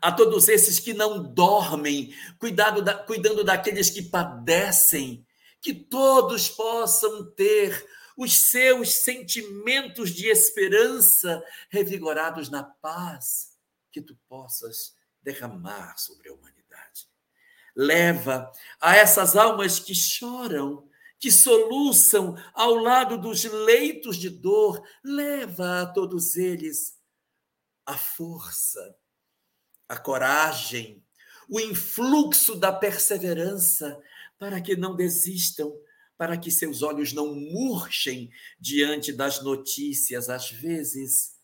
a todos esses que não dormem, cuidado da, cuidando daqueles que padecem, que todos possam ter os seus sentimentos de esperança revigorados na paz que tu possas derramar sobre a humanidade. Leva a essas almas que choram, que soluçam ao lado dos leitos de dor, leva a todos eles a força, a coragem, o influxo da perseverança, para que não desistam, para que seus olhos não murchem diante das notícias, às vezes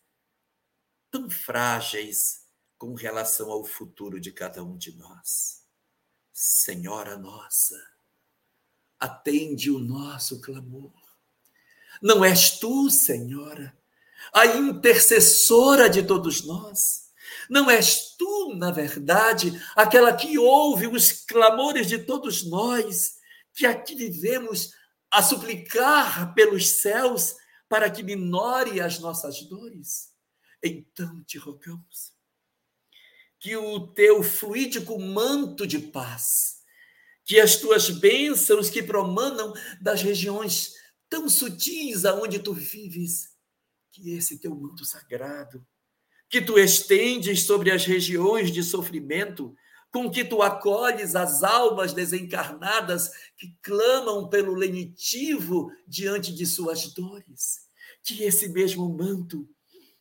tão frágeis com relação ao futuro de cada um de nós. Senhora nossa, atende o nosso clamor. Não és tu, Senhora, a intercessora de todos nós? Não és tu, na verdade, aquela que ouve os clamores de todos nós, que aqui vivemos a suplicar pelos céus para que minore as nossas dores? Então te rogamos que o teu fluídico manto de paz, que as tuas bênçãos que promanam das regiões tão sutis aonde tu vives, que esse teu manto sagrado, que tu estendes sobre as regiões de sofrimento, com que tu acolhes as almas desencarnadas que clamam pelo lenitivo diante de suas dores, que esse mesmo manto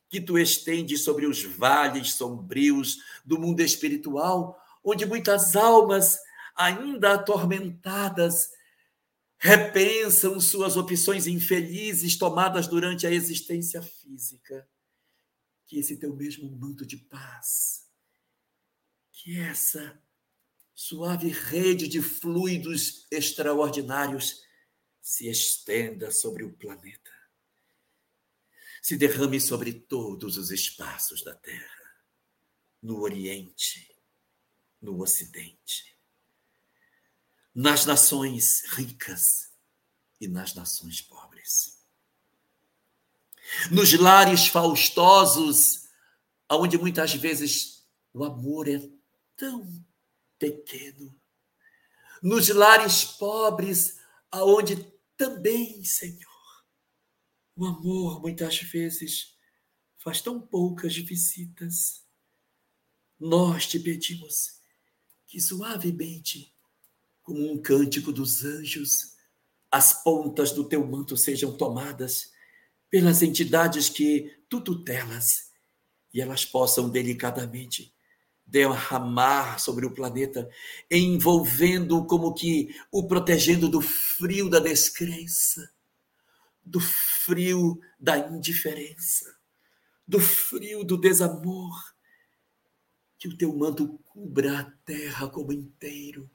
que tu estendes sobre os vales sombrios do mundo espiritual, onde muitas almas, ainda atormentadas, repensam suas opções infelizes tomadas durante a existência física. Que esse teu mesmo manto de paz, que essa suave rede de fluidos extraordinários se estenda sobre o planeta se derrame sobre todos os espaços da Terra, no Oriente, no Ocidente, nas nações ricas e nas nações pobres. Nos lares faustosos, onde muitas vezes o amor é tão pequeno. Nos lares pobres, aonde também, Senhor, o amor, muitas vezes, faz tão poucas visitas. Nós te pedimos que suavemente, como um cântico dos anjos, as pontas do teu manto sejam tomadas pelas entidades que tu tutelas e elas possam delicadamente derramar sobre o planeta, envolvendo como que o protegendo do frio da descrença, do frio da indiferença, do frio do desamor. Que o teu manto cubra a terra como inteiro,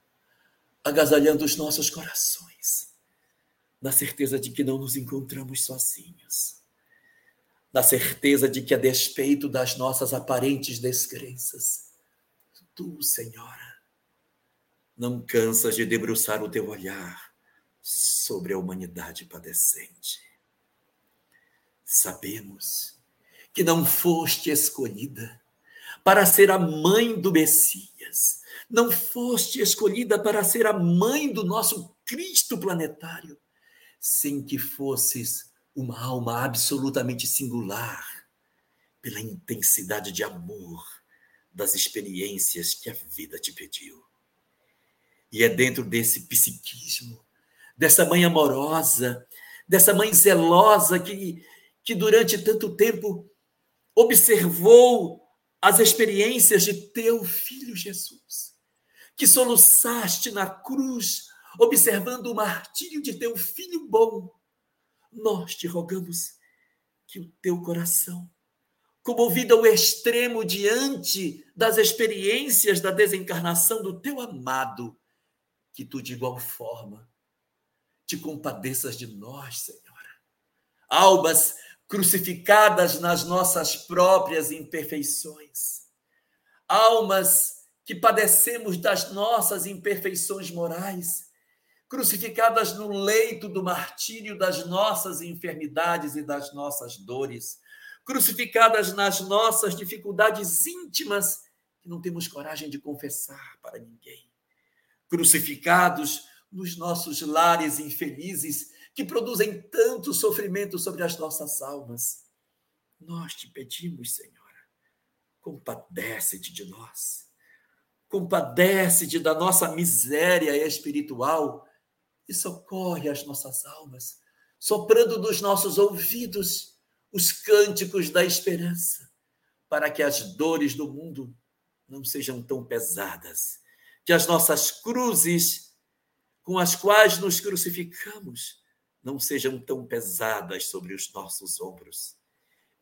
agasalhando os nossos corações, na certeza de que não nos encontramos sozinhos, na certeza de que, a despeito das nossas aparentes descrenças, tu, Senhora, não cansas de debruçar o teu olhar sobre a humanidade padecente. Sabemos que não foste escolhida para ser a mãe do Messias, não foste escolhida para ser a mãe do nosso Cristo planetário, sem que fosses uma alma absolutamente singular pela intensidade de amor das experiências que a vida te pediu. E é dentro desse psiquismo dessa mãe amorosa, dessa mãe zelosa que, que durante tanto tempo observou as experiências de teu filho Jesus, que soluçaste na cruz, observando o martírio de teu filho bom. Nós te rogamos que o teu coração, comovido ao extremo diante das experiências da desencarnação do teu amado, que tu de igual forma te compadeças de nós, Senhora. Almas crucificadas nas nossas próprias imperfeições. Almas que padecemos das nossas imperfeições morais, crucificadas no leito do martírio das nossas enfermidades e das nossas dores, crucificadas nas nossas dificuldades íntimas que não temos coragem de confessar para ninguém, crucificados nos nossos lares infelizes que produzem tanto sofrimento sobre as nossas almas. Nós te pedimos, Senhora, compadece-te de nós. Compadece-te da nossa miséria espiritual e socorre as nossas almas, soprando nos nossos ouvidos os cânticos da esperança, para que as dores do mundo não sejam tão pesadas, que as nossas cruzes com as quais nos crucificamos não sejam tão pesadas sobre os nossos ombros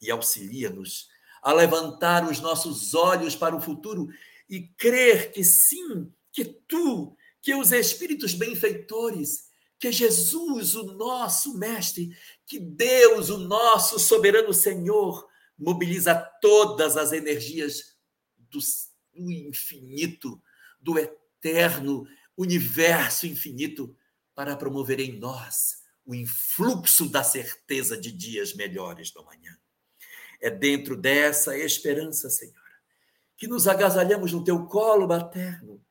e auxilia-nos a levantar os nossos olhos para o futuro e crer que sim, que tu, que os espíritos benfeitores, que Jesus, o nosso mestre, que Deus, o nosso soberano Senhor, mobiliza todas as energias do, do infinito, do eterno universo infinito, para promover em nós o influxo da certeza de dias melhores do amanhã. É dentro dessa esperança, Senhora, que nos agasalhamos no teu colo materno,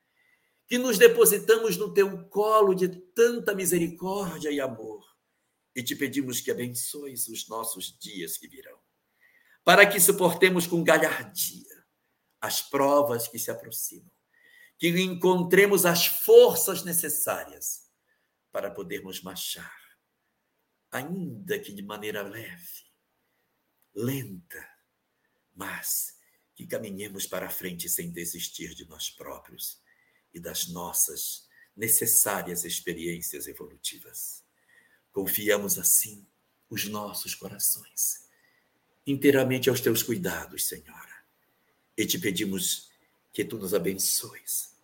que nos depositamos no teu colo de tanta misericórdia e amor, e te pedimos que abençoes os nossos dias que virão, para que suportemos com galhardia as provas que se aproximam, que encontremos as forças necessárias para podermos marchar, ainda que de maneira leve, lenta, mas que caminhemos para a frente sem desistir de nós próprios e das nossas necessárias experiências evolutivas. Confiamos assim os nossos corações inteiramente aos teus cuidados, Senhora, e te pedimos que tu nos abençoes,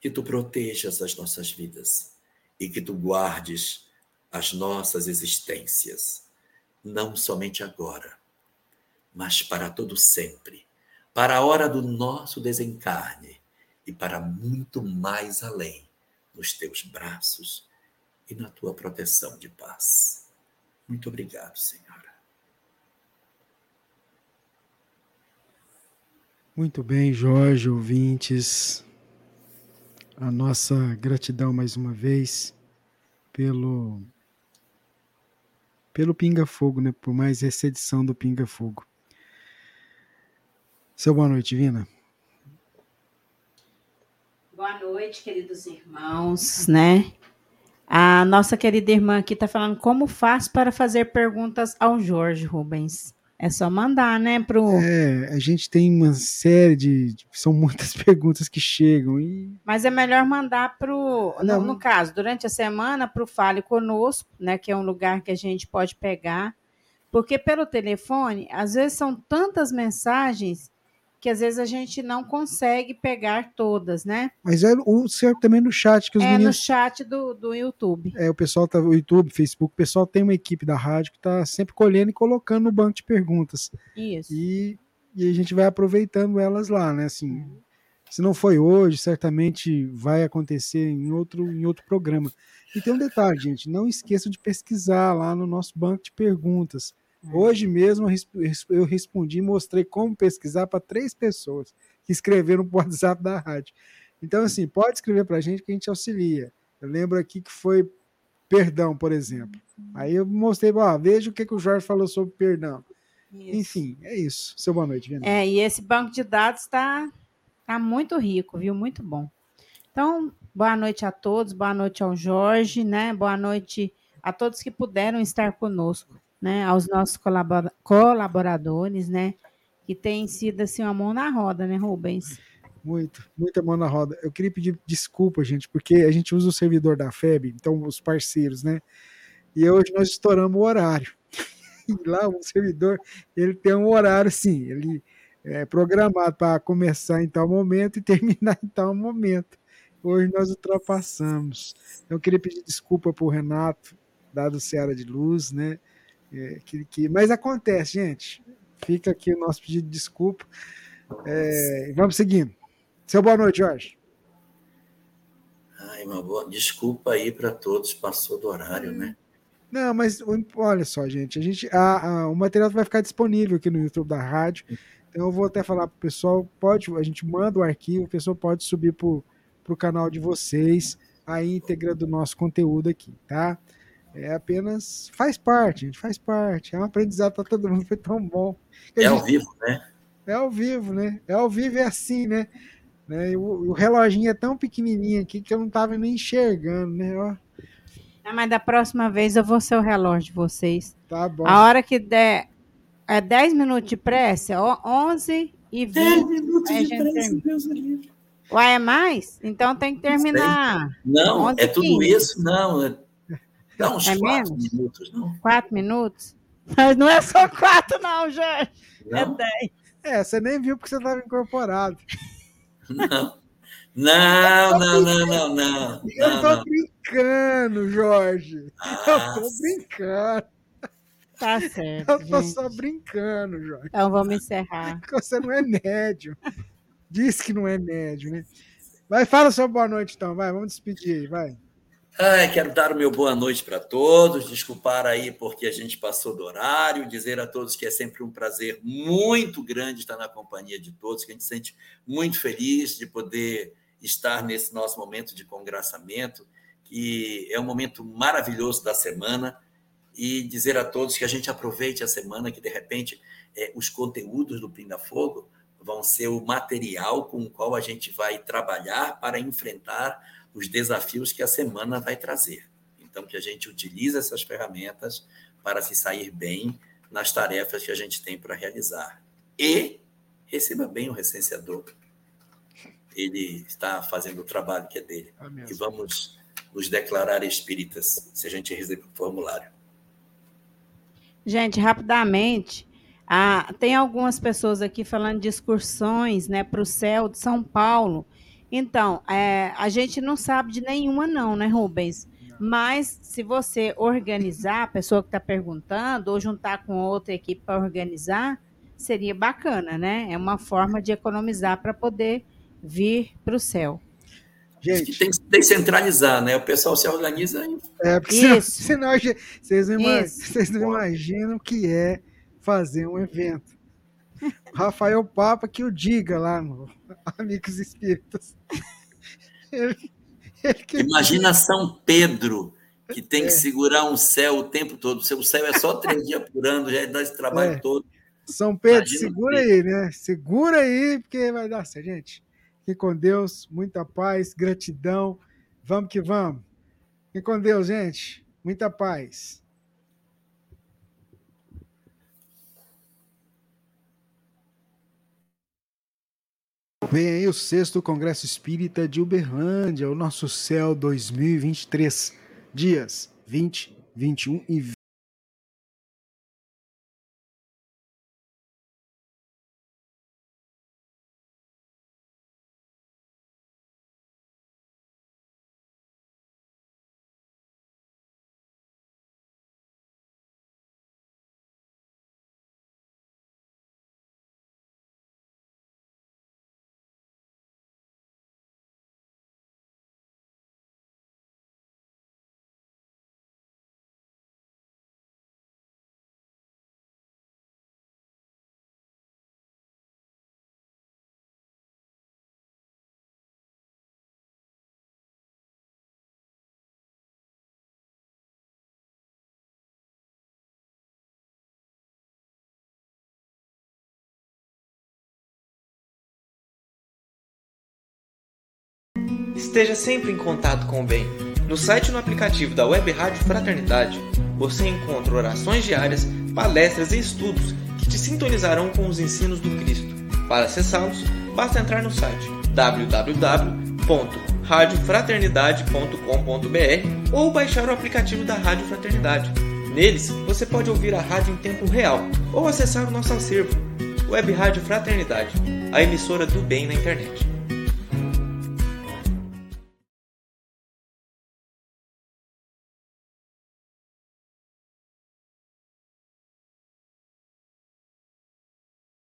que tu protejas as nossas vidas e que tu guardes as nossas existências, não somente agora, mas para todo sempre, para a hora do nosso desencarne e para muito mais além, nos teus braços e na tua proteção de paz. Muito obrigado, Senhora. Muito bem, Jorge, ouvintes. A nossa gratidão mais uma vez pelo pelo Pinga Fogo, né? Por mais essa edição do Pinga Fogo. Seu boa noite, Vina. Boa noite, queridos irmãos, né? A nossa querida irmã aqui está falando como faz para fazer perguntas ao Jorge Rubens. É só mandar, né, pro. É, a gente tem uma série de. São muitas perguntas que chegam. E... Mas é melhor mandar pro. No, no caso, durante a semana, para o Fale Conosco, né? Que é um lugar que a gente pode pegar. Porque pelo telefone, às vezes são tantas mensagens que às vezes a gente não consegue pegar todas, né? Mas é o certo também no chat que os é meninos... no chat do, do YouTube. É, o pessoal tá o YouTube, Facebook, o pessoal tem uma equipe da rádio que está sempre colhendo e colocando no banco de perguntas. Isso. E, e a gente vai aproveitando elas lá, né? Assim, se não foi hoje, certamente vai acontecer em outro em outro programa. E tem um detalhe, gente, não esqueçam de pesquisar lá no nosso banco de perguntas. Hoje mesmo eu respondi e mostrei como pesquisar para três pessoas que escreveram para o WhatsApp da rádio. Então, assim, pode escrever para a gente que a gente auxilia. Eu lembro aqui que foi perdão, por exemplo. Aí eu mostrei, ó, veja o que, que o Jorge falou sobre perdão. Isso. Enfim, é isso. Seu boa noite, Vina. É, e esse banco de dados está tá muito rico, viu? Muito bom. Então, boa noite a todos, boa noite ao Jorge, né? Boa noite a todos que puderam estar conosco né, aos nossos colabora colaboradores, né, que tem sido assim uma mão na roda, né, Rubens? Muito, muita mão na roda. Eu queria pedir desculpa, gente, porque a gente usa o servidor da FEB, então os parceiros, né? E hoje nós estouramos o horário. E lá o servidor, ele tem um horário, sim, ele é programado para começar em tal momento e terminar em tal momento. Hoje nós ultrapassamos. Eu queria pedir desculpa para o Renato, dado Seara de Luz, né? É, que, que, mas acontece, gente. Fica aqui o nosso pedido de desculpa. É, vamos seguindo. Seu boa noite, Jorge. Ai, uma boa desculpa aí para todos, passou do horário, né? Não, mas olha só, gente, a gente, a, a, o material vai ficar disponível aqui no YouTube da rádio. Então eu vou até falar para o pessoal, pode, a gente manda o arquivo, o pessoal pode subir para o canal de vocês a íntegra do nosso conteúdo aqui, tá? É apenas. Faz parte, gente, faz parte. É um aprendizado para todo mundo, foi tão bom. É gente, ao vivo, né? É ao vivo, né? É ao vivo, é assim, né? né? O, o reloginho é tão pequenininho aqui que eu não estava nem enxergando, né? Ó. Ah, mas da próxima vez eu vou ser o relógio de vocês. Tá bom. A hora que der é 10 minutos de prece, ó, 11 e 20. 10 minutos de prece, Deus livre. Uai, é mais? Então tem que terminar. Não, é tudo 15. isso, não. É Dá uns é quatro menos? minutos, não? Quatro minutos? Mas não é só quatro, não, Jorge. É Não? dez. É, você nem viu porque você estava incorporado. Não. Não, não, não, não, não. Eu tô não. brincando, Jorge. Ah, Eu tô brincando. Tá certo. Eu tô gente. só brincando, Jorge. Então vamos encerrar. Porque você não é médio. Diz que não é médio, né? Vai, fala sua boa noite então, vai, vamos despedir aí, vai. Ai, quero dar o meu boa noite para todos, desculpar aí porque a gente passou do horário, dizer a todos que é sempre um prazer muito grande estar na companhia de todos, que a gente se sente muito feliz de poder estar nesse nosso momento de congraçamento, que é um momento maravilhoso da semana, e dizer a todos que a gente aproveite a semana, que de repente eh, os conteúdos do Pinda Fogo vão ser o material com o qual a gente vai trabalhar para enfrentar os desafios que a semana vai trazer. Então, que a gente utilize essas ferramentas para se sair bem nas tarefas que a gente tem para realizar. E receba bem o recenseador. Ele está fazendo o trabalho que é dele. Amém. E vamos nos declarar espíritas, se a gente receber o formulário. Gente, rapidamente, ah, tem algumas pessoas aqui falando de excursões né, para o céu de São Paulo. Então, é, a gente não sabe de nenhuma, não, né, Rubens? Mas se você organizar, a pessoa que está perguntando, ou juntar com outra equipe para organizar, seria bacana, né? É uma forma de economizar para poder vir para o céu. Gente, tem que descentralizar, né? O pessoal se organiza em é porque senão, Isso. senão gente- vocês, não vocês não imaginam o que é fazer um evento. Rafael Papa que o diga lá no Amigos Espíritas. Ele, ele que Imagina São Pedro, que tem É. que segurar um céu o tempo todo. O seu céu é só três dias por ano, já dá esse trabalho É. todo. São Pedro, Imagina segura aí, né? Segura aí, porque vai dar certo, gente. Fique com Deus, muita paz, gratidão. Vamos que vamos. Fique com Deus, gente. Muita paz. Vem aí o sexto Congresso Espírita de Uberlândia, o nosso céu 2023. Dias 20, 21 e Esteja sempre em contato com o bem. No site e no aplicativo da Web Rádio Fraternidade, você encontra orações diárias, palestras e estudos que te sintonizarão com os ensinos do Cristo. Para acessá-los, basta entrar no site www.radiofraternidade.com.br ou baixar o aplicativo da Rádio Fraternidade. Neles, você pode ouvir a rádio em tempo real ou acessar o nosso acervo, Web Rádio Fraternidade, a emissora do bem na internet.